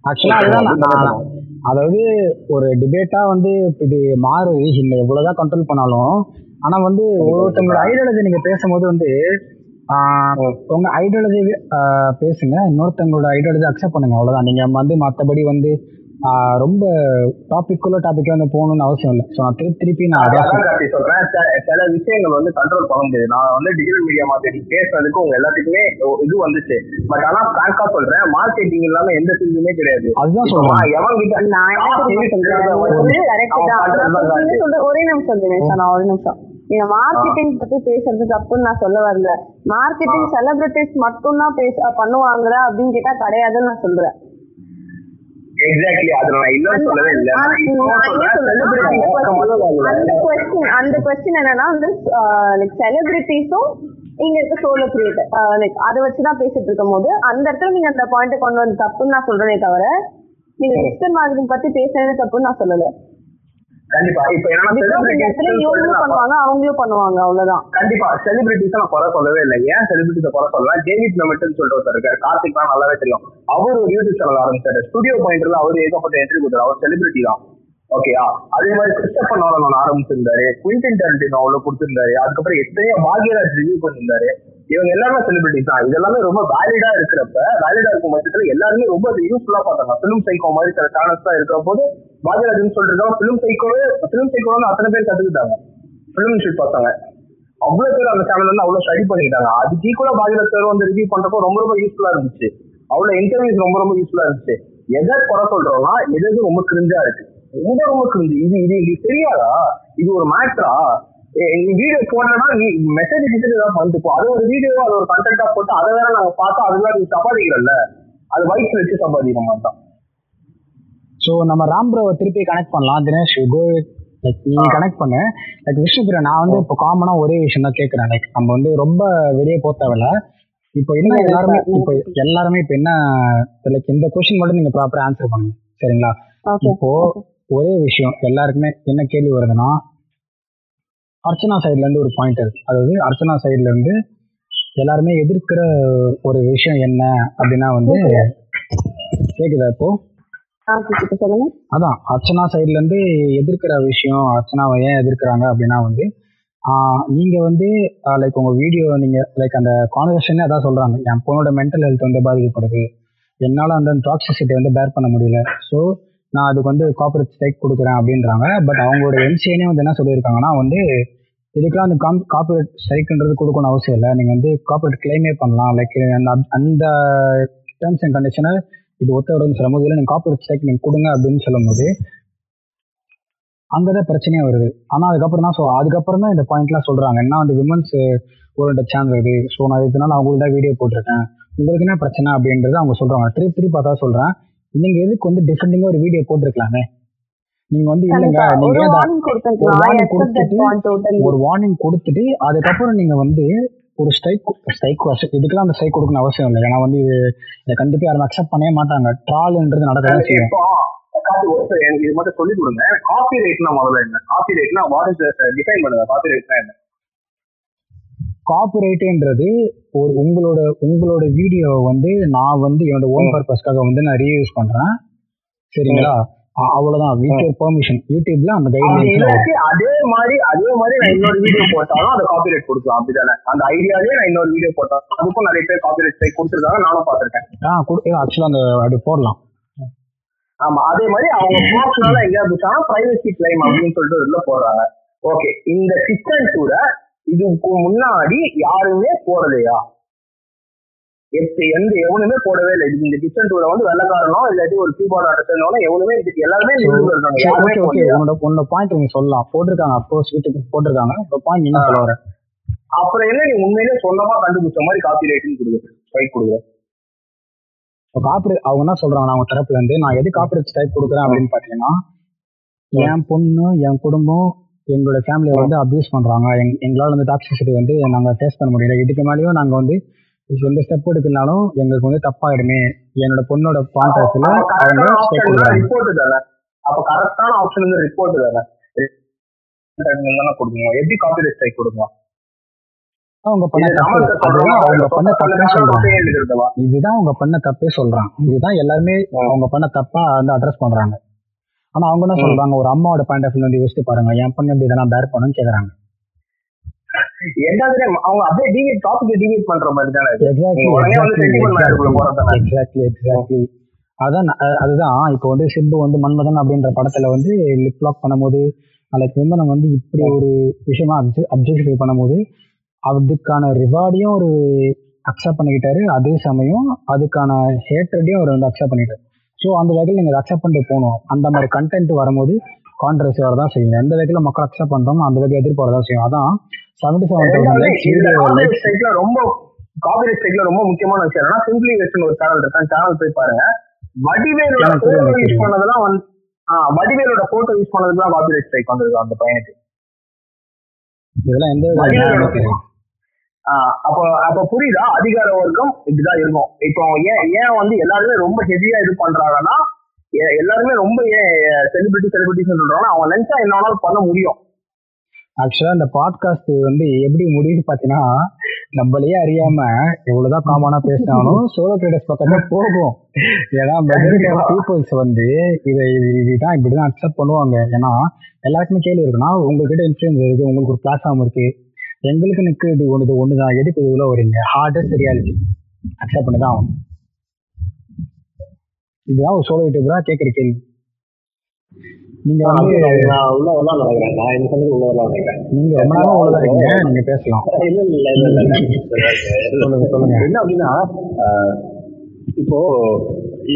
ஆக்சுவலா அதுதான் அதாவது ஒரு டிபேட்டா வந்து இது மாறுது. இந்த எவ்வளவுதான் கண்ட்ரோல் பண்ணாலும் ஆனா வந்து ஒருத்தவங்களோட ஐடியாலஜி நீங்க பேசும்போது வந்து உங்க ஐடியாலஜி பேசுங்க. இன்னொருத்தவங்களோட ஐடியாலஜி அக்செப்ட் பண்ணுங்க. அவ்வளவுதான். நீங்க வந்து மத்தபடி வந்து ரொம்ப டாபிக்குள்ள டாபிக்கே வந்து போகணும்னு அவசியம் இல்லை. ஸோ நான் திருப்பி திருப்பி நான் அதான் சொல்றேன். சில- விஷயங்கள் வந்து கண்ட்ரோல் பண்ண முடியாது. நான் வந்து டிஜிட்டல் மீடியா மார்க்கெட்டிங் பேசுறதுக்கு உங்க எல்லாத்துக்குமே இது வந்துச்சு. பட் ஆனா பிராங்கா சொல்றேன் மார்க்கெட்டிங் இல்லாம எந்த ஃபீல்டுமே கிடையாது. அதுதான் சொல்றேன். எவன் கிட்ட நான் ஒரே நிமிஷம் தினேஷ் நான் ஒரு நிமிஷம். நீங்க மார்க்கெட்டிங் பத்தி பேசுறது தப்புன்னு நான் சொல்ல வரல. மார்க்கெட்டிங் செலிபிரிட்டிஸ் மட்டும் தான் பேச பண்ணுவாங்களா அப்படின்னு கேட்டா கிடையாதுன்னு நான் சொல்றேன். எக்ஸாக்ட்லி அது நான் அந்த- சொல்லவே இல்லை. அந்த- celebrity அந்த கொஸ்டின் என்னன்னா வந்து லைக் செலிபிரிட்டிஸும் இங்க இருக்க சோலோ கிரியேட்டர் லைக் அதை வச்சுதான் பேசிட்டு இருக்கும் போது அந்த இடத்துல நீங்க அந்த பாயிண்ட் கொண்டு வந்து தப்புன்னு நான் சொல்றேனே தவிர நீங்க டிஜிட்டல் மார்க்கெட்டிங் பத்தி பேசுறது தப்புன்னு நான் சொல்லல. கண்டிப்பா. இப்போ இவங்களும் நான் பண்ணுவாங்க அவங்களும் பண்ணுவாங்க அவ்வளவுதான். கண்டிப்பா. செலிபிரிட்டிஸ் நான் குறை சொல்லவே இல்லை. ஏன் செலிபிரிட்டிஸை குறை சொல்லலாம்? டேவிட் மெமெட்னு சொல்லிட்டு ஒருத்தர் இருக்காரு. கார்த்திக் தான் நல்லாவே தெரியும். அவர் ஒரு யூடியூப் சேனல் ஆரம்பிச்சாரு. ஸ்டுடியோ பாயிண்ட்ல அவர் ஏகப்பட்ட என்ட்ரி கொடுத்தாரு. அவர் செலிபிரிட்டி தான். ஓகேயா அதே மாதிரி கிறிஸ்டபர் ஒன்று ஆரம்பிச்சிருந்தாரு. குவிண்டின் டெரண்டினோ அவ்வளவு கொடுத்திருந்தாரு. அதுக்கப்புறம் எத்தனையோ பாக்யராஜ் ரிவ்யூ பண்ணியிருந்தாரு. இவங்க எல்லாமே செலிபிரிட்டிஸ் தான். இதெல்லாமே ரொம்ப வேலிடா இருக்கிறப்ப வேலிடா இருக்கும் பட்சத்துல எல்லாருமே ரொம்ப யூஸ்ஃபுல்லா பார்த்தாங்க. பிலிம் சைக்கோ மாதிரி சில சேனல்ஸ் தான் இருக்கிற போது பாஜராஜன் சொல்லிட்டு பிலிம் சைக்கோவே பிலிம் சைக்கோ வந்து அத்தனை பேர் கத்துக்கிட்டாங்க. பிலிம் ஷூட் பார்த்தாங்க. அவ்வளவு பேர் அந்த சேனல் வந்து அவ்வளவு ஸ்டடி பண்ணிக்கிட்டாங்க. அதுக்கு ஈக்குவலா பாகிரத் சார் வந்து ரிவ்யூ பண்றப்போ ரொம்ப ரொம்ப யூஸ்ஃபுல்லா இருந்துச்சு. அவ்வளவு இன்டர்வியூஸ் ரொம்ப ரொம்ப யூஸ்ஃபுல்லா இருந்துச்சு. எதை குறை சொல்றோம்னா எது ரொம்ப கிரிஞ்சா இருக்கு? ரொம்ப ரொம்ப கிரிஞ்சு இது இது எங்களுக்கு தெரியாதா? இது ஒரு மேட்ரா வீடியோ போடலன்னா நீ மெசேஜ் கிட்ட ஏதாவது பண்ணிட்டு அது ஒரு வீடியோ அது ஒரு கண்டென்ட்டா போட்டு அதை வேற நாங்க பார்த்தா அதெல்லாம் நீ சம்பாதிக்கிறல்ல அது வயிற்று வச்சு சம்பாதிக்க மாட்டோம் ஸோ நம்ம ராம் ப்ரோவை திருப்பி கனெக்ட் பண்ணலாம். தினேஷ் கோ லைக் நீ கனெக்ட் பண்ணு. லைக் விஷ்ணுபிரியா நான் வந்து இப்போ காமனா ஒரே விஷயம் தான் கேட்குறேன் லைக் நம்ம வந்து ரொம்ப வெளியே போக தேவையில்ல. இப்போ என்ன எல்லாருமே. இப்போ எல்லாருமே இப்போ என்ன லைக் இந்த கொஸ்டின் மட்டும் நீங்க ப்ராப்பரா ஆன்சர் பண்ணுங்க. சரிங்களா? ஓகே இப்போ ஒரே விஷயம் எல்லாருக்குமே என்ன கேள்வி வருதுன்னா அர்ச்சனா சைடுல இருந்து ஒரு பாயிண்ட் இருக்கு. அதாவது அர்ச்சனா சைடுல இருந்து எல்லாருமே எதிர்க்கிற ஒரு விஷயம் என்ன அப்படின்னா வந்து கேக்குதா? இப்போ? அதான் அர்ச்சனா சைட்ல இருந்து எதிர்க்கிற விஷயம் அர்ச்சனாவை ஏன் எதிர்க்கிறாங்க அப்படின்னா வந்து நீங்க வந்து லைக் உங்க வீடியோ நீங்க லைக் அந்த கான்வர்சேஷனே அதான் சொல்றாங்க. என் பொண்ணோட மென்டல் ஹெல்த் வந்து பாதிக்கப்படுது. என்னால அந்த டாக்ஸிசிட்டி வந்து பேர் பண்ண முடியல. ஸோ நான் அதுக்கு வந்து காப்பரேட் ஸ்ட்ரைக் கொடுக்குறேன் அப்படின்றாங்க. பட் அவங்களோட எம்சிஏனே வந்து என்ன சொல்லியிருக்காங்கன்னா வந்து இதுக்கெல்லாம் அந்த காம் காப்பரேட் ஸ்ட்ரைக்குன்றது கொடுக்கணும் அவசியம் இல்லை. நீங்கள் வந்து காப்பரேட் கிளைமே பண்ணலாம். லைக் அந்த அந்த டேர்ம்ஸ் அண்ட் கண்டிஷனை இது ஒத்த வரும்னு சொல்லும் போது இல்லை நீங்கள் காப்பரேட் ஸ்ட்ரைக் நீங்கள் கொடுங்க அப்படின்னு சொல்லும்போது அங்கே தான் பிரச்சனையே வருது. ஆனால் அதுக்கப்புறம் தான் ஸோ அதுக்கப்புறம் தான் இந்த பாயிண்ட்லாம் சொல்கிறாங்க என்ன வந்து விமன்ஸ் ஒரு சேனல் இது? ஸோ நான் இதனால அவங்களுக்கு தான் வீடியோ போட்டிருக்கேன். உங்களுக்கு என்ன பிரச்சனை அப்படின்றது அவங்க சொல்கிறாங்க திருப்பி திருப்பி பார்த்தா சொல்கிறேன் நீங்கள் எதுக்கு வந்து டிஃபெண்டிங்காக ஒரு வீடியோ போட்டிருக்கலாமே? நீங்கள் வந்து இல்லைங்க கண்டிப்பா. ஒரு வார்னிங் கொடுத்துட்டு point totally. ஒரு வார்னிங் கொடுத்துட்டு அதுக்கப்புறம் நீங்க வந்து ஒரு ஸ்ட்ரைக் ஸ்ட்ரைக் இதுக்கெல்லாம் அந்த ஸ்ட்ரைக் கொடுக்கணும் அவசியம் இல்லை. ஏன்னா வந்து இது இதை கண்டிப்பா யாரும் அக்செப்ட் பண்ணவே மாட்டாங்க. ட்ரால்ன்றது நடக்கதான் செய்யும். இப்போ காப்பி ஒரு எனக்கு இது மட்டும் சொல்லி கொடுங்க. காப்பி ரைட்னா முதல்ல என்ன? காப்பி ரைட்னா வாட் இஸ் டிஃபைன் பண்ணுங்க? காப்பி ரைட்னா என்ன? காப்பிரைட்டுன்றது ஒரு உங்களோட உங்களோட வீடியோ வந்து நான் வந்து என்னோட ஓன் பர்பஸ்க்காக வந்து நான் ரீயூஸ் பண்றேன். சரிங்களா? அவ்வளவுதான். வித் பெர்மிஷன் யூடியூப்ல அந்த இல்லாட்டி அதே மாதிரி அதே மாதிரி நான் இன்னொரு வீடியோ போட்டாலும் அதை காப்பிரைட் கொடுக்கலாம். அப்படிதானே? அந்த ஐடியாலே நான் இன்னொரு வீடியோ போட்டாலும் அதுக்கும் நிறைய பேர் காப்பிரைட் கொடுத்துருக்காங்க. நானும் பார்த்திருக்கேன். ஆ கொடு ஆக்சுவலா அந்த அப்படி போடலாம். ஆமா அதே மாதிரி அவங்க பர்சனலா எங்கேயாவது வச்சாங்கன்னா பிரைவசி கிளைம் அப்படின்னு சொல்லிட்டு உள்ள போடுறாங்க. ஓகே இந்த கிச்சன் டூர இதுக்கு முன்னாடி யாருமே போடலையா? எப்ப எந்த எவனுமே போடவே இல்லை. இந்த கிச்சன் டூரை வந்து வெள்ளக்காரனோ இல்லாட்டி ஒரு கீபோர்ட் ஆர்டிஸ்டனோ எவனுமே இது எல்லாருமே உன்னோட உன்னோட பாயிண்ட் நீங்க சொல்லலாம். போட்டிருக்காங்க. அப்கோர்ஸ் யூடியூப் போட்டிருக்காங்க. உங்க பாயிண்ட் என்ன சொல்ல வர? அப்புறம் என்ன நீ உண்மையிலே சொந்தமா கண்டுபிடிச்ச மாதிரி காப்பி ரைட்டிங் கொடுக்குது ஸ்ட்ரைக் கொடுக்குது காப்பரேட் அவங்க என்ன சொல்றாங்க அவங்க தரப்புல இருந்து நான் எது காப்பரேட் ஸ்ட்ரைக் கொடுக்குறேன் அப்படின்னு பாத்தீங்கன்னா என் பொண்ணு என் குடும்பம் எங்களோட ஃபேமிலியை வந்து அபியூஸ் பண்றாங்க. எங்- எங்களால வந்து டாக்ஸிசிட்டி வந்து நாங்க ஃபேஸ் பண்ண முடியல. இதுக்கு மேலேயும் நாங்க வந்து எந்த ஸ்டெப் எடுக்கலனாலும் எங்களுக்கு வந்து தப்பாயிடுமே. என்னோட பொண்ணோட பாயிண்ட் ஆஃப் வியூல அவங்க ஸ்டெப் ஆப்ஷன் கொடுக்குறாங்க. ரிப்போர்ட் தானே? அப்ப கரெக்டான ஆப்ஷன் வந்து ரிப்போர்ட் தானே? கொடுக்கணும் எப்படி காப்பி ரைட் ஸ்ட்ரைக் கொடுக்கணும் அவங்க பண்ண தப்பு. அவங்க பண்ண தப்பே சொல்றாங்க. இதுதான் அவங்க பண்ண தப்பே சொல்றாங்க. இதுதான் எல்லாருமே அவங்க பண்ண தப்பா வந்து அட்ரஸ் பண்றாங்க. ஆனா அவங்க என்ன. சொல்றாங்க? ஒரு அம்மாவோட பாயிண்ட் ஆஃப் வந்து யோசிச்சு பாருங்க. என் பொண்ணு எப்படி இதெல்லாம் பேர் பண்ணுன்னு கேக்குறாங்க. ரெண்டாவது அவங்க அப்படியே டிவியேட் டாபிக் டிவியேட் பண்ற மாதிரி தானே. எக்ஸாக்ட்லி எக்ஸாக்ட்லி எக்ஸாக்ட்லி அதான் அதுதான். இப்போ வந்து சிம்பு வந்து மன்மதன் அப்படின்ற படத்துல வந்து லிப் லாக் பண்ணும்போது லைக் விமனை வந்து இப்படி ஒரு விஷயமா அப்ஜெக்டிஃபை பண்ணும்போது அதுக்கான ரிவார்டையும் ஒரு அக்செப்ட் பண்ணிக்கிட்டாரு. அதே சமயம் அதுக்கான ஹேட்ரடையும் அவர் வந்து அக்செப்ட் பண்ணிட்டாரு. ஸோ அந்த வகையில் நீங்கள் அக்செப்ட் பண்ணிட்டு போகணும். அந்த மாதிரி கண்டென்ட் வரும்போது கான்ட்ரவர்சி வரதான் செய்யும். எந்த வகையில் மக்கள் அக்செப்ட் பண்றோமோ அந்த வகையில் எதிர்ப்பு வரதான் செய்யும். அதான் செவன்டி செவன் தௌசண்ட் லைக்ஸ் ரொம்ப காப்பி ஸ்ட்ரைக்ல ரொம்ப முக்கியமான விஷயம் என்னன்னா சிம்பிளி வெஸ்ட்னு ஒரு சேனல் இருக்கு. சேனல் போய் பாருங்க. வடிவேலோட போட்டோ யூஸ். பண்ணதெல்லாம் வந்து ஆ, வடிவேலோட போட்டோ யூஸ் பண்ணதுக்குலாம் காப்பி ஸ்ட்ரைக் வந்திருக்கு அந்த பையனுக்கு இதெல்லாம் எந்த அப்போ அப்ப புரியுதா? அதிகார வர்க்கம் இப்படிதான் இருக்கும். இப்போ ஏன் ஏன் வந்து எல்லாருமே ரொம்ப ஹெவியா இது பண்றாங்கன்னா எ- எல்லாருமே ரொம்ப ஏன் செலிபிரிட்டி செலிபிரிட்டிஸ் சொல்றாங்கன்னா அவங்க நினைச்சா என்ன வேணாலும் பண்ண முடியும். ஆக்சுவலா இந்த பாட்காஸ்ட் வந்து எப்படி முடியுது பாத்தீங்கன்னா நம்மளையே அறியாம எவ்வளவுதான் காமனா பேசினாலும் சோலோ கிரேடர்ஸ் பக்கமே போகும். ஏன்னா மெஜாரிட்டி ஆஃப் பீப்புள்ஸ் வந்து இதை இது இதுதான் இப்படிதான் அக்செப்ட் பண்ணுவாங்க. ஏன்னா எல்லாருக்குமே கேள்வி இருக்குன்னா உங்ககிட்ட இன்ஃபுளுன்ஸ் இருக்கு உங்களுக்கு ஒரு பிளாட்ஃபார்ம் இருக்கு. எங்களுக்கு நிற்கு இது ஒன்று ஒன்று தான் எதுக்கு உள்ள வரீங்க ஹார்டஸ்ட் ரியாலிட்டி அக்செப்ட் பண்ணி தான் ஆகணும். இதுதான் ஒரு சோலோ யூடியூபரா கேட்குற கேள்வி. நீங்க வந்து உள்ள வரலாம் நினைக்கிறேன். நான் சமயத்தில் உள்ள வரலாம் நினைக்கிறேன். நீங்க ரொம்ப நேரம் உள்ளதா இருக்கீங்க. நீங்க பேசலாம். இல்ல இல்ல இல்ல இல்ல சொல்லுங்க சொல்லுங்க. என்ன அப்படின்னா இப்போ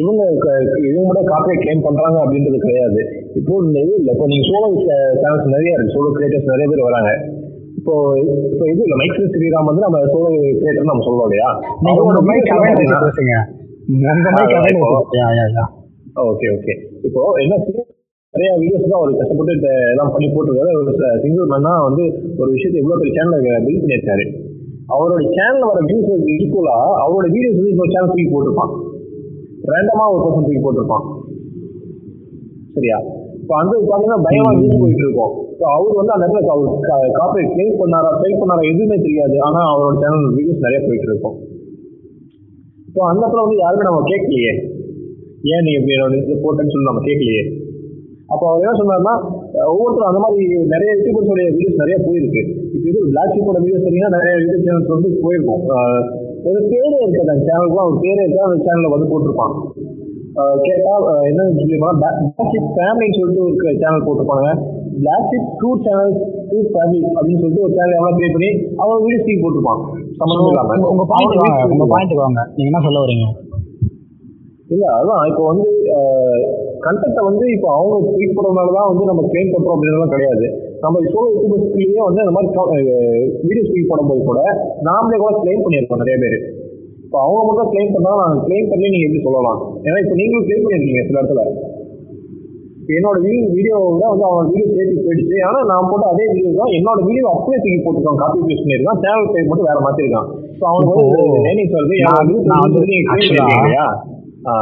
இவங்க இவங்க கூட காப்பிரைட் கிளைம் பண்றாங்க அப்படின்றது கிடையாது. இப்போ இது இல்லை. இப்போ நீங்க சோலோ சேனல்ஸ் நிறைய இருக்கு. சோலோ கிரியேட்டர்ஸ் நிறைய பேர் வராங்க. இப்போ இப்போ இது இல்லை மைக் ஸ்ரீராம் வந்து நம்ம சோலோ கிரியேட்டர் நம்ம சொல்றோம் இல்லையா? அவரோட மைக் பேசுங்க. இப்போ- ஓகே ஓகே. இப்போ என்ன நிறைய வீடியோஸ் தான் அவர் கஷ்டப்பட்டு எல்லாம் பண்ணி போட்டிருக்காரு. ஒரு சிங்கிள் மேனா வந்து ஒரு விஷயத்தை இவ்வளோ பெரிய சேனலை பில்ட் பண்ணியிருக்காரு. அவரோட சேனல்ல வர வியூஸ் ஈக்குவலா அவரோட வீடியோஸ் வந்து இன்னொரு சேனல் தூக்கி போட்டிருப்பான். ரேண்டமா ஒரு பர்சன் தூக்கி போட்டிருப்பான். சரியா? இப்போ அந்த பாத்தீங்கன்னா பயமா வியூஸ் போயிட்டு இருக்கும் இப்போ அவர் வந்து அந்த இடத்துல அவர் காப்பரேட் கிளைம் பண்ணாரா ஸ்ட்ரைக் பண்ணாரா எதுவுமே தெரியாது. ஆனா அவரோட சேனல் வீடியோஸ் நிறைய போயிட்டு இருக்கும் இப்போ அந்த இடத்துல வந்து யாருமே நம்ம கேட்கலையே. ஏன் நீ இப்படி என்னோட போட்டேன்னு சொல்லி நம்ம கேட்கலையே? அப்போ அவர் என்ன சொன்னார்னா ஒவ்வொருத்தரும் அந்த மாதிரி நிறைய யூடியூபர்ஸோட வீடியோஸ் நிறைய போயிருக்கு. இப்போ இது பிளாக் ஷீப்போட வீடியோஸ் பார்த்தீங்கன்னா நிறைய யூடியூப் சேனல்ஸ் வந்து போயிருக்கும். பேரே இருக்காது. அந்த சேனலுக்குலாம் ஒரு பேரே இருக்கா அந்த சேனலில் வந்து போட்டிருப்பான். கேட்டா என்னன்னு சொல்லி பிளாக் ஷிப் ஃபேமிலின்னு சொல்லிட்டு ஒரு சேனல் போட்டிருப்பாங்க black sheep tour channel tour family அப்படின்னு சொல்லிட்டு ஒரு சேனல் எவ்வளோ கிரியேட் பண்ணி அவன் வீடியோஸ் தூக்கி போட்டிருப்பான். சம்மந்தம் இல்லாம. உங்க- பாயிண்ட் வாங்க உங்க பாயிண்ட்டுக்கு வாங்க. நீங்க என்ன சொல்ல வரீங்க? இல்ல அதான் இப்போ வந்து கண்டென்ட்டை வந்து இப்போ அவங்க ட்வீட் பண்ணுறதுனால தான் வந்து நம்ம கிளைம் பண்ணுறோம் அப்படின்றதுலாம் கிடையாது. நம்ம சோலோ யூடியூபர்ஸ்லேயே வந்து அந்த மாதிரி வீடியோஸ் ட்வீட் பண்ணும்போது கூட நாமளே கூட கிளைம் பண்ணியிருக்கோம் நிறைய பேர். இப்போ அவங்க மட்டும் கிளைம் பண்ணா நாங்கள் கிளைம் பண்ணி நீங்கள் எப்படி சொல்லலாம்? ஏன்னா இப்போ நீங்களும் கிளைம் பண்ணியிருக்கீங்க சில இடத்துல. இப்போ என்னோட வீடியோ வீடியோவை விட வந்து அவனோட வீடியோ சேர்த்து போயிடுச்சு. ஆனால் நான் போட்ட அதே வீடியோ தான் என்னோட வீடியோ அப்படியே தூக்கி போட்டுருக்கான் காப்பி பேஸ்ட் பண்ணியிருக்கான் சேனல் பேர் மட்டும் வேற மாற்றிருக்கான் ஸோ அவனுக்கு வந்து ஏர்னிங்ஸ் வருது நான் வந்து நீங்கள் கிளைம் ஆ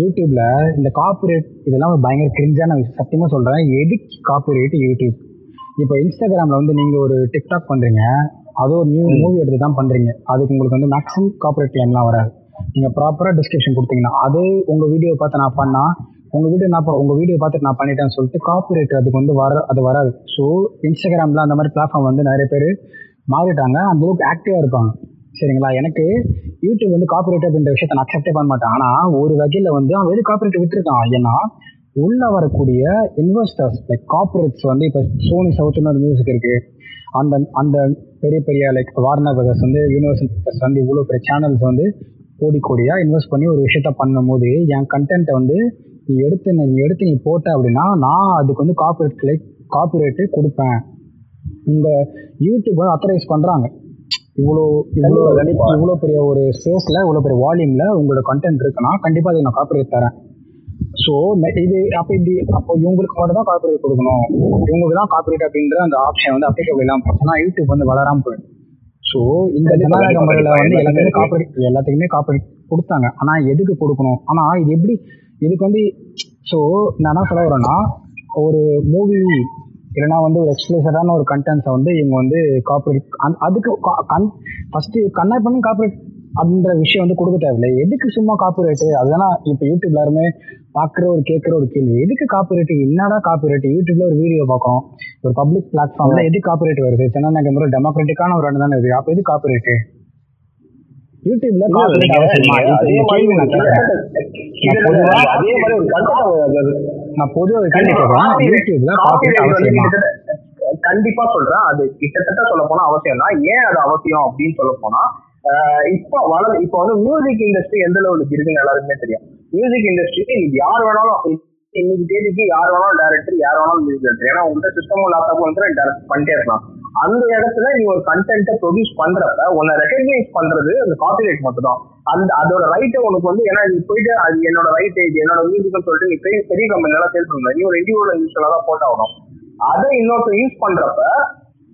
யூடியூப்ல இந்த காப்பிரைட் இதெல்லாம் ஒரு பயங்கர கிரிஞ்சான விஷயம். சத்தியமா சொல்றேன். எதுக்கு காப்பிரைட் யூடியூப் இப்போ இன்ஸ்டாகிராம்ல வந்து நீங்க ஒரு டிக்டாக் பண்றீங்க. அது ஒரு நியூ மூவி எடுத்து தான் பண்றீங்க. அதுக்கு உங்களுக்கு வந்து மேக்ஸிமம் காப்பிரைட் கிளைம்லாம் வராது. நீங்க ப்ராப்பரா டிஸ்கிரிப்ஷன் கொடுத்தீங்கன்னா அதே உங்க வீடியோ பார்த்து நான் பண்ணா உங்கள் வீடியோ நான் உங்கள் வீடியோ பார்த்துட்டு நான் பண்ணிட்டேன்னு சொல்லிட்டு காப்பிரைட் அதுக்கு வந்து வர அது வராது. ஸோ இன்ஸ்டாகிராமில் அந்த மாதிரி பிளாட்ஃபார்ம் வந்து நிறைய பேர் மாறிட்டாங்க. அந்த அளவுக்கு ஆக்டிவாக இருப்பாங்க. சரிங்களா? எனக்கு யூடியூப் வந்து காப்பிரைட் அப்படின்ற விஷயத்தை நான் அக்செப்டே பண்ண மாட்டேன். ஆனால் ஒரு வகையில் வந்து அவன் எது காப்பிரைட் விட்டுருக்கான்? ஏன்னா உள்ள வரக்கூடிய இன்வெஸ்டர்ஸ் லைக் கார்பரேட்ஸ் வந்து இப்போ சோனி சவுத்துன்னு ஒரு மியூசிக் இருக்கு. அந்த அந்த பெரிய பெரிய லைக் வார்னர் பிரதர்ஸ் வந்து யூனிவர்சல் பிரதர்ஸ் வந்து இவ்வளோ பெரிய சேனல்ஸ் வந்து கோடி கோடியாக இன்வெஸ்ட் பண்ணி ஒரு விஷயத்த பண்ணும்போது என் கண்டென்ட்டை வந்து நீ எடுத்து நீ எடுத்து நீ போட்ட அப்படின்னா நான் அதுக்கு வந்து காப்பிரைட் லைக் காப்பிரைட்டு கொடுப்பேன். இந்த யூடியூப் வந்து அத்தரைஸ் பண்ணுறாங்க இவ்வளோ இவ்வளோ. இவ்வளோ பெரிய ஒரு ஸ்பேஸில் இவ்வளோ பெரிய வால்யூமில் உங்களோட கண்டென்ட் இருக்குன்னா கண்டிப்பாக அதுக்கு நான் காப்பிரைட் தரேன். ஸோ இது அப்போ இப்படி அப்போ இவங்களுக்கு மட்டும் தான் காப்பிரைட் கொடுக்கணும். இவங்களுக்கு தான் காப்பிரைட் அப்படின்ற அந்த ஆப்ஷன் வந்து அப்ளிகபிள் இல்லாமல் போச்சுன்னா யூடியூப் வந்து வளராம போயிடும் ஸோ இந்த ஜனநாயக முறையில் வந்து. எல்லாத்தையுமே காப்பிரைட் எல்லாத்துக்குமே காப்பிரைட் கொடுத்தாங்க. ஆனால் எதுக்கு கொடுக்கணும்? ஆனால் இது எப்படி இதுக்கு வந்து ஸோ நான் என்ன சொல்ல வரேன்னா ஒரு மூவி இல்லைன்னா வந்து ஒரு எக்ஸ்பிளேசடான ஒரு கண்டென்ட்ஸை வந்து இவங்க வந்து காப்பிரைட் அதுக்கு கண் ஃபஸ்ட்டு கண்ணாய் பண்ணி காப்பிரைட் அப்படின்ற விஷயம் வந்து கொடுக்க தேவையில்லை. எதுக்கு சும்மா காப்பிரைட்டு அதுதான் இப்போ யூடியூப்ல எல்லாருமே பார்க்குற ஒரு கேட்குற ஒரு கேள்வி. எதுக்கு காப்பிரைட் என்னடா காப்பிரைட் யூடியூப்ல ஒரு வீடியோ பார்க்குறோம். ஒரு பப்ளிக் பிளாட்ஃபார்ம்ல எது காப்பிரைட் வருது? ஜனநாயக முறை டெமோக்ராட்டிக்கான ஒரு இடம் தானே இது. அப்போ எது காப்பிரைட் யூடியூப்ல நான் பொதுவாக கேட்குறேன். யூடியூப்ல காப்பிரைட் அவசியமா? கண்டிப்பா சொல்றேன். அது கிட்டத்தட்ட சொல்ல போனா அவசியம் தான் ஏன் அது அவசியம் அப்படின்னு சொல்ல போனா இப்போ வள இப்போ வந்து மியூசிக் இண்டஸ்ட்ரி எந்த லெவலுக்கு இருக்குன்னு எல்லாருக்குமே தெரியும். மியூசிக் இண்டஸ்ட்ரி இன்னைக்கு யார் வேணாலும் இன்னைக்கு தேதிக்கு யார் வேணாலும் டேரக்டர் யார் வேணாலும் மியூசிக் டேரக்டர் ஏன்னா உங்கள்கிட்ட சிஸ்டமும் லேப்டாப்பும் வந்து டேரக்ட் பண்ணிட்டே இருக்கலாம். அந்த இடத்துல நீ ஒரு கண்டென்ட்டை ப்ரொடியூஸ் பண்றப்ப உன்னை ரெகக்னைஸ் பண்றது அந்த காப்பிரைட் மட்டும் தான் அந்த அதோட ரைட்டை உனக்கு வந்து ஏன்னா நீ போயிட்டு அது என்னோட ரைட் இது என்னோட மியூசிக்னு சொல்லிட்டு நீ பெரிய பெரிய கம்பெனிலாம் சேல் பண்ணல நீ ஒரு இண்டிவிஜுவல் யூஸ்வலா தான் போட்டாகணும் அதை இன்னொருத்தர் யூஸ் பண்றப்ப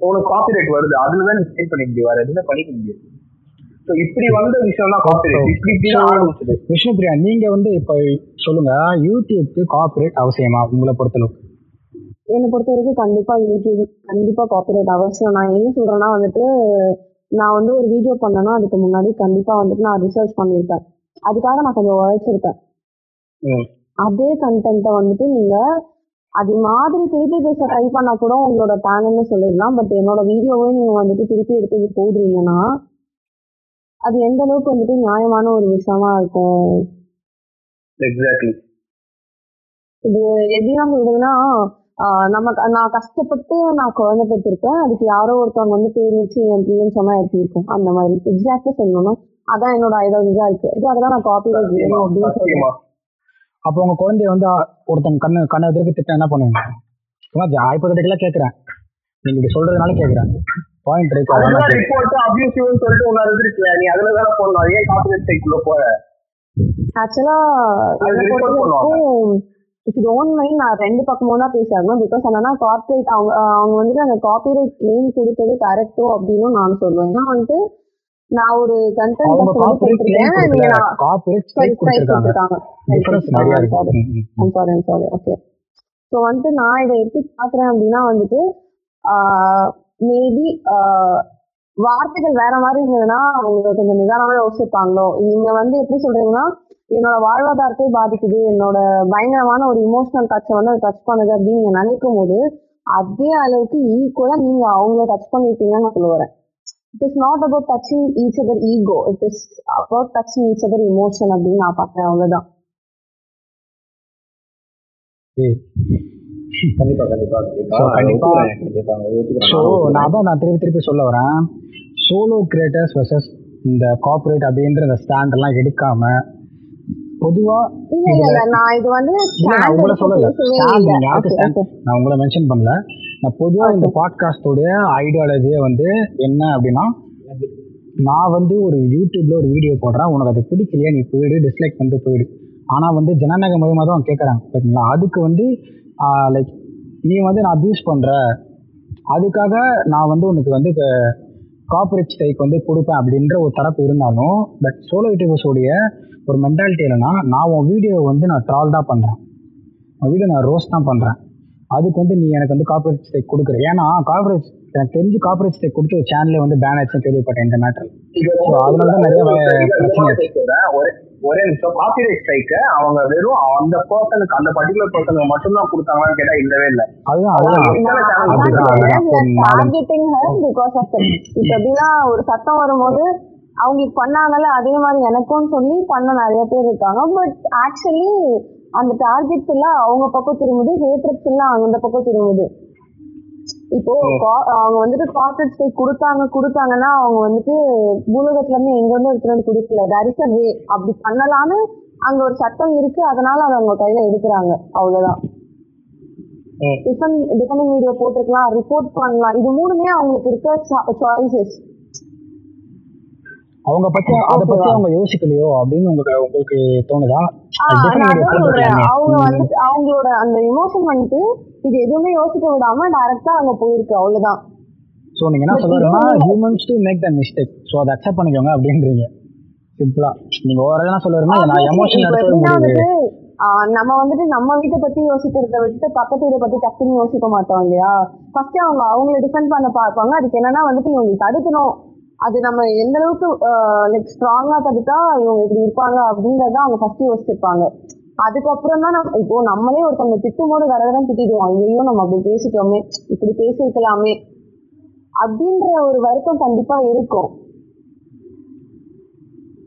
உனக்கு காப்பிரைட் வருது. அதுல தான் நீ சேல் பண்ணிக்க முடியும். வேற எதுவுமே பண்ணிக்க முடியாது. இப்படி வந்த விஷயம் தான் காப்பிரைட் இப்படி ஆரம்பிச்சது. விஷ்ணுபிரியா நீங்க வந்து இப்போ சொல்லுங்க யூடியூப்க்கு காப்பிரைட் அவசியமா உங்களை பொறுத்தளவுக்கு? என்னை பொறுத்த வரைக்கும் கண்டிப்பா யூடியூப் கண்டிப்பா காப்பிரைட் அவசியம். நான் ஏன் சொல்றேன்னா வந்துட்டு நான் வந்து ஒரு வீடியோ பண்ணேன்னா அதுக்கு முன்னாடி கண்டிப்பா வந்துட்டு நான் ரிசர்ச் பண்ணியிருப்பேன் அதுக்காக நான் கொஞ்சம் உழைச்சிருப்பேன். அதே கண்டென்ட்டை வந்துட்டு நீங்க அது மாதிரி திருப்பி பேச ட்ரை பண்ணா கூட உங்களோட டேலண்ட்னு சொல்லிடலாம். பட் என்னோட வீடியோவே நீங்க வந்துட்டு திருப்பி எடுத்து போடுறீங்கன்னா அது எந்த அளவுக்கு வந்துட்டு நியாயமான ஒரு விஷயமா இருக்கும்? எக்ஸாக்ட்லி இது ஆஹ் நம்ம க- நான் கஷ்டப்பட்டு நான் குழந்தை பெற்றிருப்பேன். அதுக்கு யாரோ ஒருத்தவங்க வந்து பேர் வச்சு என் பிள்ளைன்னு சொன்னா எப்படி இருக்கும்? அந்த மாதிரி. எக்ஸாக்டா சொல்லணும். அதான் என்னோட ஐடியாலஜியா இருக்கு. இதுக்காக தான் நான் காப்பி ரைட் வேணும் அப்படின்னு சத்தியமா அப்போ உங்க குழந்தைய வந்து அ, ஒருத்தங்க கண்ணு கண்ணு எதிர்க்கு திட்டம் என்ன பண்ணுவீங்க? சும்மா ஹைப்போதட்டிக்கலாக கேட்குறேன் நீங்க இப்படி சொல்றதுனால கேட்குறேன் பாயிண்ட் இருக்கு அதான். ரிப்போர்ட் அபியூசிவ்னு சொல்லிட்டு ஒன்று இருந்துருக்குல நீ அதுல தானே போடணும். அது ஏன் காப்பிரைட் சைக்குள்ள போற. ஆக்சுவலா இஃப் யூ டோன்ட் மைண்ட் நான் ரெண்டு பக்கமும் தான் பேசியாகணும் பிகாஸ் என்னன்னா கார்பரேட் அவங்க அவங்க வந்துட்டு அந்த காப்பிரைட் கிளைம் கொடுத்தது கரெக்டோ அப்படின்னு நான் சொல்லுவேன். ஏன்னா வந்துட்டு நான் ஒரு கண்டென்ட் சாரி ஓகே ஸோ வந்துட்டு நான் இதை எப்படி பார்க்குறேன் அப்படின்னா வந்துட்டு மேபி uh, வார்த்தைகள் வேற மாதிரி இருந்ததுன்னா அவங்க கொஞ்சம் நிதானமா யோசிச்சிருப்பாங்களோ நீங்க வந்து எப்படி சொல்றீங்கன்னா என்னோட வாழ்வாதாரத்தை பாதிக்குது என்னோட பயங்கரமான ஒரு இமோஷனல் டச்சை வந்து அதை டச் பண்ணுது அப்படின்னு நீங்க நினைக்கும் போது அதே அளவுக்கு ஈக்குவலா நீங்க அவங்கள டச் பண்ணிருப்பீங்கன்னு நான் சொல்ல வரேன் it is not about touching each other ego it is about touching each other emotion அப்படின்னு நான் பார்க்குறேன். அவ்வளவுதான். கண்டிப்பா கண்டிப்பா. ஸோ நான் அதான் நான் திருப்பி திருப்பி சொல்ல வரேன். சோலோ கிரியேட்டர்ஸ் வெர்சஸ் இந்த கார்பரேட் அப்படின்ற இந்த ஸ்டாண்ட் எல்லாம் எடுக்காம பொதுவா இல்ல இல்ல இல்ல. நான் இது வந்து நான் உங்களை standard சொல்லல. நான் உங்களை மென்ஷன் பண்ணல. நான் பொதுவா இந்த பாட்காஸ்டோடைய ஐடியாலஜியே வந்து என்ன அப்படின்னா நான் வந்து ஒரு யூடியூப்ல ஒரு வீடியோ போடுறேன். உனக்கு அது பிடிக்கலையா? நீ போயிடு. டிஸ்லைக் பண்ணிட்டு போயிடு. ஆனா வந்து ஜனநாயக மூலியமா தான் கேட்குறாங்க ஓகேங்களா அதுக்கு வந்து லைக் நீ வந்து நான் அபியூஸ் பண்ற. அதுக்காக நான் வந்து உனக்கு வந்து கார்பரேட் ஸ்டைக் வந்து கொடுப்பேன் அப்படின்ற ஒரு தரப்பு இருந்தாலும் பட் சோலோ யூடியூபர்ஸோடைய ஒரு மென்டாலிட்டி என்னன்னா நான் உன் வீடியோ வந்து நான் ட்ரால் தான் பண்ணுறேன் உன் வீடியோ நான் ரோஸ் தான் பண்ணுறேன் அதுக்கு வந்து நீ எனக்கு வந்து கார்பரேட் ஸ்டைக் கொடுக்குற. ஏன்னா கார்பரேட் எனக்கு தெரிஞ்சு கார்பரேட் ஸ்டேக் கொடுத்து ஒரு சேனலே வந்து பேன் ஆச்சுன்னு கேள்விப்பட்டேன் இந்த மேட்டர் ஸோ அதனால தான் நிறைய பிரச்சனை ஆச்சு ஒரே நிமிஷம். காப்பிரைட் ஸ்ட்ரைக்க அவங்க வெறும் அந்த பர்சனுக்கு அந்த பர்டிகுலர் பர்சனுக்கு மட்டும்தான் கொடுத்தாங்களான்னு கேட்டா இல்லவே இல்லை. இப்போ எப்படின்னா ஒரு சட்டம் வரும்போது அவங்களுக்கு பண்ணாங்கல்ல அதே மாதிரி எனக்கும் சொல்லி பண்ண நிறைய பேர் இருக்காங்க. பட் ஆக்சுவலி அந்த டார்கெட் ஃபுல்லா அவங்க பக்கம் திரும்புது ஹேட்ரட் ஃபுல்லா அந்த பக்கம் திரும்புது. இப்போ அவங்க வந்துட்டு கார்பரேட் ஸ்டேட் கொடுத்தாங்க கொடுத்தாங்கன்னா அவங்க வந்துட்டு பூலோகத்துல இருந்து எங்க இருந்து எடுத்துட்டு வந்து கொடுக்கல. தேர் இஸ் வே அப்படி பண்ணலாம்னு அங்க ஒரு சட்டம் இருக்கு. அதனால அதை அவங்க கையில எடுக்கிறாங்க. அவ்வளவுதான். டிஃபன் டிஃபனிங் வீடியோ போட்டிருக்கலாம். ரிப்போர்ட் பண்ணலாம். இது மூணுமே அவங்களுக்கு இருக்க சாய்ஸஸ் அவங்க பத்தி அதை பத்தி அவங்க யோசிக்கலையோ அப்படின்னு உங்களுக்கு உங்களுக்கு தோணுதா. அவங்க ம். வந்துட்டு அவங்களோட அந்த இமோஷன் வந்துட்டு இது எதுவுமே யோசிக்க விடாம டைரக்டா அங்க போயிருக்கு அவ்வளவுதான். ஸோ நீங்க என்ன இதுவும் humans to make the mistake so அதை அக்செப்ட் பண்ணிக்கோங்க அப்படின்றீங்க. சிம்பிளா நீங்க ஒரு என்ன சொல்லுறீங்கன்னா நான் எமோஷன் எடுத்து நம்ம வந்துட்டு நம்ம வீட்டை பத்தி யோசிக்கிறத விட்டுட்டு பக்கத்து வீட்டை பத்தி டக்குன்னு யோசிக்க மாட்டோம் இல்லையா? ஃபர்ஸ்ட் அவங்க அவங்கள டிஃபெண்ட் பண்ண பார்ப்பாங்க. அதுக்கு என்னன்னா வந்துட்டு இவங்க தடுக்கணும். அது நம்ம எந்த அளவுக்கு லைக் ஸ்ட்ராங்கா தடுத்தா இவங்க இப்படி இருப்பாங்க அப்படிங்கறத அவங்க ஃபர்ஸ்ட் யோசிச்சிருப்பாங்க. அதுக்கப்புறம் தான் நம்ம இப்போ நம்மளே ஒருத்தவங்க திட்டும் போது கடகடன் திட்டிடுவோம். ஐயோ நம்ம அப்படி பேசிட்டோமே இப்படி பேசியிருக்கலாமே அப்படின்ற ஒரு வருத்தம் கண்டிப்பா இருக்கும்.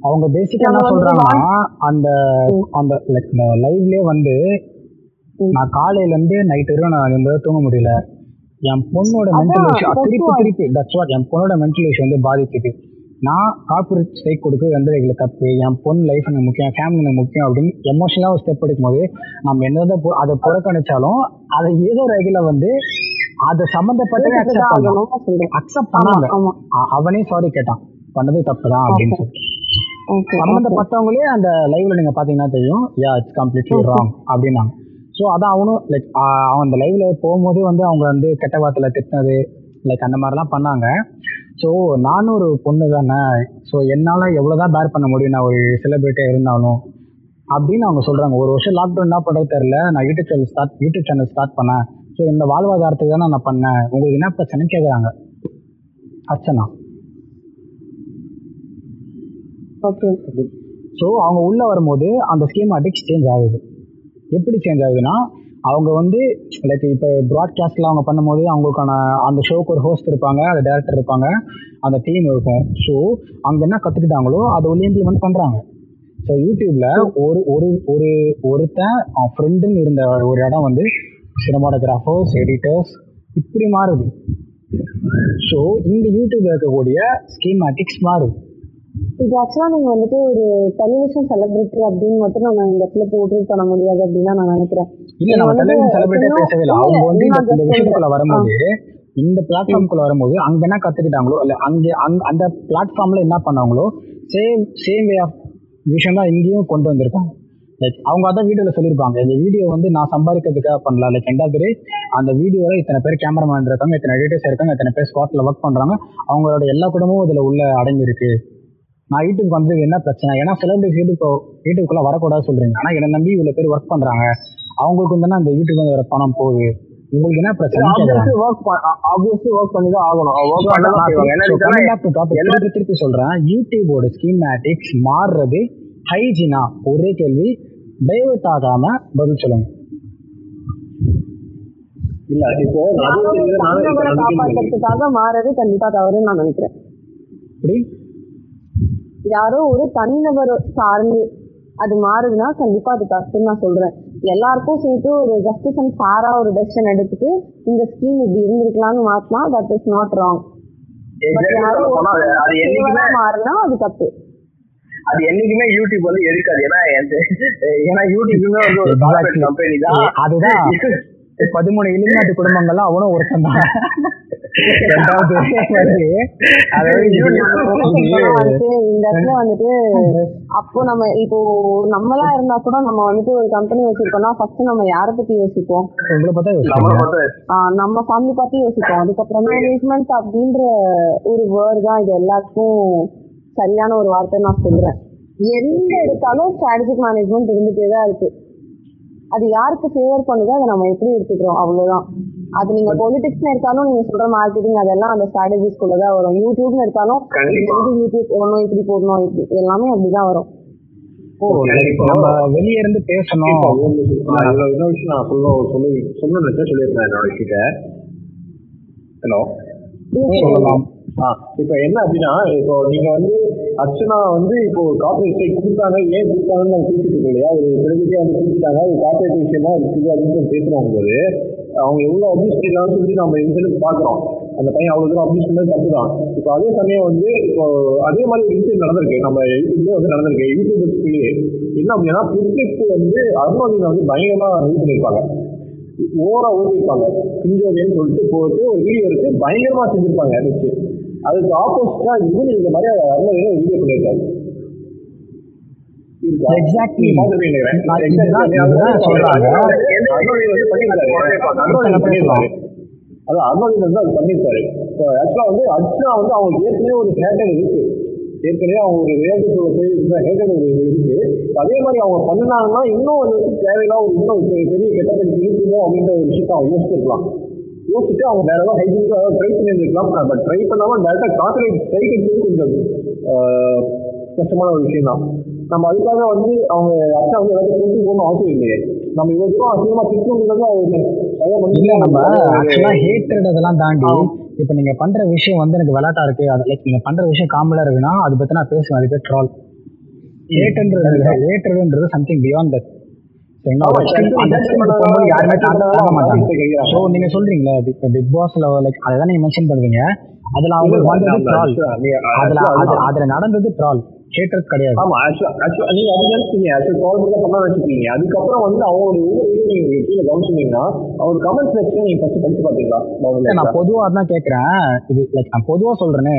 அவங்க பேசிக்கா என்ன சொல்றாங்கன்னா அந்த அந்த லைக் லைவ்லயே வந்து நான் காலையில இருந்து நைட் வரையும் நான் நிம்மதியா தூங்க முடியல. என் பொண்ணோட மென்டல் that's திருப்பி. திருப்பி தட்ஸ் வாட் என் பொண்ணோட மென்டல் விஷயம் வந்து பாதிக்குது. நான் கார்பரேட் ஸ்ட்ரைக் கொடுக்க எந்த வகையில் தப்பு. என் பொண்ணு லைஃப் எனக்கு முக்கியம் என் ஃபேமிலி எனக்கு முக்கியம் அப்படின்னு எமோஷனலாக ஒரு ஸ்டெப் எடுக்கும்போது நம்ம என்னதான் பு- அதை புறக்கணிச்சாலும் அதை ஏதோ ஒரு வகையில் வந்து அதை சம்மந்தப்பட்டவே அக்செப்ட் சொல்றேன். அக்செப்ட் பண்ணாங்க. அவனே சாரி கேட்டான். பண்ணது தப்பு தான் அப்படின்னு சொல்லிட்டு சம்மந்தப்பட்டவங்களே அந்த லைவ்ல நீங்க பாத்தீங்கன்னா தெரியும் யா இட்ஸ் கம்ப்ளீட்லி ராங் அப்படின்னாங்க. ஸோ அதான் அவனும் லைக் அவன் அந்த லைவ்ல போகும்போதே வந்து அவங்க வந்து கெட்ட வார்த்தையில திட்டினது லைக் அந்த மாதிரிலாம் பண்ணாங்க. ஸோ நானும் ஒரு பொண்ணு தானே. ஸோ என்னால் எவ்வளோ தான் பேர் பண்ண முடியும்? நான் ஒரு செலிபிரிட்டியாக இருந்தாலும். அப்படின்னு அவங்க சொல்கிறாங்க ஒரு வருஷம் லாக்டவுன் என்ன பண்ணுறது தெரில நான் YouTube channel start YouTube channel start பண்ணேன். ஸோ இந்த வாழ்வாதாரத்துக்கு தானே நான் பண்ணேன். உங்களுக்கு என்ன பிரச்சனைன்னு கேட்குறாங்க அர்ச்சனா. ஓகே ஸோ அவங்க உள்ளே வரும்போது அந்த ஸ்கீமாட்டிக்ஸ் சேஞ்ச் ஆகுது. எப்படி சேஞ்ச் ஆகுதுன்னா அவங்க வந்து லைக் இப்போ ப்ராட்காஸ்ட்ல அவங்க பண்ணும்போது அவங்களுக்கான அந்த ஷோக்கு ஒரு ஹோஸ்ட் இருப்பாங்க அந்த டேரக்டர் இருப்பாங்க அந்த டீம் இருக்கும். ஸோ அங்கே என்ன கற்றுக்கிட்டாங்களோ அதை உள்ள இம்ப்ளிமெண்ட் பண்ணுறாங்க ஸோ யூடியூப்ல ஒரு ஒரு ஒரு ஒருத்தன் அவன் ஃப்ரெண்டுன்னு இருந்த ஒரு இடம் வந்து சினிமாட்டோகிராஃபர்ஸ் எடிட்டர்ஸ் இப்படி மாறுது. ஸோ இந்த யூடியூப்ல இருக்கக்கூடிய ஸ்கீமேட்டிக்ஸ் மாறுது. இது ஆக்சுவலா நீங்க வந்துட்டு ஒரு டெலிவிஷன் செலிபிரிட்டி அப்படின்னு மட்டும் நம்ம இந்த இடத்துல போர்ட்ரேட் பண்ண முடியாது அப்படின்னு நான் நினைக்கிறேன். இல்ல நம்ம டெலிவிஷன் பேசவே இல்லை. அவங்க வந்து இந்த விஷயத்துக்குள்ள. வரும்போது இந்த பிளாட்ஃபார்முக்குள்ள வரும்போது அங்க என்ன கத்துக்கிட்டாங்களோ இல்ல அங்க அங்க அந்த பிளாட்ஃபார்ம்ல என்ன பண்ணாங்களோ சேம் சேம் வே ஆஃப் விஷயம் தான் இங்கேயும் கொண்டு வந்திருக்காங்க. லைக் அவங்க அதான் வீடியோல சொல்லியிருப்பாங்க. இந்த வீடியோ வந்து நான் சம்பாதிக்கிறதுக்காக பண்ணல. லைக் ரெண்டாவது அந்த வீடியோல இத்தனை பேர் கேமராமேன் இருக்காங்க இத்தனை எடிட்டர்ஸ் இருக்காங்க இத்தனை பேர் ஸ்பாட்ல ஒர்க் பண்றாங்க. அவங்களோட எல்லா குடும்பமும் இதுல உள்ள அடங்கி இருக்கு நான் யூடியூப் வந்தது என்ன பிரச்சனை? ஏன்னா சிலபிரிட்டிஸ் யூடியூப் யூடியூப்குள்ள வரக்கூடாது சொல்றீங்க. ஆனா என்னை நம்பி இவ்வளவு பேர் ஒர்க் பண்றாங்க. அவங்களுக்கு வந்து அந்த யூடியூப் வந்து வர பணம் போகுது? உங்களுக்கு என்ன பிரச்சனை? ஒர்க் பண்ணி தான் ஆகணும். திருப்பி சொல்றேன். யூடியூபோட ஸ்கீமேட்டிக்ஸ் மாறுறது ஹைஜீனா ஒரே கேள்வி. டைவர்ட் ஆகாம பதில் சொல்லுங்க. இல்ல இப்போ நானே. காப்பாத்துறதுக்காக மாறது கண்டிப்பா தவறுன்னு நான் நினைக்கிறேன். இப்படி யாரோ ஒரு தனிநபர் சார்ந்து அது மாறுதுன்னா கண்டிப்பா அது தப்புன்னு நான் சொல்றேன். எல்லாருக்கும் சேர்த்து ஒரு ஜஸ்டிஸ் அண்ட் ஃபேரா ஒரு டெசிஷன் எடுத்துட்டு இந்த ஸ்கீம் இப்படி இருந்திருக்கலாம்னு மாத்தினா தட் இஸ் நாட் ராங் மாறினா அது தப்பு. அது என்னைக்குமே யூடியூப் வந்து எடுக்காது. ஏன்னா ஏன்னா யூடியூப்மே வந்து ஒரு. கம்பெனி தான். அதுதான். பதிமூணு இலுமினாட்டி குடும்பங்கள்லாம் அவனும் ஒருத்தன் தான். ரெண்டாவது இந்த இடத்துல வந்துட்டு அப்போ நம்ம இப்போ நம்மளா இருந்தா கூட நம்ம வந்துட்டு ஒரு கம்பெனி வச்சிருக்கோம்னா ஃபர்ஸ்ட் நம்ம யாரை பத்தி யோசிப்போம்? நம்ம ஃபேமிலி பத்தி யோசிப்போம். அதுக்கப்புறம் மேனேஜ்மெண்ட் அப்படின்ற ஒரு வேர்டு தான் இது எல்லாத்துக்கும் சரியான ஒரு வார்த்தை நான் சொல்றேன். எந்த எடுத்தாலும் ஸ்ட்ராட்டஜிக் மேனேஜ்மெண்ட் இருந்துட்டே தான் இருக்கு. அது யாருக்கு ஃபேவர் பண்ணுதோ அதை நம்ம எப்படி எடுத்துக்கிறோம்? அவ்வளவுதான். அது நீங்க பொலிட்டிக்ஸ்னு எடுத்தாலும் நீங்க சொல்ற மார்க்கெட்டிங் அதெல்லாம் அந்த ஸ்ட்ராட்டஜிஸ்குள்ள தான் வரும். யூடியூப்னு எடுத்தாலும் யூடியூப் போடணும் இப்படி போடணும் இப்படி எல்லாமே அப்படிதான் வரும். வெளியே இருந்து பேசணும். இன்னொரு விஷயம். நான் சொல்ல சொல்ல சொல்லணும்னு சொல்லியிருந்தேன் என்னோட ஹலோ சொல்லலாம். இப்போ என்ன அப்படின்னா இப்போ நீங்க வந்து அர்ச்சனா வந்து இப்போ காப்பரேட் ஸ்ட்ரைக் கொடுத்தாங்க ஏன் கொடுத்தாங்கன்னு நம்ம பேசிட்டு இருக்கோம் இல்லையா? ஒரு செலிபிரிட்டியா வந்து கொடுத்துட்டாங்க அது காப்பரேட் விஷயமா இருக்குது அப்படின்னு பேசுறோம் போது அவங்க எவ்வளவு அபியூஸ் பண்ணிருக்காங்கன்னு சொல்லி நம்ம இன்சிடென்ட் பாக்குறோம் அந்த பையன் அவ்வளவு தூரம் அபியூஸ் பண்ணது தப்பு தான் இப்போ அதே சமயம் வந்து இப்போ அதே மாதிரி ஒரு இன்சிடென்ட் நடந்திருக்கு. நம்ம யூடியூப்லயே வந்து நடந்திருக்கு. யூடியூபர்ஸ்க்குள்ளேயே என்ன அப்படின்னா பிரிட்லிப் வந்து அருணாதினை வந்து பயங்கரமா இது பண்ணியிருப்பாங்க. ஓரா ஓடிருப்பாங்க கிஞ்சோதேன்னு சொல்லிட்டு போட்டு ஒரு வீடியோ இருக்கு பயங்கரமா செஞ்சிருப்பாங்க வச்சு அதுக்கு ஆப்போசிட்டா இவன் இந்த மாதிரி அருணாதினை ஒரு வீடியோ பண்ணியிருக்காரு இதுதான் சொல்றாங்க. அருணாதினை வந்து பண்ணியிருக்காரு. பண்ணியிருக்காரு. அது பண்ணியிருப்பாரு இப்போ ஆக்சுவலா வந்து அர்ச்சனா வந்து அவங்களுக்கு ஏற்கனவே ஒரு ஹேட்டர் இருக்கு. ஏற்கனவே அவங்க ஒரு ரியாலிட்டி போய் ஹேட்டர் ஒரு இருக்கு. அதே மாதிரி அவங்க பண்ணாங்கன்னா இன்னும் அது வந்து தேவையில்லாம ஒரு இன்னும் பெரிய பெரிய கெட்ட பேருக்கு இருக்குமோ அப்படின்ற ஒரு விஷயத்த அவங்க யோசிச்சிருக்கலாம். யோசிச்சுட்டு அவங்க வேற ஏதாவது ஹைஜீனிக்காக ட்ரை பண்ணியிருந்துருக்கலாம். பட் ட்ரை பண்ணாம டேரக்டா கான்சன்ட்ரேட் ஸ்ட்ரைக் அடிச்சது கொஞ்சம் கஷ்டமான ஒரு விஷயம் தான் நம்ம அதுக்காக வந்து அவங்க அச்சா வந்து எல்லாத்தையும் கொண்டு போகணும் அவசியம் இல்லையே. நம்ம இவ்வளவு தூரம் அசிங்கமா திட்டணுங்கிறது இல்ல நம்ம ஆக்சுவலா ஹேட்ரட் அதெல்லாம் தாண்டி இப்ப நீங்க பண்ற விஷயம் வந்து எனக்கு விளையாட்டா இருக்கு. அது லைக் நீங்க பண்ற விஷயம் காமெடியா இருக்குன்னா அதை பத்தி நான் பேசுவேன். அது பேர் ட்ரால் ஹேட்ன்றது ஹேட்ரட்ன்றது சம்திங் பியாண்ட் தட் யாருமே தாங்க மாட்டாங்க. ஸோ நீங்க சொல்றீங்களா பிக் பாஸ்ல லைக் அதை தான் நீங்க மென்ஷன் பண்ணுவீங்க? அதுல அவங்களுக்கு வந்தது ட்ரால் அதுல அது- அதுல நடந்தது ட்ரால் ஹேட்ரட் கிடையாது. ஆமா ஆக்சுவலா ஆக்சுவலா நீங்க அது நினைச்சீங்க ஆக்சுவலா கால் பண்ணி பண்ண வச்சுக்கீங்க அதுக்கப்புறம் வந்து அவங்களுடைய ஒவ்வொரு நீங்க கீழே கவனிச்சீங்கன்னா அவர் கமெண்ட் செக்ஷன் நீங்க ஃபர்ஸ்ட் படிச்சு பாத்தீங்களா நான் பொதுவா அதான் கேக்குறேன். இது லைக் நான் பொதுவா சொல்றேனே.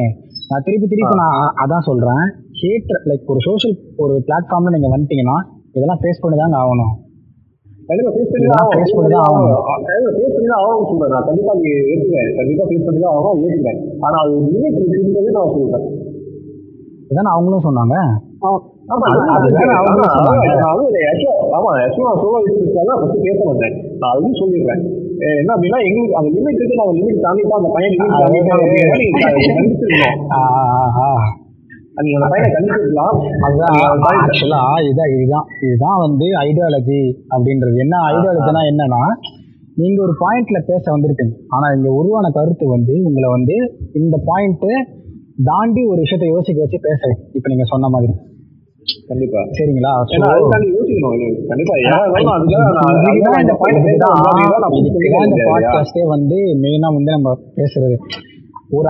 நான் திருப்பி திருப்பி நான் அதான் சொல்றேன். ஹேட் லைக் ஒரு சோஷியல் ஒரு பிளாட்ஃபார்ம்ல நீங்க வந்துட்டீங்கன்னா இதெல்லாம் ஃபேஸ் பண்ணி தாங்க ஆகணும். ஃபேஸ் பண்ணி தான் face பண்ணி தான் ஆகணும். ஃபேஸ் பண்ணி தான் ஆகணும் சொல்றேன் நான் கண்டிப்பா அது ஏற்றுக்கிறேன் கண்டிப்பா ஃபேஸ் பண்ணி தான் ஆகணும் ஏற்றுக்கிறேன் ஆனா அது லிமிட் இருக்குன்றது நான் சொல்றேன். இதான் அவங்களும் சொன்னாங்க? ஆமா தான் பேச வந்தேன் நான் அதுவும் சொல்லிடுறேன். என்ன அப்படின்னா எங்களுக்கு அந்த லிமிட் இருக்கு நான் லிமிட் தாண்டிட்டா அந்த பையன் லிமிட் தாண்டிட்டான் இதுதான். இதுதான் வந்து ஐடியாலஜி அப்படின்றது. என்ன ஐடியாலஜினா என்னன்னா நீங்க ஒரு பாயிண்ட்ல பேச வந்திருப்பீங்க. ஆனா இங்க உருவான கருத்து வந்து உங்களை வந்து இந்த பாயிண்ட் தாண்டி ஒரு விஷயத்தை யோசிக்க வச்சு பேச. இப்ப நீங்க சொன்ன மாதிரி. கண்டிப்பா. சரிங்களா? இந்த? பாட்காஸ்டே வந்து மெயினா வந்து நம்ம பேசுறது. ஒரு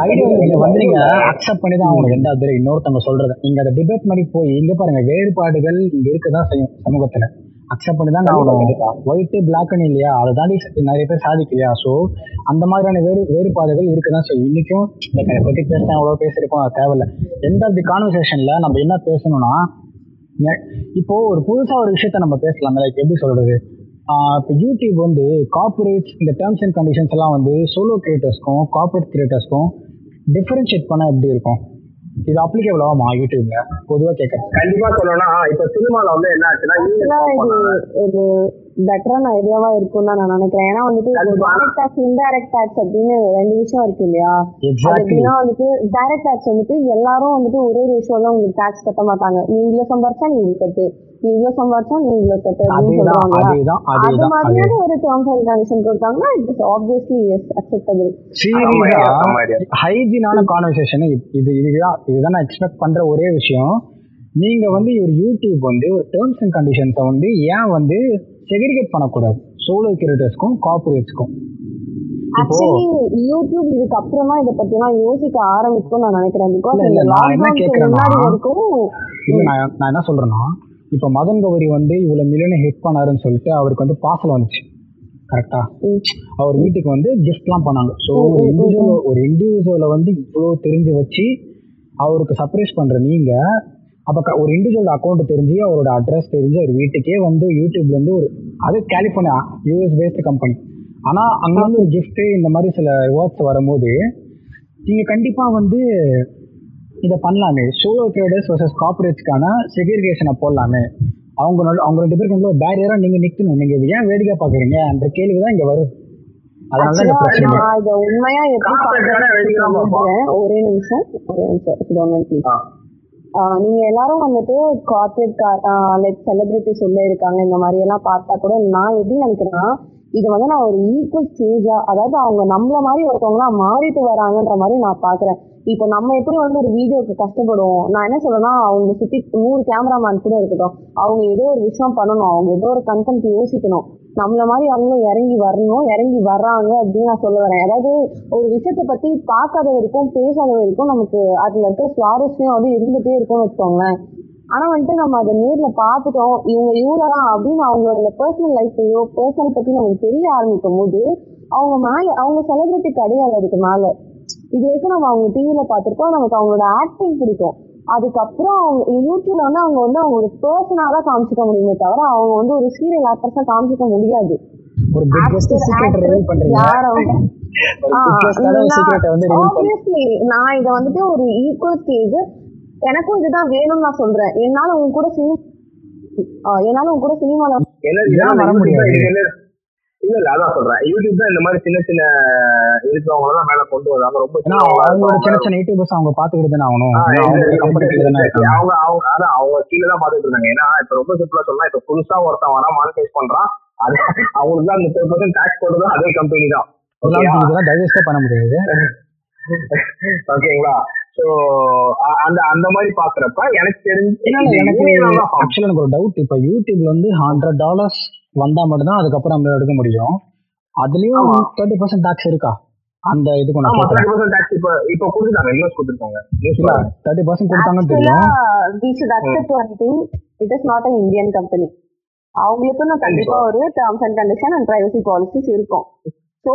வந்து நீங்க அக்செப்ட் பண்ணி தான் ஆகணும் ரெண்டாவது தடவை இன்னொருத்தவங்க சொல்றது. நீங்க அதை டிபேட் பண்ணி போய் இங்க பாருங்க வேறுபாடுகள் இங்க இருக்கதான் செய்யும் சமூகத்துல. அக்செப்ட் பண்ணி தான் ஆகணும் கண்டிப்பா. ஒயிட் பிளாக்னு இல்லையா? அதை தாண்டி நிறைய பேர் சாதிக்கலையா? ஸோ அந்த மாதிரியான வேறு வேறுபாடுகள் இருக்கதான் செய்யும். இன்னைக்கும் அதை பத்தி பேசினா அவ்வளோ பேசியிருப்போம் அது தேவையில்ல. எந்த ஆஃப் தி கான்வர்சேஷன்ல நம்ம என்ன பேசணும்னா இப்போ ஒரு புதுசா ஒரு விஷயத்த நம்ம பேசலாம் லைக் எப்படி சொல்றது? இப்போ யூடியூப் வந்து கார்பரேட்ஸ் இந்த டேர்ம்ஸ் அண்ட் கண்டிஷன்ஸ் எல்லாம் வந்து சோலோ கிரியேட்டர்ஸ்க்கும் கார்பரேட் கிரியேட்டர்ஸ்க்கும் டிஃபரன்ஷியேட் பண்ண எப்படி இருக்கும்? இது அப்ளிகேபிள் ஆகுமா யூடியூப்ல பொதுவா கேட்கறேன் கண்டிப்பா சொல்லணும்னா இப்ப சினிமால வந்து என்ன ஆச்சுன்னா பெட்டரான ஐடியாவா இருக்கும் தான் நான் நினைக்கிறேன். ஏன்னா வந்துட்டு. டைரக்ட் டாக்ஸ் இன்டைரக்ட் டாக்ஸ் அப்படின்னு ரெண்டு விஷயம் இருக்கு இல்லையா? எப்படின்னா வந்துட்டு டைரக்ட் டாக்ஸ் வந்துட்டு எல்லாரும் வந்துட்டு ஒரே ரேஷியோல உங்களுக்கு டாக்ஸ் கட்ட மாட்டாங்க. நீ இவ்வளவு சம்பாரிச்சா நீ இவ்வளவு கட்டு. நீ இவ்வளவு சம்பாரிச்சா நீ இவ்வளவு கட்டு அப்படின்னு சொல்றாங்க அது மாதிரியான ஒரு டேர்ம்ஸ் அண்ட் கண்டிஷன் கொடுத்தாங்கன்னா it is obviously yes acceptable சீரியஸா. ஹைஜீனான கான்வர்சேஷன் இது இதுதான் இதுதான் நான் எக்ஸ்பெக்ட் பண்ற ஒரே விஷயம். நீங்க வந்து ஒரு யூடியூப் வந்து ஒரு டேர்ம்ஸ் அண்ட் கண்டிஷன்ஸை வந்து ஏன் வந்து செக்ரிகேட் பண்ணக்கூடாது? சோலோ கிரியேட்டர்ஸ்க்கும் கார்பரேட்ஸ்க்கும் இப்போ ஆக்சுவலி யூடியூப் இதுக்கு அப்புறம் இதை பத்தி எல்லாம் யோசிக்க ஆரம்பிக்கும் நான் நினைக்கிறேன். பிகாஸ் நான் என்ன கேக்குறேன்னா, இல்ல நான் நான் என்ன சொல்றேன்னா இப்போ மதன் கௌரி வந்து இவ்வளவு மில்லியனை ஹிட் பண்ணாருன்னு சொல்லிட்டு அவருக்கு வந்து பார்சல் வந்துச்சு. கரெக்டா. அவர் வீட்டுக்கு வந்து கிஃப்ட்லாம் பண்ணாங்க. ஸோ ஒரு இண்டிவிஜுவல் ஒரு இண்டிவிஜுவலை வந்து இவ்வளோ தெரிஞ்சு வச்சு அவருக்கு சர்ப்ரைஸ் பண்ற நீங்க அப்போ ஒரு இண்டிவிஜுவல் அக்கௌண்ட் தெரிஞ்சு அவரோட அட்ரஸ் தெரிஞ்சு அவர் வீட்டுக்கே வந்து யூடியூப்ல இருந்து ஒரு அது கலிஃபோர்னியா யூஎஸ் பேஸ்டு கம்பெனி ஆனா அங்க வந்து ஒரு gift இந்த மாதிரி சில ரிவார்ட்ஸ் வரும்போது நீங்க கண்டிப்பா வந்து இதை பண்ணலாமே. சோலோ ட்ரேடர்ஸ் வர்சஸ் கார்பரேட்ஸ்க்கான செக்ரிகேஷனை போடலாமே. அவங்க அவங்க ரெண்டு பேருக்கு உள்ள பேரியரா நீங்க நிக்கணும். நீங்க ஏன் வேடிக்கை பாக்குறீங்க? என்ற கேள்வி தான் இங்க வருது. அதனால தான் இந்த Actually, பிரச்சனை. நான் இதை உண்மையா எப்படி. ஒரே நிமிஷம். ஒரே நிமிஷம். நீங்க எல்லாரும் வந்துட்டு கார்பரேட் லைக் செலிபிரிட்டி சொல்ல இருக்காங்க இந்த மாதிரி எல்லாம் பார்த்தா கூட நான் எப்படி நினைக்கிறேன்னா இது வந்து நான் ஒரு ஈக்குவல் ஸ்டேஜா அதாவது அவங்க நம்மள மாதிரி ஒருத்தவங்களா மாறிட்டு வராங்கன்ற மாதிரி நான் பாக்குறேன் இப்போ நம்ம எப்படி வந்து ஒரு வீடியோக்கு கஷ்டப்படுவோம்? நான் என்ன சொல்றேன்னா அவங்க சுத்தி நூறு கேமராமேன் கூட இருக்கட்டும் அவங்க ஏதோ ஒரு விஷயம் பண்ணணும் அவங்க ஏதோ ஒரு கண்டென்ட் யோசிக்கணும். நம்மள மாதிரி அவங்களும் இறங்கி வரணும் இறங்கி வர்றாங்க அப்படின்னு நான் சொல்ல வரேன். அதாவது ஒரு விஷயத்தை பத்தி பார்க்காத வரைக்கும் பேசாத வரைக்கும் நமக்கு அதுல இருக்க சுவாரஸ்யம் வந்து இருந்துட்டே இருக்கும்னு வச்சுக்கோங்களேன். ஆனா வந்துட்டு நம்ம அதை நேர்ல பார்த்துட்டோம் இவங்க இவ்வளவுதான் அப்படின்னு அவங்களோட பர்சனல் லைஃபையோ பர்சனல் பத்தி நமக்கு தெரிய ஆரம்பிக்கும் போது அவங்க மேல அவங்க செலிபிரிட்டி கிடையாது அதுக்கு மேல. இது வரைக்கும் நம்ம அவங்க டிவில பார்த்திருக்கோம் நமக்கு அவங்களோட ஆக்டிங் பிடிக்கும். அதுக்கப்புறம் அவங்க யூடியூப்ல வந்து அவங்க வந்து அவங்க ஒரு பர்சனா தான் காமிச்சிக்க முடியுமே தவிர அவங்க வந்து ஒரு சீரியல் ஆக்டர்ஸா காமிச்சிக்க முடியாது. ஒரு பிக்கஸ்ட் சீக்ரெட் ரிவீல் பண்றீங்க. யார் அவங்க? ஒரு பிக்கஸ்டான சீக்ரெட் வந்து ரிவீல் பண்ணி ஆப்வியஸ்லி நான் இத வந்துட்டு ஒரு ஈக்குவல் ஸ்டேஜ் எனக்கும் இதுதான் வேணும்னு நான் சொல்றேன். என்னால உங்க கூட சினி ஆஹ் என்னால உங்க கூட சினிமால இல்ல இல்ல அதான் சொல்றேன். யூடியூப் தான் இந்த மாதிரி சின்ன சின்ன இருக்கிறவங்க தான் மேல கொண்டு வராங்க ரொம்ப அவங்களோட சின்ன. சின்ன யூடியூபர்ஸ் அவங்க பாத்துக்கிட்டு தானே ஆகணும். அவங்க அவங்க அதான் அவங்க கீழே தான் பாத்துட்டு இருந்தாங்க. ஏன்னா இப்ப ரொம்ப சிம்பிளா சொன்னா இப்ப புதுசா ஒருத்தன் வரா மானிட்டைஸ் பண்றான். அது அவங்களுக்கு தான் முப்பது பர்சன்ட் டாக்ஸ் போடுறது அதே கம்பெனி தான். டைஜஸ்டே பண்ண முடியாது. ஓகேங்களா சோ அந்த அந்த மாதிரி பாக்குறப்ப எனக்கு தெரிஞ்சு எனக்கு. ஆக்சுவலா எனக்கு ஒரு டவுட் இப்ப யூடியூப்ல வந்து ஹண்ட்ரட் டாலர்ஸ் வந்தா மட்டும்தான் அதுக்கப்புறம் நம்ம எடுக்க முடியும். அதுலயும். தேர்ட்டி பர்சன்ட் டாக்ஸ் இருக்கா? அந்த இதுக்கு நான் டாக்ஸ் இப்ப இப்ப கொடுத்துட்டாங்க நியூஸ் கொடுத்துருக்காங்க நியூஸ் இல்ல தேர்ட்டி பர்சன்ட் கொடுத்தாங்கன்னு தெரியும். We should accept one thing it is not a Indian company அவங்களுக்குன்னு கண்டிப்பா ஒரு terms and condition and privacy policies இருக்கும். ஸோ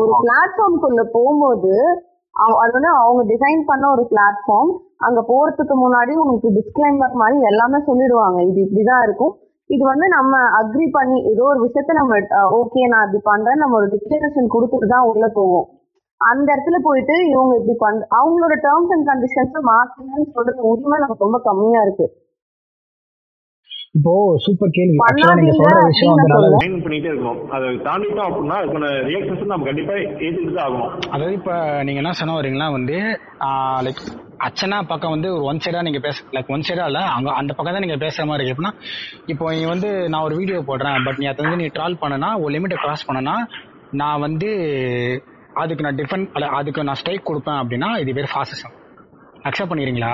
ஒரு பிளாட்ஃபார்ம்குள்ள போகும்போது அது வந்து அவங்க டிசைன் பண்ண ஒரு பிளாட்ஃபார்ம் அங்க போறதுக்கு முன்னாடி உங்களுக்கு டிஸ்கிளைமர் மாதிரி எல்லாமே சொல்லிடுவாங்க. இது இப்படிதான் இருக்கும். இது வந்து நம்ம அக்ரி பண்ணி ஏதோ ஒரு விஷயத்த நம்ம ஓகே நான் இப்படி பண்றேன் நம்ம ஒரு டிக்ளரேஷன் கொடுத்துட்டு தான் உள்ள போவோம். அந்த இடத்துல போயிட்டு இவங்க இப்படி பண்ற அவங்களோட டேர்ம்ஸ் அண்ட் கண்டிஷன்ஸ் மாத்தணும்னு சொல்றது உரிமை நமக்கு ரொம்ப கம்மியா இருக்கு. இப்போ சூப்பர் கேள்வி. நீங்க சொல்ற விஷயம் அப்படின்னு வந்து நல்ல நான் விஷயம் பண்ணிட்டே இருக்கணும் அதை தாண்டிட்டோம் அப்படின்னா அதுக்கான ரியாக்ஷன்ஸ் நம்ம கண்டிப்பா ஏத்துட்டு தான் ஆகணும். அதாவது இப்ப நீங்க என்ன சொன்ன வரீங்களா வந்து லைக் அச்சனா பக்கம் வந்து ஒரு ஒன் சைடா நீங்க பேச லைக் ஒன் சைடா இல்ல அங்க அந்த பக்கம் தான் நீங்க பேசுற மாதிரி இருக்கு எப்படின்னா இப்போ நீ வந்து நான் ஒரு வீடியோ போடுறேன் பட் நீ அதை வந்து நீ ட்ரால் பண்ணனா ஒரு லிமிட்டை கிராஸ் பண்ணனா நான் வந்து அதுக்கு நான் அல்ல அதுக்கு நான் ஸ்ட்ரைக் கொடுப்பேன் அப்படின்னா இது பேர் ஃபாசிசம் அக்செப்ட் பண்ணிக்கிறீங்களா?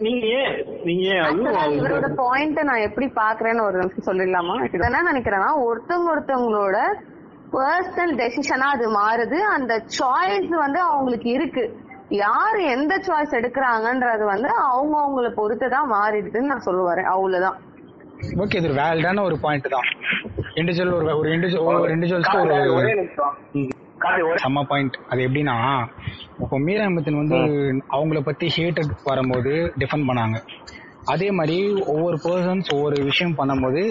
நீங்க ஏன் நீங்க ஏன் Actually, அதுவும் இவரோட பாயிண்ட் நான் எப்படி பாக்குறேன்னு ஒரு நிமிஷம் சொல்லிடலாமா? இது என்ன நினைக்கிறேன்னா ஒருத்தவங்க ஒருத்தவங்களோட பர்சனல் டெசிஷனா அது மாறுது. அந்த சாய்ஸ் வந்து அவங்களுக்கு இருக்கு. யார் எந்த சாய்ஸ் எடுக்கிறாங்கன்றது வந்து அவங்க அவங்கள பொறுத்து தான் மாறிடுதுன்னு நான் சொல்ல வரேன். அவ்வளவுதான். ஓகே இது ஒரு வேலிடான ஒரு பாயிண்ட் தான். இண்டிவிஜுவல் ஒரு ஒரு இண்டிவிஜுவல் ஒரு இண்டிவிஜுவல்ஸ்க்கு ஒரு செம்ம பாயிண்ட் அது எப்படின்னா இப்போ மீரா அஹமத்தின் வந்து அவங்கள பத்தி ஹேட்டட் வரும்போது டிஃபெண்ட் பண்ணாங்க. அதே மாதிரி ஒவ்வொரு பர்சன்ஸ் ஒவ்வொரு விஷயம் பண்ணும்போது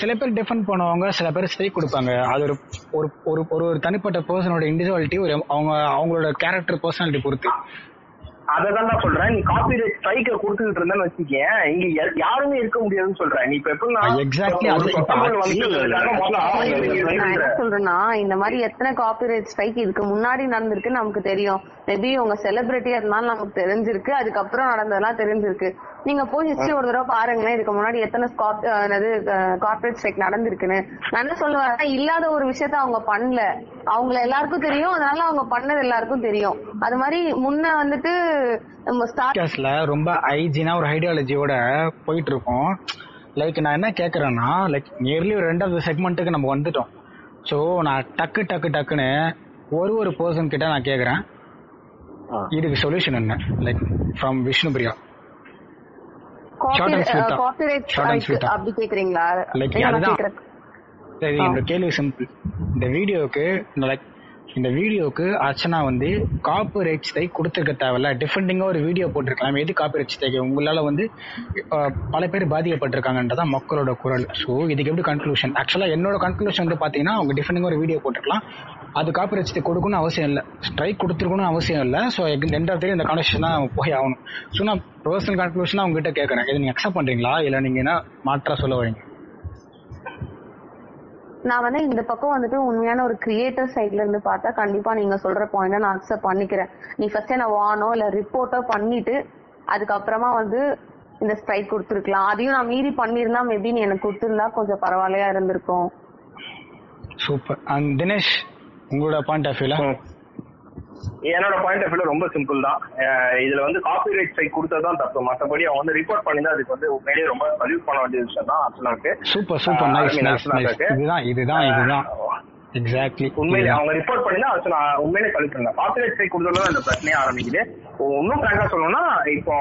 சில பேர் டிஃபெண்ட் பண்ணுவாங்க சில பேர் ஸ்ட்ரைக் கொடுப்பாங்க. அது ஒரு ஒரு ஒரு ஒரு ஒரு தனிப்பட்ட பர்சனோட இண்டிவிஜுவாலிட்டி ஒரு அவங்க அவங்களோட கேரக்டர் பர்சனாலிட்டி பொறுத்து. அததான் நான் சொல்றேன். நீ காப்பி ரைட் ஸ்ட்ரைக்க கொடுத்துட்டு இருந்தேன்னு வச்சுக்கேன். இங்க யாருமே இருக்க முடியாதுன்னு சொல்றேன். நீ இப்ப எப்படின்னா. என்ன சொல்றேன்னா இந்த மாதிரி எத்தனை காப்பிரைட் ஸ்ட்ரைக் இதுக்கு முன்னாடி நடந்திருக்குன்னு நமக்கு தெரியும். மேபி உங்க செலிபிரிட்டியா இருந்தாலும் நமக்கு தெரிஞ்சிருக்கு. அதுக்கப்புறம் நடந்ததெல்லாம் தெரிஞ்சிருக்கு. நீங்க போய் ஹிஸ்டரி ஒரு தடவை பாருங்களேன். இதுக்கு முன்னாடி எத்தனை கார்பரேட் ஸ்ட்ரைக் நடந்திருக்குன்னு. நான் என்ன சொல்லுவேன் இல்லாத ஒரு விஷயத்த அவங்க பண்ணல. அவங்கள எல்லாருக்கும் தெரியும். அதனால அவங்க பண்ணது எல்லாருக்கும் தெரியும். அது மாதிரி முன்ன வந்துட்டு நம்ம ரொம்ப ஐஜினா ஒரு ஐடியாலஜியோட போயிட்டு இருக்கோம் லைக் நான் என்ன கேட்குறேன்னா லைக் நியர்லி ஒரு ரெண்டாவது செக்மெண்ட்டுக்கு நம்ம வந்துட்டோம். ஸோ நான் டக்கு டக்கு டக்குன்னு ஒரு ஒரு பர்சன் கிட்ட நான் கேட்குறேன் இதுக்கு சொல்யூஷன் என்ன? லைக் ஃப்ரம் விஷ்ணுபிரியா அப்படி கேக்குறீங்களா? நான் அதுதான். சரி இந்த கேள்வி சிம்பிள் இந்த வீடியோக்கு லைக் இந்த வீடியோக்கு அர்ச்சனா வந்து காப்பு ரைட்ஸை கொடுத்துருக்க தேவையில்ல. டிஃபெண்டிங்காக ஒரு வீடியோ போட்டிருக்கலாம். எது காப்பி ரைட்ஸ் தேவை உங்களால் வந்து பல பேர் பாதிக்கப்பட்டிருக்காங்கன்றதான் மக்களோட குரல். ஸோ இதுக்கு எப்படி கன்க்ளூஷன் ஆக்சுவலாக என்னோட கன்க்ளூஷன் வந்து பார்த்தீங்கன்னா அவங்க டிஃபெண்டிங்காக ஒரு வீடியோ போட்டிருக்கலாம். அது காப்பி ரைட்ஸ் கொடுக்கணும்னு அவசியம் இல்லை. ஸ்ட்ரைக் கொடுத்துருக்கணும்னு அவசியம் இல்லை. ஸோ ரெண்டாவது தெரியும் இந்த கன்வர்சேஷன் தான் போய் ஆகணும். ஸோ நான் பர்சனல் கன்க்ளூஷனாக உங்ககிட்ட கேட்குறேன் இதை நீங்கள் அக்செப்ட் பண்ணுறீங்களா இல்லை நீங்கள் என்ன மாற்றாக சொல்ல வரீங்க? நான் வந்து இந்த பக்கம் வந்துட்டு உண்மையான ஒரு கிரியேட்டர் சைட்ல இருந்து பார்த்தா கண்டிப்பா நீங்க சொல்ற பாயிண்ட நான் அக்செப்ட் பண்ணிக்கிறேன். நீ ஃபர்ஸ்ட் என்ன வானோ இல்ல ரிப்போர்ட்டோ பண்ணிட்டு அதுக்கப்புறமா வந்து இந்த ஸ்ட்ரைக் கொடுத்துருக்கலாம். அதையும் நான் மீறி பண்ணியிருந்தா மேபி நீ எனக்கு கொடுத்துருந்தா கொஞ்சம் பரவாயில்லையா இருந்திருக்கும். சூப்பர் அண்ட் தினேஷ் உங்களோட பாயிண்ட் ஆஃப் வியூல என்னோட பாயிண்ட் ஆஃப் வியூல ரொம்ப சிம்பிள் தான். இதுல வந்து காப்பிரைட் ஸ்ட்ரைக் கொடுத்தது தான் தப்பு. மத்தபடி அவன் வந்து ரிப்போர்ட் பண்ணி தான் அதுக்கு வந்து உண்மையிலேயே ரொம்ப சல்யூட் பண்ண வேண்டிய விஷயம் தான் அர்ச்சனாக்கு சூப்பர் சூப்பர் நைஸ் நைஸ். இதுதான் இதுதான் இதுதான். எக்ஸாக்ட்லி உண்மையிலே அவங்க ரிப்போர்ட் பண்ணி தான் அர்ச்சனா உண்மையிலே சல்யூட் பண்ணல காப்பிரைட் ஸ்ட்ரைக் கொடுத்தது தான் இந்த பிரச்சனையே ஆரம்பிக்குது. இன்னும் ஃப்ராங்கா சொல்லணும்னா இப்போ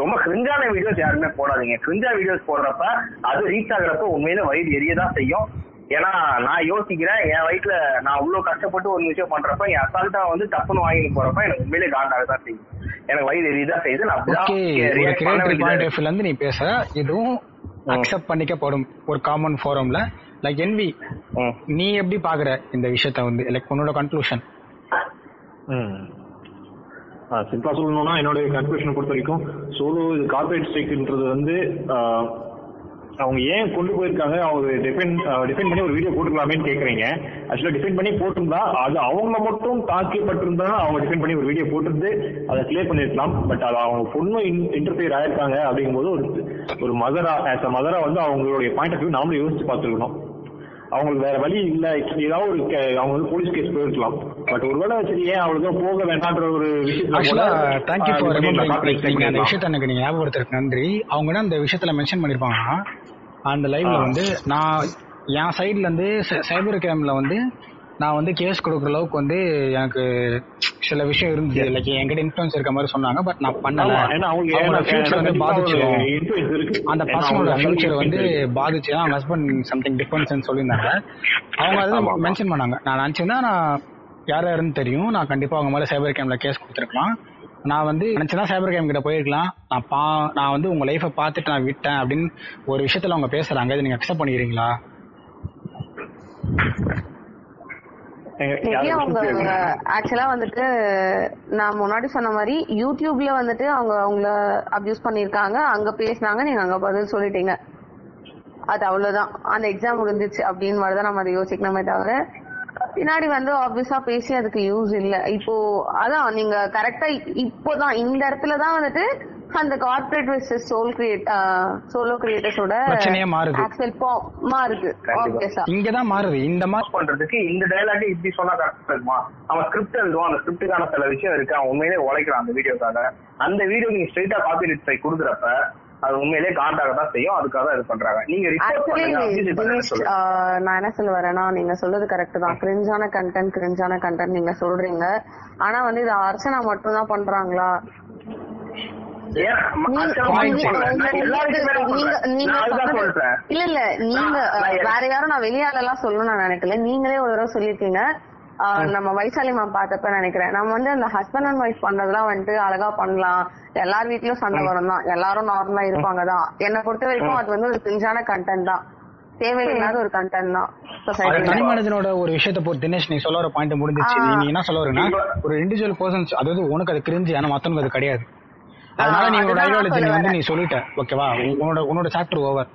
ரொம்ப கிரிஞ்சான வீடியோஸ் யாருமே போடாதீங்க. கிரிஞ்சா வீடியோஸ் போடுறப்ப அது ரீச் ஆகுறப்ப உண்மையிலே வயிறு எரிய தான் செய்யும். ஏன்னா நான் யோசிக்கிறேன் என் வயிற்றுல நான் இவ்வளவு கஷ்டப்பட்டு ஒரு விஷயம் பண்றப்ப என் அசால்ட்டா வந்து டப்புன்னு வாங்கிட்டு போறப்ப எனக்கு உண்மையிலே காண்டாக தான் செய்யும் எனக்கு வயிறு எரியதான் செய்யுது? நான் இருந்து நீ பேச இதுவும் அக்செப்ட் பண்ணிக்கப்படும் ஒரு காமன் ஃபோரம்ல லைக் என்வி. நீ எப்படி பாக்குற இந்த விஷயத்த வந்து? லைக் உன்னோட கன்க்ளூஷன் சிம்பிளா சொல்லணும்னா என்னோட கன்க்ளூஷனை பொறுத்த வரைக்கும் சோலோ இது கார்பரேட் ஸ்ட்ரைக்ன்றது வந்து அவங்க ஏன் கொண்டு போயிருக்காங்க அவங்க டிஃபெண்ட் டிஃபெண்ட் பண்ணி ஒரு வீடியோ போட்டுக்கலாமேன்னு கேக்குறீங்க. ஆக்சுவலா டிஃபெண்ட் பண்ணி போட்டிருந்தா அது அவங்க மட்டும் தாக்கப்பட்டிருந்தா அவங்க டிஃபெண்ட் பண்ணி ஒரு வீடியோ போட்டிருந்து அதை கிளியர் பண்ணிருக்கலாம். பட் அது அவங்க பொண்ணு இன்டர்ஃபியர் ஆயிருக்காங்க அப்படிங்கும்போது ஒரு ஒரு மதரா ஆஸ் அ மதரா வந்து அவங்களுடைய பாயிண்ட் ஆஃப் வியூ நாமளும் யோசிச்சு பார்த்துருக்கணும். அவங்களுக்கு வேற வழி இல்ல. ஏதாவது ஒரு அவங்க வந்து போலீஸ் கேஸ் போயிருக்கலாம். பட் ஒருவேளை சரி ஏன் அவங்களுக்கு போக வேண்டாம்ன்ற ஒரு விஷயத்துல தேங்க்யூ ஃபார். விஷயத்த எனக்கு ஞாபகப்படுத்துறதுக்கு நன்றி. அவங்க என்ன அந்த விஷயத்துல மென்ஷன் பண்ணிருப்பாங்கன்னா அந்த லைவ்ல. வந்து நான் என் சைடுல இருந்து சைபர் கேம்ல வந்து நான் வந்து கேஸ் கொடுக்குற அளவுக்கு வந்து எனக்கு சில விஷயம் இருந்தது. லைக் என்கிட்ட இன்ஃபுளுன்ஸ் இருக்க மாதிரி சொன்னாங்க பட் நான் பண்ணல. அவங்களோட ஃபியூச்சர் வந்து இருக்கு. அந்த அவங்க ஃபியூச்சர் வந்து பாதிச்சு அவங்க ஹஸ்பண்ட் சம்திங் டிஃபரன்ஸ் சொல்லியிருந்தாங்க. அவங்க அதை. மென்ஷன் பண்ணாங்க. நான் நினச்சிருந்தா நான் யார் யாருன்னு தெரியும். நான் கண்டிப்பா அவங்க மேல சைபர் கேம்ல கேஸ் கொடுத்துருக்கலாம். நான் வந்து நினைச்சதா சைபர் கேம் கிட்ட போயிருக்கலாம். நான் பா நான் வந்து உங்க லைஃபை பார்த்துட்டு நான் விட்டேன் அப்படின்னு ஒரு விஷயத்துல அவங்க பேசுறாங்க. இதை நீங்க அக்செப்ட் பண்ணிக்கிறீங்களா? அவங்க? ஆக்சுவலா வந்துட்டு நான் முன்னாடி சொன்ன மாதிரி யூடியூப்ல வந்துட்டு அவங்க அவங்கள அபியூஸ் பண்ணிருக்காங்க அங்க பேசினாங்க நீங்க அங்க பதில் சொல்லிட்டீங்க. அது அவ்வளவுதான். அந்த எக்ஸாம் முடிஞ்சிச்சு அப்படின்னு மாதிரி தான் நம்ம அதை யோசிக்கணுமே தவிர பின்னாடி வந்து ஆப்வியஸா பேசி அதுக்கு யூஸ் இல்ல. இப்போ அதான் நீங்க கரெக்டா இப்போதான் இந்த இடத்துல தான் வந்துட்டு அந்த corporate versus soul create solo கிரியேட்டர்ஸோட பிரச்சனையே மாறுது. ஆக்சுவல் மாறுது கண்டிப்பா. ஆப்வியஸா இங்கதான் மாறுது. இந்த மாதிரி பண்றதுக்கு இந்த டயலாக் இப்படி சொன்னா கரெக்டா இருக்குமா? அவன் ஸ்கிரிப்ட் எழுதுவான். அந்த ஸ்கிரிப்டுக்கான சில விஷயம் இருக்கு. அவன் உண்மையிலே உழைக்கிறான் அந்த வீடியோக்காக. அந்த வீடியோ நீங்க ஸ்ட்ரைட்டா காப்பி ரைட் ஸ்ட்ரைக் கொடுக்குறப்ப அது உண்மையிலே காண்டாக தான் செய்யும். அதுக்காக இது பண்றாங்க. நீங்க நான் என்ன சொல்ல வரேன்னா நீங்க சொல்றது கரெக்ட் தான். கிரிஞ்சான கண்டென்ட் கிரிஞ்சான கண்டென்ட் நீங்க சொல்றீங்க. ஆனா வந்து இது அர்ச்சனா மட்டும் தான் பண்றாங்களா இல்ல இல்ல. நீங்க வேற யாரும் நான் வெளியால எல்லாம் சொல்லணும்னு நான் நினைக்கல. நீங்களே ஒரு தடவை சொல்லிருக்கீங்க. நம்ம வைசாலி மேம் பார்த்தப்ப நினைக்கிறேன். நம்ம வந்து அந்த ஹஸ்பண்ட் அண்ட் ஒய்ஃப் பண்றதெல்லாம் வந்துட்டு அழகா பண்ணலாம். எல்லார் வீட்லயும் சண்டை வரும் தான். எல்லாரும் நார்மலா இருப்பாங்க தான். என்னை பொறுத்த வரைக்கும் அது வந்து ஒரு கிரிஞ்சான கண்டென்ட் தான். தேவையில்லாத ஒரு கண்டென்ட் தான். தனி மனிதனோட ஒரு விஷயத்தை பொறுத்து. தினேஷ் நீ சொல்ல வர பாயிண்ட் முடிஞ்சிச்சு. நீ என்ன சொல்ல வரேன்னா ஒரு இண்டிவிஜுவல் பர்சன்ஸ் அதாவது உனக்கு அது கிரிஞ்சு ஆனா மத்தவனுக்கு அது கிடையாது. அதனால நீ உன்னோட ஐடியாலஜி வந்து. நீ சொல்லிட்ட. ஓகேவா உன்னோட உன்னோட சாப்டர் ஓவர்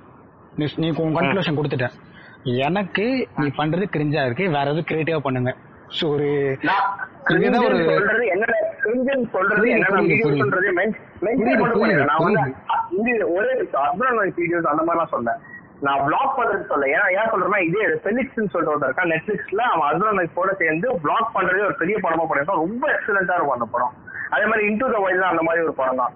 நீ நீ உன் கன்க்ளூஷன் கொடுத்துட்ட. எனக்கு நீ பண்றது கிரிஞ்சா இருக்கு. வேற எதுவும் கிரியேட்டிவா பண்ணுங்க. ஸோ ஒரு நான் பிளாக் பண்றது சொல்ல. ஏன்னா ஏன் சொல்றேன்னா இதே ஃபெலிக்ஸ்னு சொல்லிட்டு ஒருத்தர் இருக்கான் நெட்ஃபிளிக்ஸ்ல அவன் ஹஸ்பண்ட் ஒய்ஃபோட சேர்ந்து பிளாக் பண்றதே ஒரு பெரிய படமா பண்ணிருக்கான் ரொம்ப எக்ஸலண்டா இருக்கும் அந்த படம். அதே மாதிரி இன்டூ த வைல்ட் அந்த மாதிரி ஒரு படம் தான்.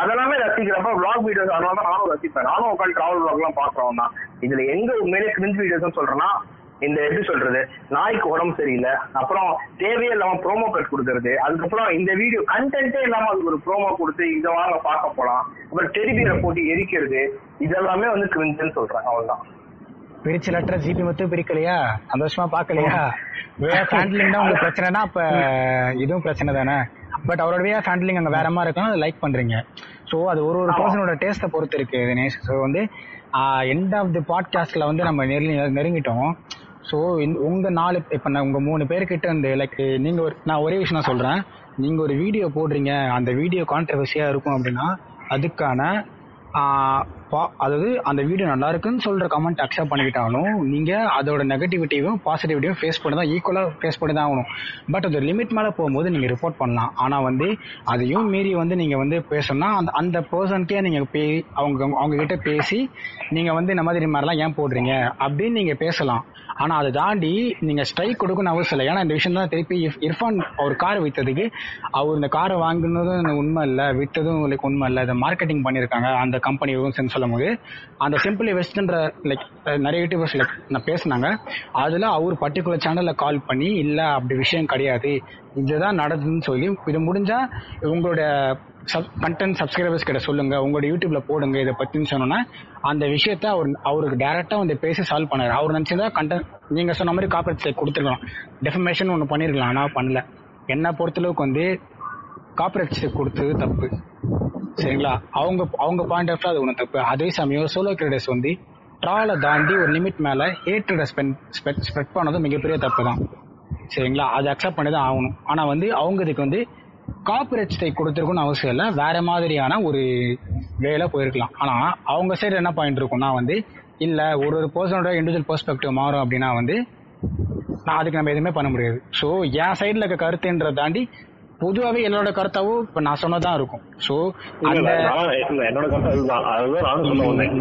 அதெல்லாமே ரசிக்கிறப்ப vlog வீடியோஸ் அதனால தான் நானும் ரசிப்பேன். நானும் உட்காந்து டிராவல் பாக்குறவன் தான். இதுல எங்க உண்மையிலே கிரிஞ்ச் வீடியோஸ் சொல்றேன்னா இந்த எப்படி சொல்றது நாய்க்கு உடம்பு சரியில்லை அப்புறம் தேவையே இல்லாம ப்ரோமோ கட் கொடுக்கறது அதுக்கப்புறம் இந்த வீடியோ கண்டென்ட்டே இல்லாம அதுக்கு ஒரு ப்ரோமோ கொடுத்து இதை வாங்க பார்க்க போலாம் அப்புறம் டெரிபியரை போட்டு எரிக்கிறது இதெல்லாமே வந்து கிரிஞ்சுன்னு சொல்றேன் அவ்வளவுதான். பிரிச்ச லெட்டர் ஜிபி மட்டும் பிரிக்கலையா? சந்தோஷமா பாக்கலையா வே ஆஃப் ஹேண்ட்லிங் தான் உங்களுக்கு பிரச்சனைனா அப்ப இதுவும் பிரச்சனை தானே? பட் அவரோட வே ஆஃப் ஹேண்ட்லிங் அங்க வேற மாதிரி இருக்கும் அதை லைக் பண்றீங்க. ஸோ அது ஒரு ஒரு பர்சனோட டேஸ்ட்டை பொறுத்து இருக்கு தினேஷ். ஸோ வந்து எண்ட் ஆஃப் தி பாட்காஸ்ட்ல வந்து நம்ம நெருங்கி நெருங்கிட்டோம். ஸோ உங்க நாலு இப்போ நான் உங்க மூணு பேர்கிட்ட இருந்து லைக் நீங்க ஒரு நான் ஒரே விஷயம் நான் சொல்றேன். நீங்க ஒரு வீடியோ போடுறீங்க. அந்த வீடியோ கான்ட்ரவர்சியா இருக்கும் அப்படின்னா அதுக்கான பா- அதாவது அந்த வீடியோ நல்லா இருக்குன்னு சொல்ற கமெண்ட் அக்செப்ட் பண்ணிக்கிட்டாலும் நீங்க அதோட நெகட்டிவிட்டியும் பாசிட்டிவிட்டியும் ஃபேஸ் பண்ணி தான் ஈக்குவலா ஃபேஸ் பண்ணி தான் ஆகணும். பட் அது லிமிட் மேல போகும்போது நீங்க ரிப்போர்ட் பண்ணலாம். ஆனா வந்து அதையும் மீறி வந்து நீங்க வந்து பேசணும்னா அந்த அந்த பர்சன்ட்டே நீங்க பே அவங்க அவங்க கிட்ட பேசி நீங்க வந்து இந்த மாதிரி மாதிரிலாம் ஏன் போடுறீங்க? அப்படின்னு நீங்க பேசலாம். ஆனா அதை தாண்டி நீங்க ஸ்ட்ரைக் கொடுக்கணும்னு அவசியம் இல்லை. ஏன்னா இந்த விஷயம் தான் திருப்பி இர்ஃபான் அவர் கார் விற்றதுக்கு அவர் இந்த காரை வாங்கினதும் உண்மை இல்லை விற்றதும் லைக் உண்மை இல்லை. இதை மார்க்கெட்டிங் பண்ணியிருக்காங்க. அந்த கம்பெனி சென்று சொல்லும் போது அந்த சிம்பிளி வெஸ்ட்ன்ற லைக் நிறைய யூடியூபர்ஸ் லைக் நான் பேசினாங்க. அதில் அவர் பர்டிகுலர் சேனலில் கால் பண்ணி இல்லை அப்படி விஷயம் கிடையாது. இதுதான் நடந்ததுன்னு சொல்லி இது முடிஞ்சா உங்களோட சப் கண்டென்ட் சப்ஸ்கிரைபர்ஸ் கிட்ட சொல்லுங்க. உங்களோட யூடியூப்ல போடுங்க இதை பத்தின்னு சொன்னோன்னா அந்த விஷயத்த அவர் அவருக்கு டைரக்டா வந்து பேசி சால்வ் பண்ணாரு. அவர் நினைச்சிருந்தா கண்டென்ட் நீங்க சொன்ன மாதிரி காப்பரேட் ஸ்ட்ரைக் கொடுத்துருக்கலாம். டெஃபமேஷன் ஒன்று பண்ணிருக்கலாம் ஆனா பண்ணல. என்ன பொறுத்தளவுக்கு வந்து காப்பரேட் ஸ்ட்ரைக் கொடுத்தது தப்பு. சரிங்களா? அவங்க அவங்க பாயிண்ட் ஆஃப் அது ஒன்று தப்பு. அதே சமயம் சோலோ கிரேடர்ஸ் வந்து ட்ராலை தாண்டி ஒரு லிமிட் மேலே ஹேட்ரட ஸ்பெண்ட் ஸ்ப்ரெட் பண்ணதும் மிகப்பெரிய தப்பு தான். சரிங்களா? அதை அக்செப்ட் பண்ணி தான் ஆகணும். ஆனால் வந்து அவங்க இதுக்கு வந்து காப்பரேட் கொடுத்துருக்குன்னு அவசியம் இல்லை. வேற மாதிரியான ஒரு வேலை போயிருக்கலாம். ஆனால் அவங்க சைடு என்ன பாயிண்ட் இருக்கும்னா வந்து இல்லை ஒரு ஒரு பர்சனோட இண்டிவிஜுவல் பெர்ஸ்பெக்டிவ் மாறும் அப்படின்னா வந்து நான் அதுக்கு நம்ம எதுவுமே பண்ண முடியாது. ஸோ என் சைடில் இருக்க கருத்துன்றதை தாண்டி பொதுவாகவே என்னோட கருத்தாவும் இப்போ நான் சொன்னதான் இருக்கும். இல்ல, என்னோட கருத்து அதுதான். அதுதான் நானும் சொல்ல வந்தேன்.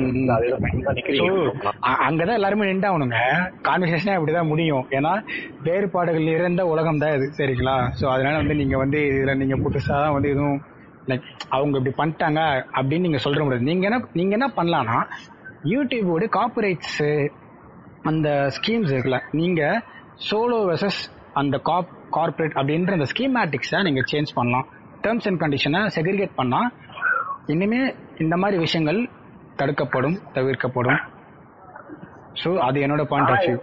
அங்கதான் எல்லாருமே நின்றாகணுங்க. கான்வர்சேஷனே அப்படிதான் முடியும். ஏன்னா வேறுபாடுகள் இருந்த உலகம் தான் இது சரிங்களா? சோ அதனால வந்து நீங்க வந்து இதுல நீங்க புதுசா வந்து எதுவும் லைக் அவங்க இப்படி பண்ணிட்டாங்க அப்படின்னு நீங்க சொல்ற முடியாது. நீங்க என்ன நீங்க என்ன பண்ணலாம்னா யூடியூபோட காப்பரேட்ஸ் அந்த ஸ்கீம்ஸ் இருக்குல்ல நீங்க சோலோ வெர்சஸ் அந்த காப் கார்பரேட் அப்படின்ற அந்த ஸ்கீமேட்டிக்ஸை நீங்க சேஞ்ச் பண்ணலாம். டேர்ம்ஸ் அண்ட் கண்டிஷனை செக்ரிகேட் பண்ணா இனிமே இந்த மாதிரி விஷயங்கள் தடுக்கப்படும் தவிர்க்கப்படும். ஸோ அது என்னோட பாயிண்ட் ஆஃப் வியூ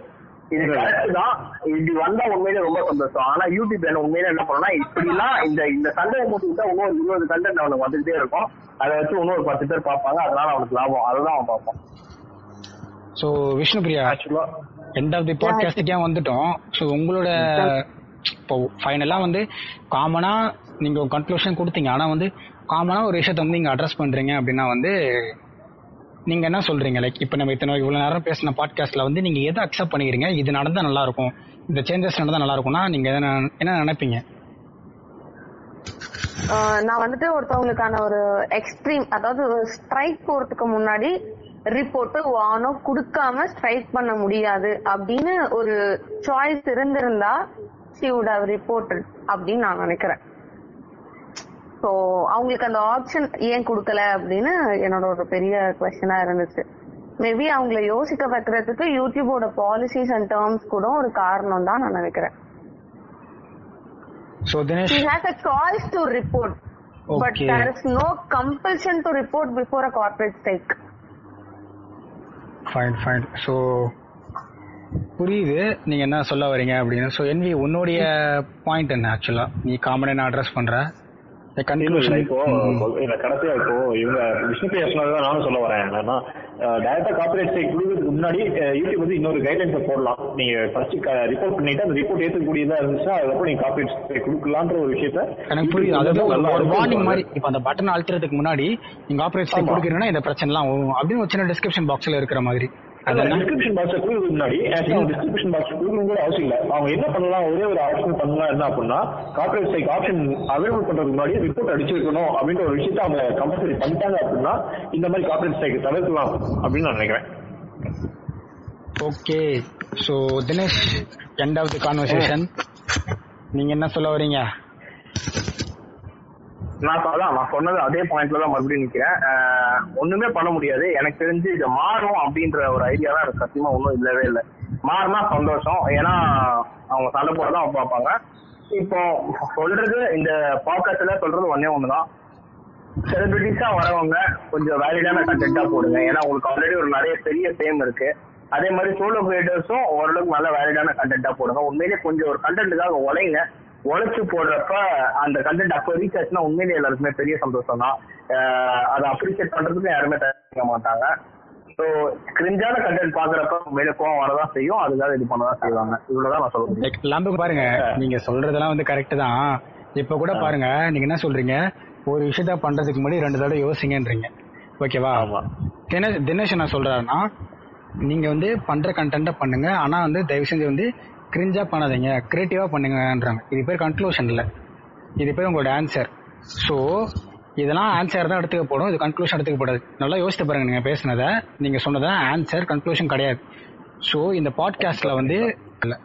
இது கரெக்ட் தான். இப்படி வந்தா உண்மையிலே ரொம்ப சந்தோஷம். ஆனா யூடியூப் என்ன உண்மையில என்ன பண்ணா இப்படிலாம் இந்த இந்த சண்டையை போட்டுக்கிட்டா இன்னொரு இருபது கண்டென்ட் அவனுக்கு வந்துட்டே இருக்கும். அதை வச்சு இன்னொரு பத்து பேர் பார்ப்பாங்க. அதனால அவனுக்கு லாபம். அதுதான் அவன் பார்ப்பான். ஸோ விஷ்ணு பிரியா ஆக்சுவலா எண்ட் ஆஃப் தி பாட்காஸ்டுக்கே வந்துட்டோம்? ஸோ உங்களோட இப்போ ஃபைனலாக வந்து காமனா நீங்க கன்க்ளூஷன் கொடுத்தீங்க. ஆனா வந்து காமனா ஒரு விஷயத்த வந்து நீங்க அட்ரஸ் பண்றீங்க அப்படின்னா வந்து நீங்க என்ன சொல்றீங்க? லைக் இப்போ நம்ம இத்தனை இவ்வளவு நேரம் பேசின பாட்காஸ்ட்ல வந்து நீங்க எதை அக்செப்ட் பண்ணிக்கிறீங்க? இது நடந்தா நல்லா இருக்கும். இந்த சேஞ்சஸ் நடந்தா நல்லா இருக்கும்னா நீங்க என்ன நினைப்பீங்க? நான் வந்துட்டு ஒருத்தவங்களுக்கான ஒரு எக்ஸ்ட்ரீம் அதாவது ஸ்ட்ரைக் போறதுக்கு முன்னாடி ரிப்போர்ட் வானோ கொடுக்காம ஸ்ட்ரைக் பண்ண முடியாது அப்படின்னு ஒரு சாய்ஸ் இருந்திருந்தா ஷி வுட் ஹவ் ரிப்போர்ட்டட் அப்படின்னு நான் நினைக்கிறேன் ஸோ அவங்களுக்கு அந்த ஆப்ஷன் ஏன் கொடுக்கல அப்படின்னு என்னோட ஒரு பெரிய கொஸ்டினா இருந்துச்சு மேபி அவங்கள யோசிக்க வைக்கிறதுக்கு யூடியூபோட பாலிசிஸ் அண்ட் டேர்ம்ஸ் கூட ஒரு காரணம் தான் நான் நினைக்கிறேன் so Dinesh He has a choice to report, but Okay. there is no compulsion to report before a corporate strike. Fine fine so புரியுது. நீங்கள் என்ன சொல்ல வரீங்க அப்படின்னு. ஸோ என்வி உன்னுடைய பாயிண்ட் என்ன ஆக்சுவலாக நீ காமன் என்ன அட்ரஸ் பண்ணுற இப்போ கடைசியா இப்போ இவங்க சொன்னதான் நானும் சொல்ல வரேன். என்னன்னா டைரக்டா காப்பரேட் ஸ்ட்ரைக் கொடுக்கறதுக்கு முன்னாடி யூடியூப் வந்து இன்னொரு கைட்லைன்ஸை போடலாம். நீங்க ஃபர்ஸ்ட் ரிப்போர்ட் பண்ணிட்டு அந்த ரிப்போர்ட் ஏற்றுக்கூடியதா இருந்துச்சுன்னா அதுக்கப்புறம் நீங்க காப்பரேட் ஸ்ட்ரைக் கொடுக்கலான்ற ஒரு விஷயத்த எனக்கு புரியுது. அதாவது ஒரு- வார்னிங். மாதிரி இப்போ அந்த பட்டன் அழுத்துறதுக்கு முன்னாடி நீங்க ஆப்ரேட் ஆமா. கொடுக்குறீங்கன்னா இந்த பிரச்சனைலாம் வரும். அப்படின்னு ஒரு சின்ன டிஸ்கிரிப்ஷன் பாக்ஸ்ல இருக்கிற மாதிரி. டிஸ்கிரிப்ஷன் பாக்ஸ் கொடுக்கறதுக்கு முன்னாடி டிஸ்கிரிப்ஷன் பாக்ஸ் கொடுக்கணும் கூட அவசியம் இல்லை. அவங்க என்ன பண்ணலாம் ஒரே ஒரு ஆப்ஷன் பண்ணலாம் என்ன அப்படின்னா கார்பரேட் ஸ்ட்ரைக் ஆப்ஷன் அவைலபிள் பண்றதுக்கு முன்னாடி ரிப்போர்ட் அடிச்சிருக்கணும் அப்படின்ற ஒரு விஷயத்தை அவங்க கம்பல்சரி பண்ணிட்டாங்க அப்படின்னா இந்த மாதிரி கார்பரேட் ஸ்ட்ரைக் தவிர்க்கலாம் அப்படின்னு நான் நினைக்கிறேன். Okay so Dinesh end of the conversation நீங்க என்ன சொல்ல வரீங்க? நான் அதான் நான் சொன்னது அதே பாயிண்ட்ல தான் மறுபடியும் நிக்கிறேன். ஒண்ணுமே பண்ண முடியாது. எனக்கு தெரிஞ்சு இது மாறும் அப்படின்ற ஒரு ஐடியா தான் எனக்கு சத்தியமா ஒன்றும் இல்லவே இல்லை. மாறினா சந்தோஷம். ஏன்னா அவங்க சண்டை போட தான் பார்ப்பாங்க. இப்போ சொல்றது இந்த பாக்கத்துல சொல்றது ஒன்னே ஒண்ணுதான். செலிபிரிட்டிஸா வரவங்க கொஞ்சம் வேலிடான கண்டென்ட்டா போடுங்க. ஏன்னா உங்களுக்கு ஆல்ரெடி ஒரு நிறைய பெரிய ஃபேம் இருக்கு. அதே மாதிரி சோலோ கிரியேட்டர்ஸும் ஓரளவுக்கு நல்ல வேலிடான கண்டென்ட்டா போடுங்க. உண்மையிலேயே கொஞ்சம் ஒரு கண்டென்ட்டுக்காக உழைங்க. உழைச்சு போடுறப்ப அந்த கண்டென்ட் அப்போ ரீச் ஆச்சுன்னா உண்மையிலேயே எல்லாருக்குமே பெரிய சந்தோஷம் தான் அதை அப்ரிஷியேட் பண்றதுக்கு யாருமே தயாரிக்க மாட்டாங்க. ஸோ கிரிஞ்சான கண்டென்ட் பாக்குறப்ப மேல கோவம் வரதான் செய்யும். அதுக்காக இது பண்ணதான் செய்வாங்க. இவ்வளவுதான் நான் லைக் லாம்புக்கு பாருங்க. நீங்க சொல்றதெல்லாம் வந்து கரெக்ட் தான். இப்ப கூட பாருங்க. நீங்க என்ன சொல்றீங்க? ஒரு விஷயத்த பண்றதுக்கு முன்னாடி ரெண்டு தடவை யோசிங்கன்றீங்க. ஓகேவா. தினேஷ் தினேஷ் என்ன சொல்றாருன்னா நீங்க வந்து பண்ற கண்டென்ட்டை பண்ணுங்க. ஆனா வந்து தயவு செஞ்சு வந்து கிரிஞ்சா பண்ணாதீங்க கிரியேட்டிவா பண்ணுங்கன்றாங்க. இது பேர் கன்க்ளூஷன் இல்ல. இது பேர் உங்களோட ஆன்சர் ஸோ இதெல்லாம் ஆன்சர் தான் எடுத்துக்கப்படும் இது கன்க்ளூஷன் எடுத்துக்கப்படாது நல்லா யோசித்து பாருங்க நீங்க பேசுனதை. நீங்க சொன்னதை ஆன்சர் கன்க்ளூஷன் கிடையாது. ஸோ இந்த பாட்காஸ்ட்ல வந்து இல்லை.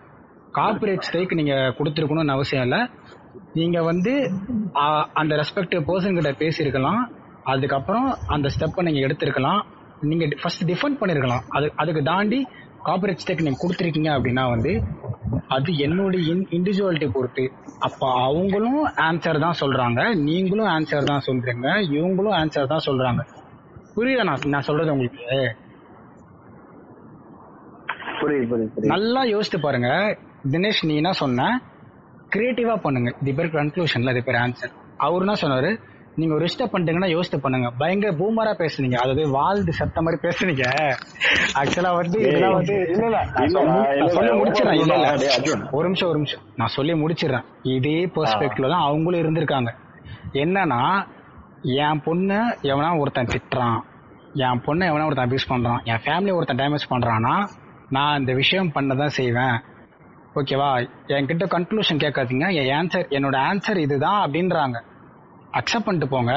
கார்பரேட் ஸ்டேக் நீங்க கொடுத்துருக்கணும்னு அவசியம் இல்லை. நீங்க வந்து அந்த ரெஸ்பெக்டிவ் பர்சன் கிட்ட பேசியிருக்கலாம். அதுக்கப்புறம் அந்த ஸ்டெப்பை நீங்க எடுத்திருக்கலாம். நீங்க ஃபர்ஸ்ட் டிஃபெண்ட் பண்ணிருக்கலாம். அது அதுக்கு தாண்டி கார்பரேட் ஸ்டேக் நீங்க கொடுத்துருக்கீங்க அப்படின்னா வந்து அது என்னுடைய இண்டிவிஜுவாலிட்டி பொறுத்து. அப்ப அவங்களும் ஆன்சர் தான் சொல்றாங்க. நீங்களும் ஆன்சர் தான் சொல்றீங்க. இவங்களும் ஆன்சர் தான் சொல்றாங்க. புரியுதா? நான் நான் சொல்றது உங்களுக்கு? புரியுது புரியுது புரியுது. நல்லா யோசித்து பாருங்க. தினேஷ் நீ என்ன சொன்ன? கிரியேட்டிவா பண்ணுங்க. இது பேர் கன்க்ளூஷன்ல இது பேர் ஆன்சர் அவர் என்ன சொன்னாரு? நீங்க ஒரு ஸ்டெப் பண்ணிட்டீங்கன்னா யோசித்து பண்ணுங்க. பயங்கர பூமரா பேசுனீங்க. அதாவது வாழ்ந்து சத்த மாதிரி பேசுனீங்க. ஆக்சுவலா வந்து இதெல்லாம் வந்து இல்ல இல்ல. சொல்லி- முடிச்சிடறேன் இல்ல இல்ல. ஒரு நிமிஷம் ஒரு நிமிஷம். நான் சொல்லி முடிச்சிடுறேன். இதே பெர்ஸ்பெக்டிவ்ல தான் அவங்களும் இருந்திருக்காங்க. என்னன்னா என் பொண்ணு எவனா ஒருத்தன் திட்டுறான். என் பொண்ணை எவனா ஒருத்தன் அபியூஸ் பண்றான். என் ஃபேமிலி ஒருத்தன் டேமேஜ் பண்றான்னா நான் இந்த விஷயம் பண்ணதான் செய்வேன். ஓகேவா என்கிட்ட கன்க்ளூஷன் கேட்காதீங்க. என் ஆன்சர் என்னோட ஆன்சர் இதுதான் அப்படின்றாங்க. அக்செப்ட் பண்ணிட்டு போங்க.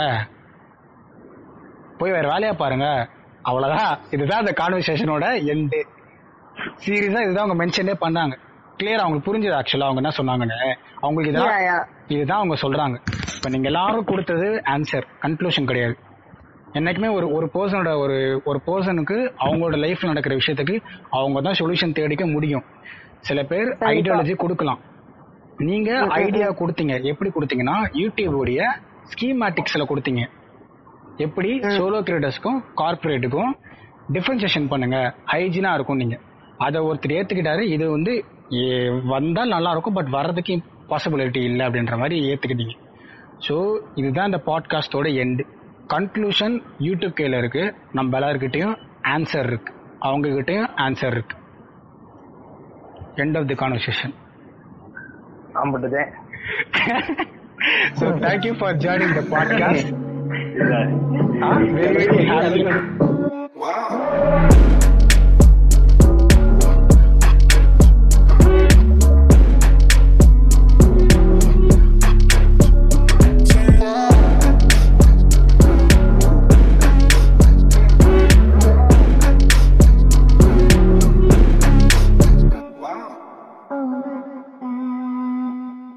போய் வேற வேலையா பாருங்க. அவ்வளவுதான். இதுதான் அந்த கான்வர்சேஷனோட எண்டு சீரியஸா இதுதான் அவங்க மென்ஷனே பண்ணாங்க. கிளியர் அவங்களுக்கு புரிஞ்சது ஆக்சுவலா அவங்க என்ன சொன்னாங்கன்னு. அவங்களுக்கு இதான். இதுதான் அவங்க சொல்றாங்க. இப்ப நீங்க எல்லாரும் கொடுத்தது ஆன்சர் கன்க்ளூஷன் கிடையாது. என்னைக்குமே ஒரு ஒரு பர்சனோட ஒரு ஒரு பர்சனுக்கு அவங்களோட லைஃப்ல நடக்கிற விஷயத்துக்கு அவங்க தான் சொல்யூஷன் தேடிக்க முடியும். சில பேர் ஐடியாலஜி கொடுக்கலாம். நீங்க ஐடியா கொடுத்தீங்க. எப்படி கொடுத்தீங்கன்னா யூடியூபோடைய ஸ்கீமேட்டிக்ஸ்ல கொடுத்தீங்க. எப்படி? சோலோ கிரியேட்டர்ஸ்க்கும் கார்பரேட்டுக்கும் டிஃபரன்சியேஷன் பண்ணுங்க. ஹைஜீனா இருக்கும் நீங்க. அதை ஒருத்தர் ஏத்துக்கிட்டாரு இது வந்து ஏ- வந்தால் நல்லா இருக்கும் பட் வர்றதுக்கு பாசிபிலிட்டி இல்லை அப்படின்ற மாதிரி ஏத்துக்கிட்டீங்க. ஸோ இதுதான் இந்த பாட்காஸ்டோட எண்டு கன்க்ளூஷன் யூடியூப் கையில் இருக்கு. நம்ம எல்லாருக்கிட்டையும் ஆன்சர் இருக்கு. அவங்க கிட்டயும் ஆன்சர் இருக்கு. எண்ட் ஆஃப் தி கான்வர்சேஷன் ஆம்பட்டுதேன் so thank you for joining the podcast. Yeah. Very, very happy. Wow.